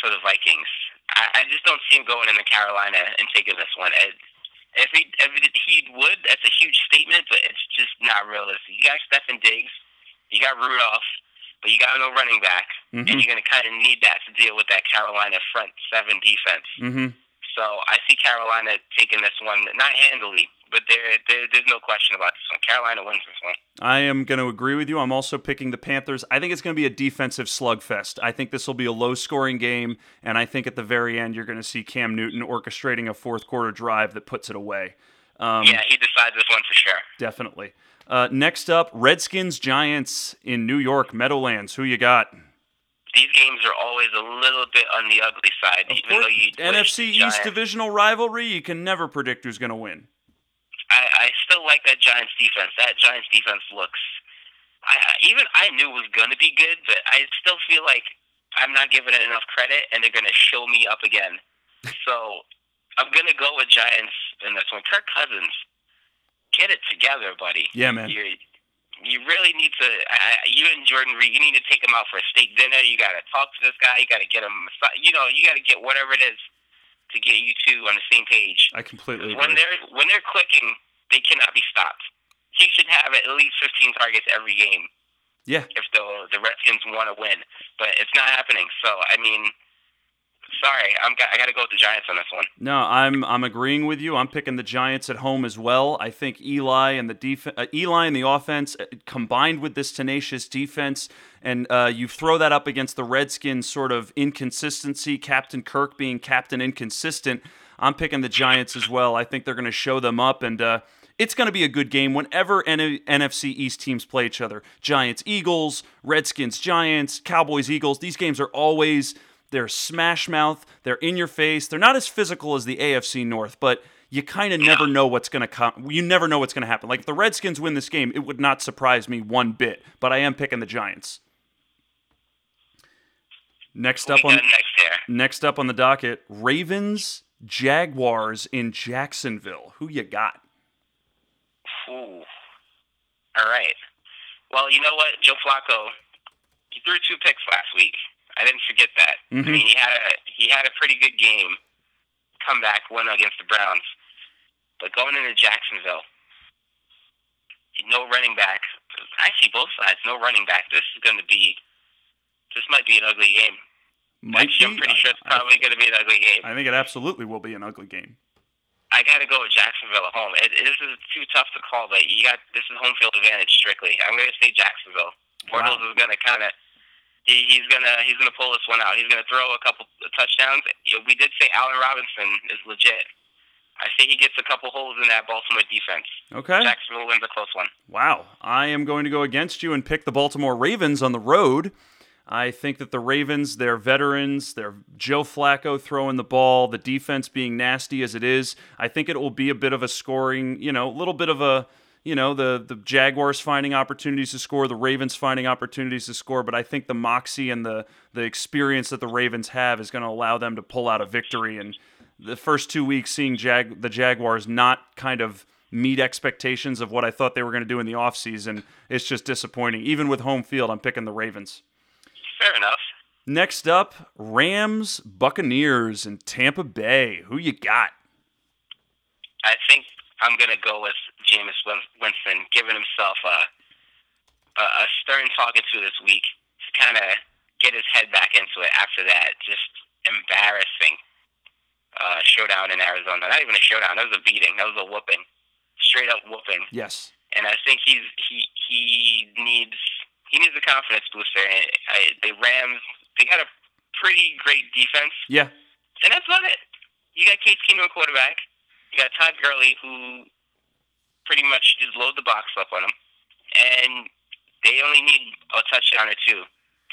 for the Vikings. I, I just don't see him going into Carolina and taking this one. It, If he if he would, that's a huge statement, but it's just not realistic. You got Stefon Diggs, you got Rudolph, but you got no running back, Mhm. and you're going to kind of need that to deal with that Carolina front seven defense. Mm-hmm. So I see Carolina taking this one, not handily, but there, there there's no question about this one. Carolina wins this one. I am going to agree with you. I'm also picking the Panthers. I think it's going to be a defensive slugfest. I think this will be a low scoring game, and I think at the very end, you're going to see Cam Newton orchestrating a fourth quarter drive that puts it away. Um, yeah, he decides this one for sure. Definitely. Uh, next up, Redskins Giants in New York, Meadowlands. Who you got? These games are always a little bit on the ugly side, Of even course, though you NFC East Giants- divisional rivalry, you can never predict who's going to win. I, I still like that Giants defense. That Giants defense looks. I, I even I knew it was going to be good, but I still feel like I'm not giving it enough credit, and they're going to show me up again. so I'm going to go with Giants in this one. Kirk Cousins, get it together, buddy. Yeah, man. You you really need to. I- you and Jordan Reed, you need to take him out for a steak dinner. You got to talk to this guy. You got to get him. You know, you got to get whatever it is to get you two on the same page. I completely agree. When they're when they're clicking, they cannot be stopped. He should have at least 15 targets every game Yeah, if the the Redskins want to win, but it's not happening. So I mean, sorry, I'm I got to go with the Giants on this one. No, I'm I'm agreeing with you. I'm picking the Giants at home as well. I think Eli and the def- uh, Eli and the offense uh, combined with this tenacious defense, and uh, you throw that up against the Redskins' sort of inconsistency. Captain Kirk being captain inconsistent. I'm picking the Giants as well. I think they're going to show them up, and uh, it's going to be a good game whenever N- NFC East teams play each other. Giants, Eagles, Redskins, Giants, Cowboys, Eagles. These games are always they're smash mouth. They're in your face. They're not as physical as the AFC North, but you kind of never know what's going to come. You never know what's going to happen. Like if the Redskins win this game, it would not surprise me one bit. But I am picking the Giants. Next up on next next up on the docket, Ravens Jaguars in Jacksonville. Who you got? Ooh. All right. Well, you know what, Joe Flacco, he threw two picks last week. I didn't forget that. Mhm. I mean, he had a he had a pretty good game, comeback win against the Browns, but going into Jacksonville, no running back. Actually, both sides, no running back. This is going to be, this might be an ugly game. Might Actually, I'm pretty sure it's I- probably going to be an ugly game. I think it absolutely will be an ugly game. I got to go with Jacksonville at home. It, it, this is too tough to call, but you got this is home field advantage strictly. I'm going to say Jacksonville. Bortles is going to kind of he, he's going to he's to pull this one out. He's going to throw a couple touchdowns. We did say Allen Robinson is legit. I say he gets a couple holes in that Baltimore defense. Okay. Jacksonville wins a close one. Wow. I am going to go against you and pick the Baltimore Ravens on the road. I think that the Ravens, they're veterans, they're Joe Flacco throwing the ball, the defense being nasty as it is. I think it will be a bit of a scoring, you know, a little bit of a, you know, the the Jaguars finding opportunities to score, the Ravens finding opportunities to score, but I think the moxie and the the experience that the Ravens have is going to allow them to pull out a victory and the first 2 weeks seeing Jag the Jaguars not kind of meet expectations of what I thought they were going to do in the offseason. It's just disappointing. Even with home field, I'm picking the Ravens. Fair enough. Next up, Rams, Buccaneers, and Tampa Bay. Who you got? I think I'm going to go with Jameis Winston, giving himself a, a, a stern talking to this week to kind of get his head back into it after that just embarrassing uh, showdown in Arizona. Not even a showdown, that was a beating. That was a whooping. Straight up whooping. Yes. And I think he's he he needs he needs a confidence booster. And I, the Rams they got a pretty great defense. Yeah. And that's about it. You got Case Keenum quarterback. You got Todd Gurley, who pretty much just load the box up on them, And they only need a touchdown or two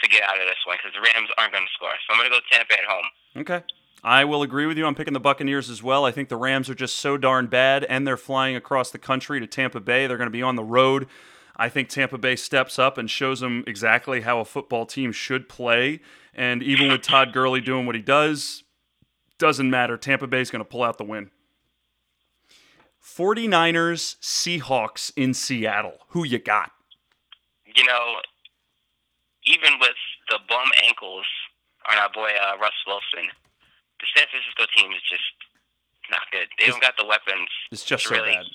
to get out of this one because the Rams aren't going to score. So I'm going to go Tampa at home. Okay. I will agree with you. I'm picking the Buccaneers as well. I think the Rams are just so darn bad, and they're flying across the country to Tampa Bay. They're going to be on the road. I think Tampa Bay steps up and shows them exactly how a football team should play. And even with Todd Gurley doing what he does, doesn't matter. Tampa Bay's going to pull out the win. 49ers, Seahawks in Seattle. Who you got? You know, even with the bum ankles on our boy uh, Russ Wilson, the San Francisco team is just not good. They don't got the weapons. It's just so really bad.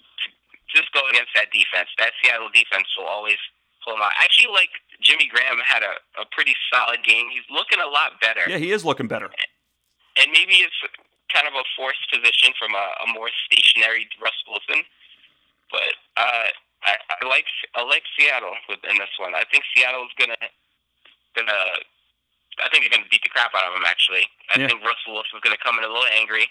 just go against that defense. That Seattle defense will always pull them out. Actually like Jimmy Graham had a, a pretty solid game. He's looking a lot better. Yeah, he is looking better. And maybe it's kind of a forced position from a, a more stationary Russell Wilson. But uh, I, I like I like Seattle in this one. I think Seattle's gonna gonna I think they're gonna beat the crap out of him. Actually, I Yeah. think Russell Wilson's gonna come in a little angry.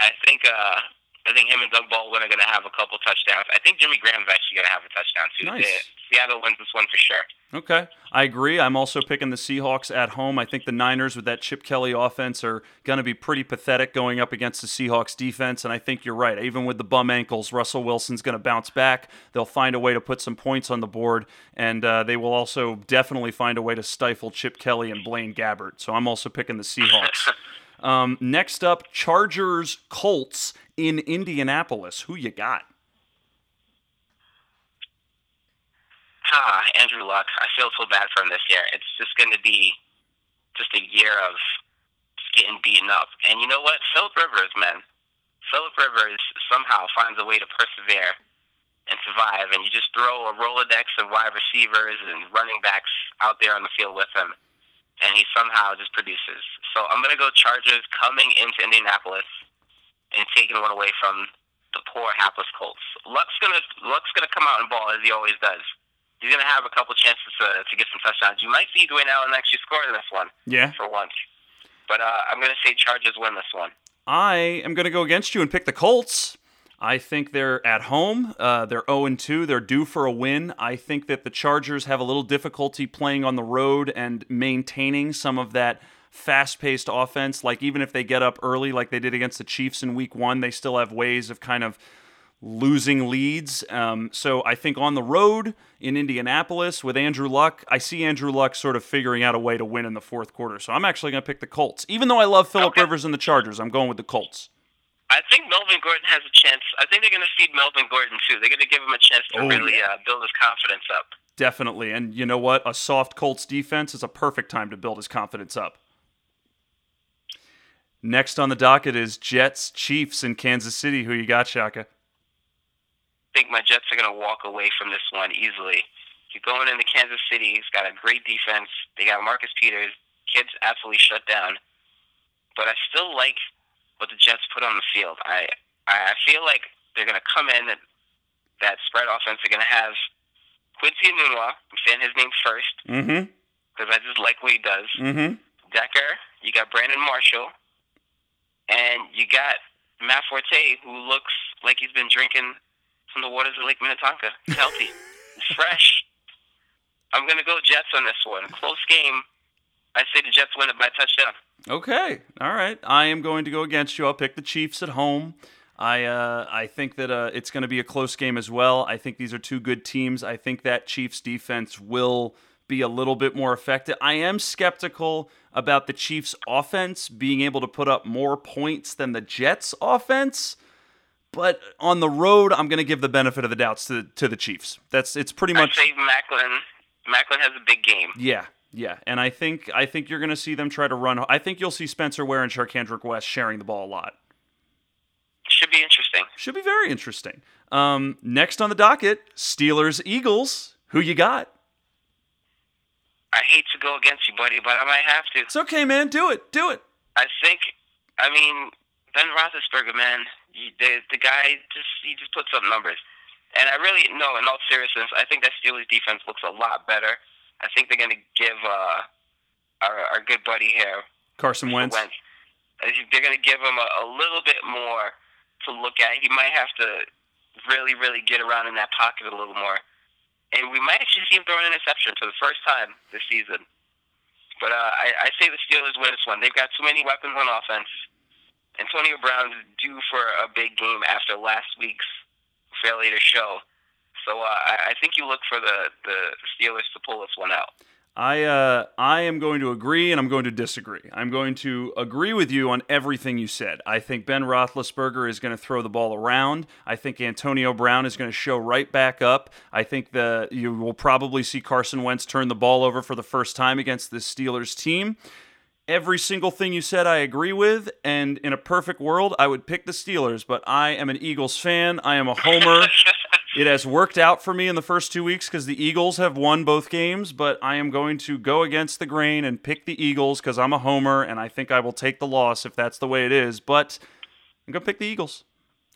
I think uh, I think him and Doug Baldwin are gonna have a couple touchdowns. I think Jimmy Graham's actually gonna have a touchdown too. Nice. Seattle wins this one for sure. Okay, I agree. I'm also picking the Seahawks at home. I think the Niners with that Chip Kelly offense are going to be pretty pathetic going up against the Seahawks defense, and I think you're right. Even with the bum ankles, Russell Wilson's going to bounce back. They'll find a way to put some points on the board, and uh, they will also definitely find a way to stifle Chip Kelly and Blaine Gabbert. So I'm also picking the Seahawks. um, next up, Chargers Colts in Indianapolis. Who you got? Ah, Andrew Luck. I feel so bad for him this year. It's just going to be just a year of getting beaten up. And you know what? Philip Rivers, man. Philip Rivers somehow finds a way to persevere and survive. And you just throw a Rolodex of wide receivers and running backs out there on the field with him. And he somehow just produces. So I'm going to go Chargers coming into Indianapolis and taking one away from the poor hapless Colts. Luck's gonna Luck's gonna come out and ball as he always does. He's gonna have a couple chances to, to get some touchdowns. You might see Dwayne Allen actually score in this one Yeah. for once, but uh, I'm gonna say Chargers win this one. I am going to go against you and pick the Colts. I think they're at home. Uh, they're 0 2. They're due for a win. I think that the Chargers have a little difficulty playing on the road and maintaining some of that fast paced offense. Like, even if they get up early, like they did against the Chiefs in week one, they still have ways of kind of losing leads. Um, so I think on the road in Indianapolis with Andrew Luck, I see Andrew Luck sort of figuring out a way to win in the fourth quarter. So I'm actually going to pick the Colts. Even though I love Philip Okay. Rivers and the Chargers, I'm going with the Colts. I think Melvin Gordon has a chance. I think they're gonna feed Melvin Gordon too. They're gonna give him a chance to Oh, really yeah. uh, build his confidence up. Definitely. And you know what? A soft Colts defense is a perfect time to build his confidence up. Next on the docket is Jets Chiefs in Kansas City. Who you got, Shaka? I think my Jets are going to walk away from this one easily. You're going into Kansas City. He's got a great defense. They got Marcus Peters. Kids absolutely shut down. But I still like what the Jets put on the field. I I feel like they're going to come in and that spread offense. They're going to have Quincy Enunwa. I'm saying his name first Mm-hmm. because I just like what he does. Mm-hmm. Decker. You got Brandon Marshall. And you got Matt Forte, who looks like he's been drinking from the waters of Lake Minnetonka. He's healthy. He's fresh. I'm going to go Jets on this one. Close game. I say the Jets win it by touchdown. Okay. All right. I am going to go against you. I'll pick the Chiefs at home. I uh, I think that uh, it's going to be a close game as well. I think these are two good teams. I think that Chiefs defense will be a little bit more effective. I am skeptical about the Chiefs offense being able to put up more points than the Jets offense. But on the road, I'm going to give the benefit of the doubts to to the Chiefs. That's it's pretty much. I say Maclin. Maclin has a big game. yeah, yeah, and I think I think you're going to see them try to run. I think you'll see Spencer Ware and Charcandrick West sharing the ball a lot. Should be interesting. Should be very interesting. Um, next on the docket, Steelers Eagles. Who you got? I hate to go against you, buddy, but I might have to. It's okay, man. Do it. Do it. I think, I mean, Ben Roethlisberger, man, the the guy just he just puts up numbers, and I really no. In all seriousness, I think that Steelers defense looks a lot better. I think they're going to give uh, our our good buddy here, Carson Wentz. Wentz, they're going to give him a, a little bit more to look at. He might have to really, really get around in that pocket a little more, and we might actually see him throw an interception for the first time this season. But uh, I, I say the Steelers win this one. They've got too many weapons on offense. Antonio Brown's due for a big game after last week's failure to show. So uh, I, I think you look for the, the Steelers to pull this one out. I uh, I am going to agree and I'm going to disagree. I'm going to agree with you on everything you said. I think Ben Roethlisberger is going to throw the ball around. I think Antonio Brown is going to show right back up. I think the you will probably see Carson Wentz turn the ball over for the first time against the Steelers team. Every single thing you said, I agree with. And in a perfect world, I would pick the Steelers. But I am an Eagles fan. I am a homer. it has worked out for me in the first two weeks because the Eagles have won both games. But I am going to go against the grain and pick the Eagles because I'm a homer, and I think I will take the loss if that's the way it is. But I'm going to pick the Eagles.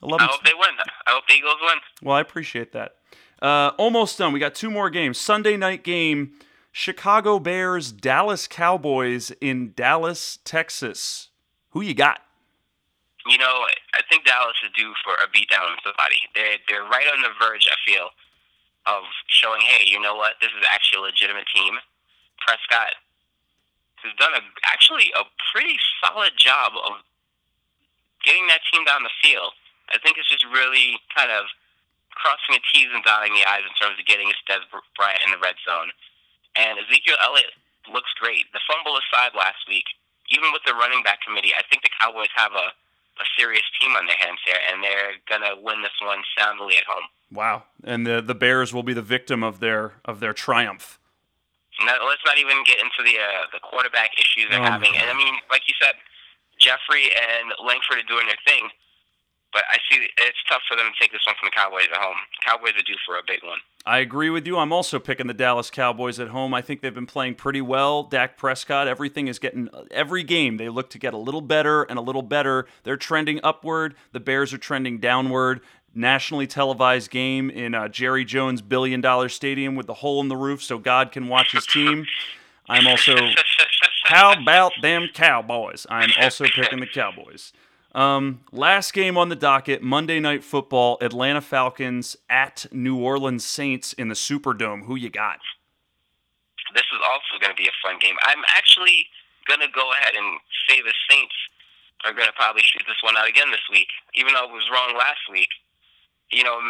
11 I hope they win. I hope the Eagles win. Well, I appreciate that. Uh, almost done. We got two more games. Sunday night game Chicago Bears, Dallas Cowboys in Dallas, Texas. Who you got? You know, I think Dallas is due for a beatdown on somebody. They're they're right on the verge. I feel of showing, hey, you know what? This is actually a legitimate team. Prescott has done a actually a pretty solid job of getting that team down the field. I think it's just really kind of crossing the T's and dotting the I's in terms of getting Dez Bryant in the red zone. And Ezekiel Elliott looks great. The fumble aside last week, even with the running back committee, I think the Cowboys have a, a serious team on their hands here, and they're gonna win this one soundly at home. Wow! And the the Bears will be the victim of their of their triumph. Now, let's not even get into the uh, the quarterback issues they're oh having. And I mean, like you said, Jeffery and Langford are doing their thing. But I see it's tough for them to take this one from the Cowboys at home. Cowboys are due for a big one. I agree with you. I'm also picking the Dallas Cowboys at home. I think they've been playing pretty well. Dak Prescott, everything is getting every game they look to get a little better and a little better. They're trending upward. The Bears are trending downward. Nationally televised game in uh, Jerry Jones' billion dollar stadium with the hole in the roof so God can watch his team. I'm also how about them Cowboys? I'm also picking the Cowboys. Um, last game on the docket, Monday Night Football, Atlanta Falcons at New Orleans Saints in the Superdome. Who you got? This is also going to be a fun game. I'm actually going to go ahead and say the Saints are going to probably shoot this one out again this week, even though it was wrong last week. You know,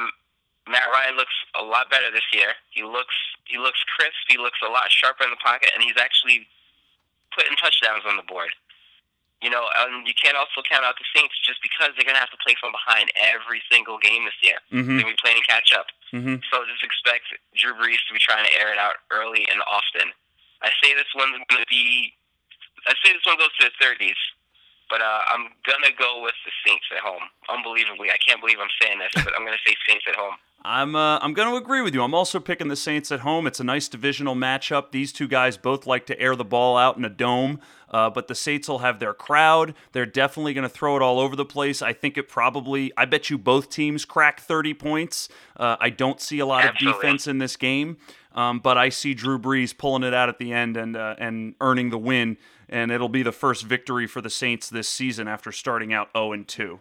Matt Ryan looks a lot better this year. He looks he looks crisp. He looks a lot sharper in the pocket, and he's actually putting touchdowns on the board. You know, and you can't also count out the Saints just because they're going to have to play from behind every single game this year. Mm-hmm. They're going to be playing catch up. Mm-hmm. So just expect Drew Brees to be trying to air it out early and often. I say this one's going to be. I say this one goes to the 30s, but uh, I'm going to go with the Saints at home. Unbelievably. I can't believe I'm saying this, but I'm going to say Saints at home. I'm uh, I'm going to agree with you. I'm also picking the Saints at home. It's a nice divisional matchup. These two guys both like to air the ball out in a dome, uh, but the Saints will have their crowd. They're definitely going to throw it all over the place. I think it probably. I bet you both teams crack 30 points. Uh, I don't see a lot Absolutely. of defense in this game, um, but I see Drew Brees pulling it out at the end and uh, and earning the win. And it'll be the first victory for the Saints this season after starting out 0 and 2.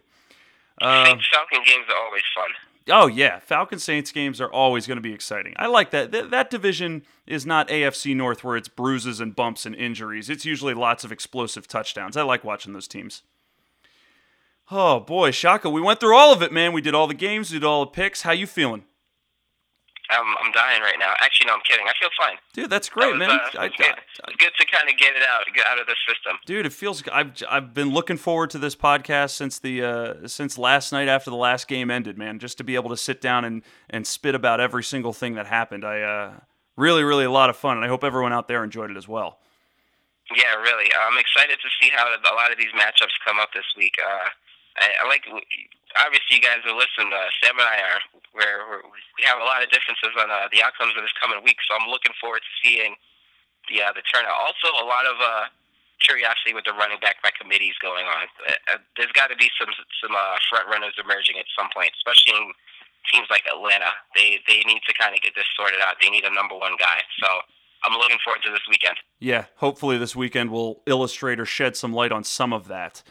Saints um, Falcon games are always fun. Oh yeah, Falcon Saints games are always going to be exciting. I like that. Th- that division is not AFC North where it's bruises and bumps and injuries. It's usually lots of explosive touchdowns. I like watching those teams. Oh boy, Shaka, we went through all of it, man. We did all the games, we did all the picks. How you feeling? I'm, I'm dying right now. Actually, no, I'm kidding. I feel fine. Dude, that's great, that was, man. Uh, I, good. I, good to kind of get it out, get out of the system. Dude, it feels. I've I've been looking forward to this podcast since the uh, since last night after the last game ended, man. Just to be able to sit down and and spit about every single thing that happened. I uh, really, really a lot of fun, and I hope everyone out there enjoyed it as well. Yeah, really. I'm excited to see how a lot of these matchups come up this week. Uh, I, I like obviously you guys are listening. Uh, Sam and I are where we have a lot of differences on uh, the outcomes of this coming week. So I'm looking forward to seeing the uh, the turnout. Also, a lot of uh, curiosity with the running back by committees going on. Uh, uh there's got to be some some uh, front runners emerging at some point, especially in teams like Atlanta. They they need to kind of get this sorted out. They need a number one guy. So. I'm looking forward to this weekend. Yeah, hopefully this weekend will illustrate or shed some light on some of that.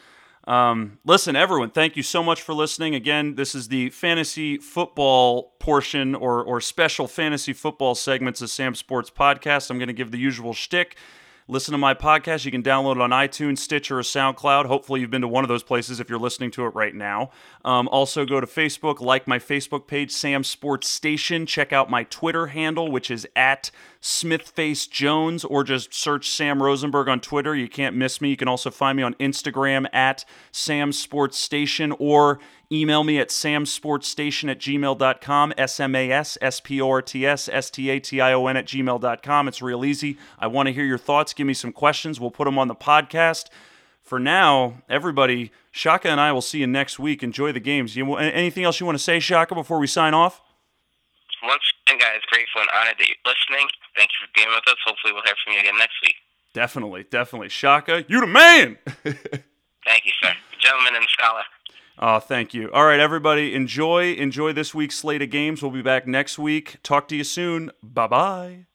Um, listen, everyone, thank you so much for listening. Again, this is the fantasy football portion or, or special fantasy football segments of Sam Sports Podcast. I'm going to give the usual shtick. Listen to my podcast. You can download it on iTunes, Stitcher, or SoundCloud. Hopefully, you've been to one of those places if you're listening to it right now. Um, also, go to Facebook, like my Facebook page, Sam Sports Station. Check out my Twitter handle, which is at Smithface Jones, or just search Sam Rosenberg on Twitter. You can't miss me. You can also find me on Instagram at Sam Sports Station or Email me at samsportstation at gmail.com, S M A S S P O R T S S T A T I O N at gmail.com. It's real easy. I want to hear your thoughts. Give me some questions. We'll put them on the podcast. For now, everybody, Shaka and I will see you next week. Enjoy the games. You, anything else you want to say, Shaka, before we sign off? Once again, guys, grateful and honored that you're listening. Thank you for being with us. Hopefully, we'll hear from you again next week. Definitely, definitely. Shaka, you the man! Thank you, sir. Gentleman and scholar. Oh, thank you. All right, everybody, enjoy enjoy this week's slate of games. We'll be back next week. Talk to you soon. Bye bye.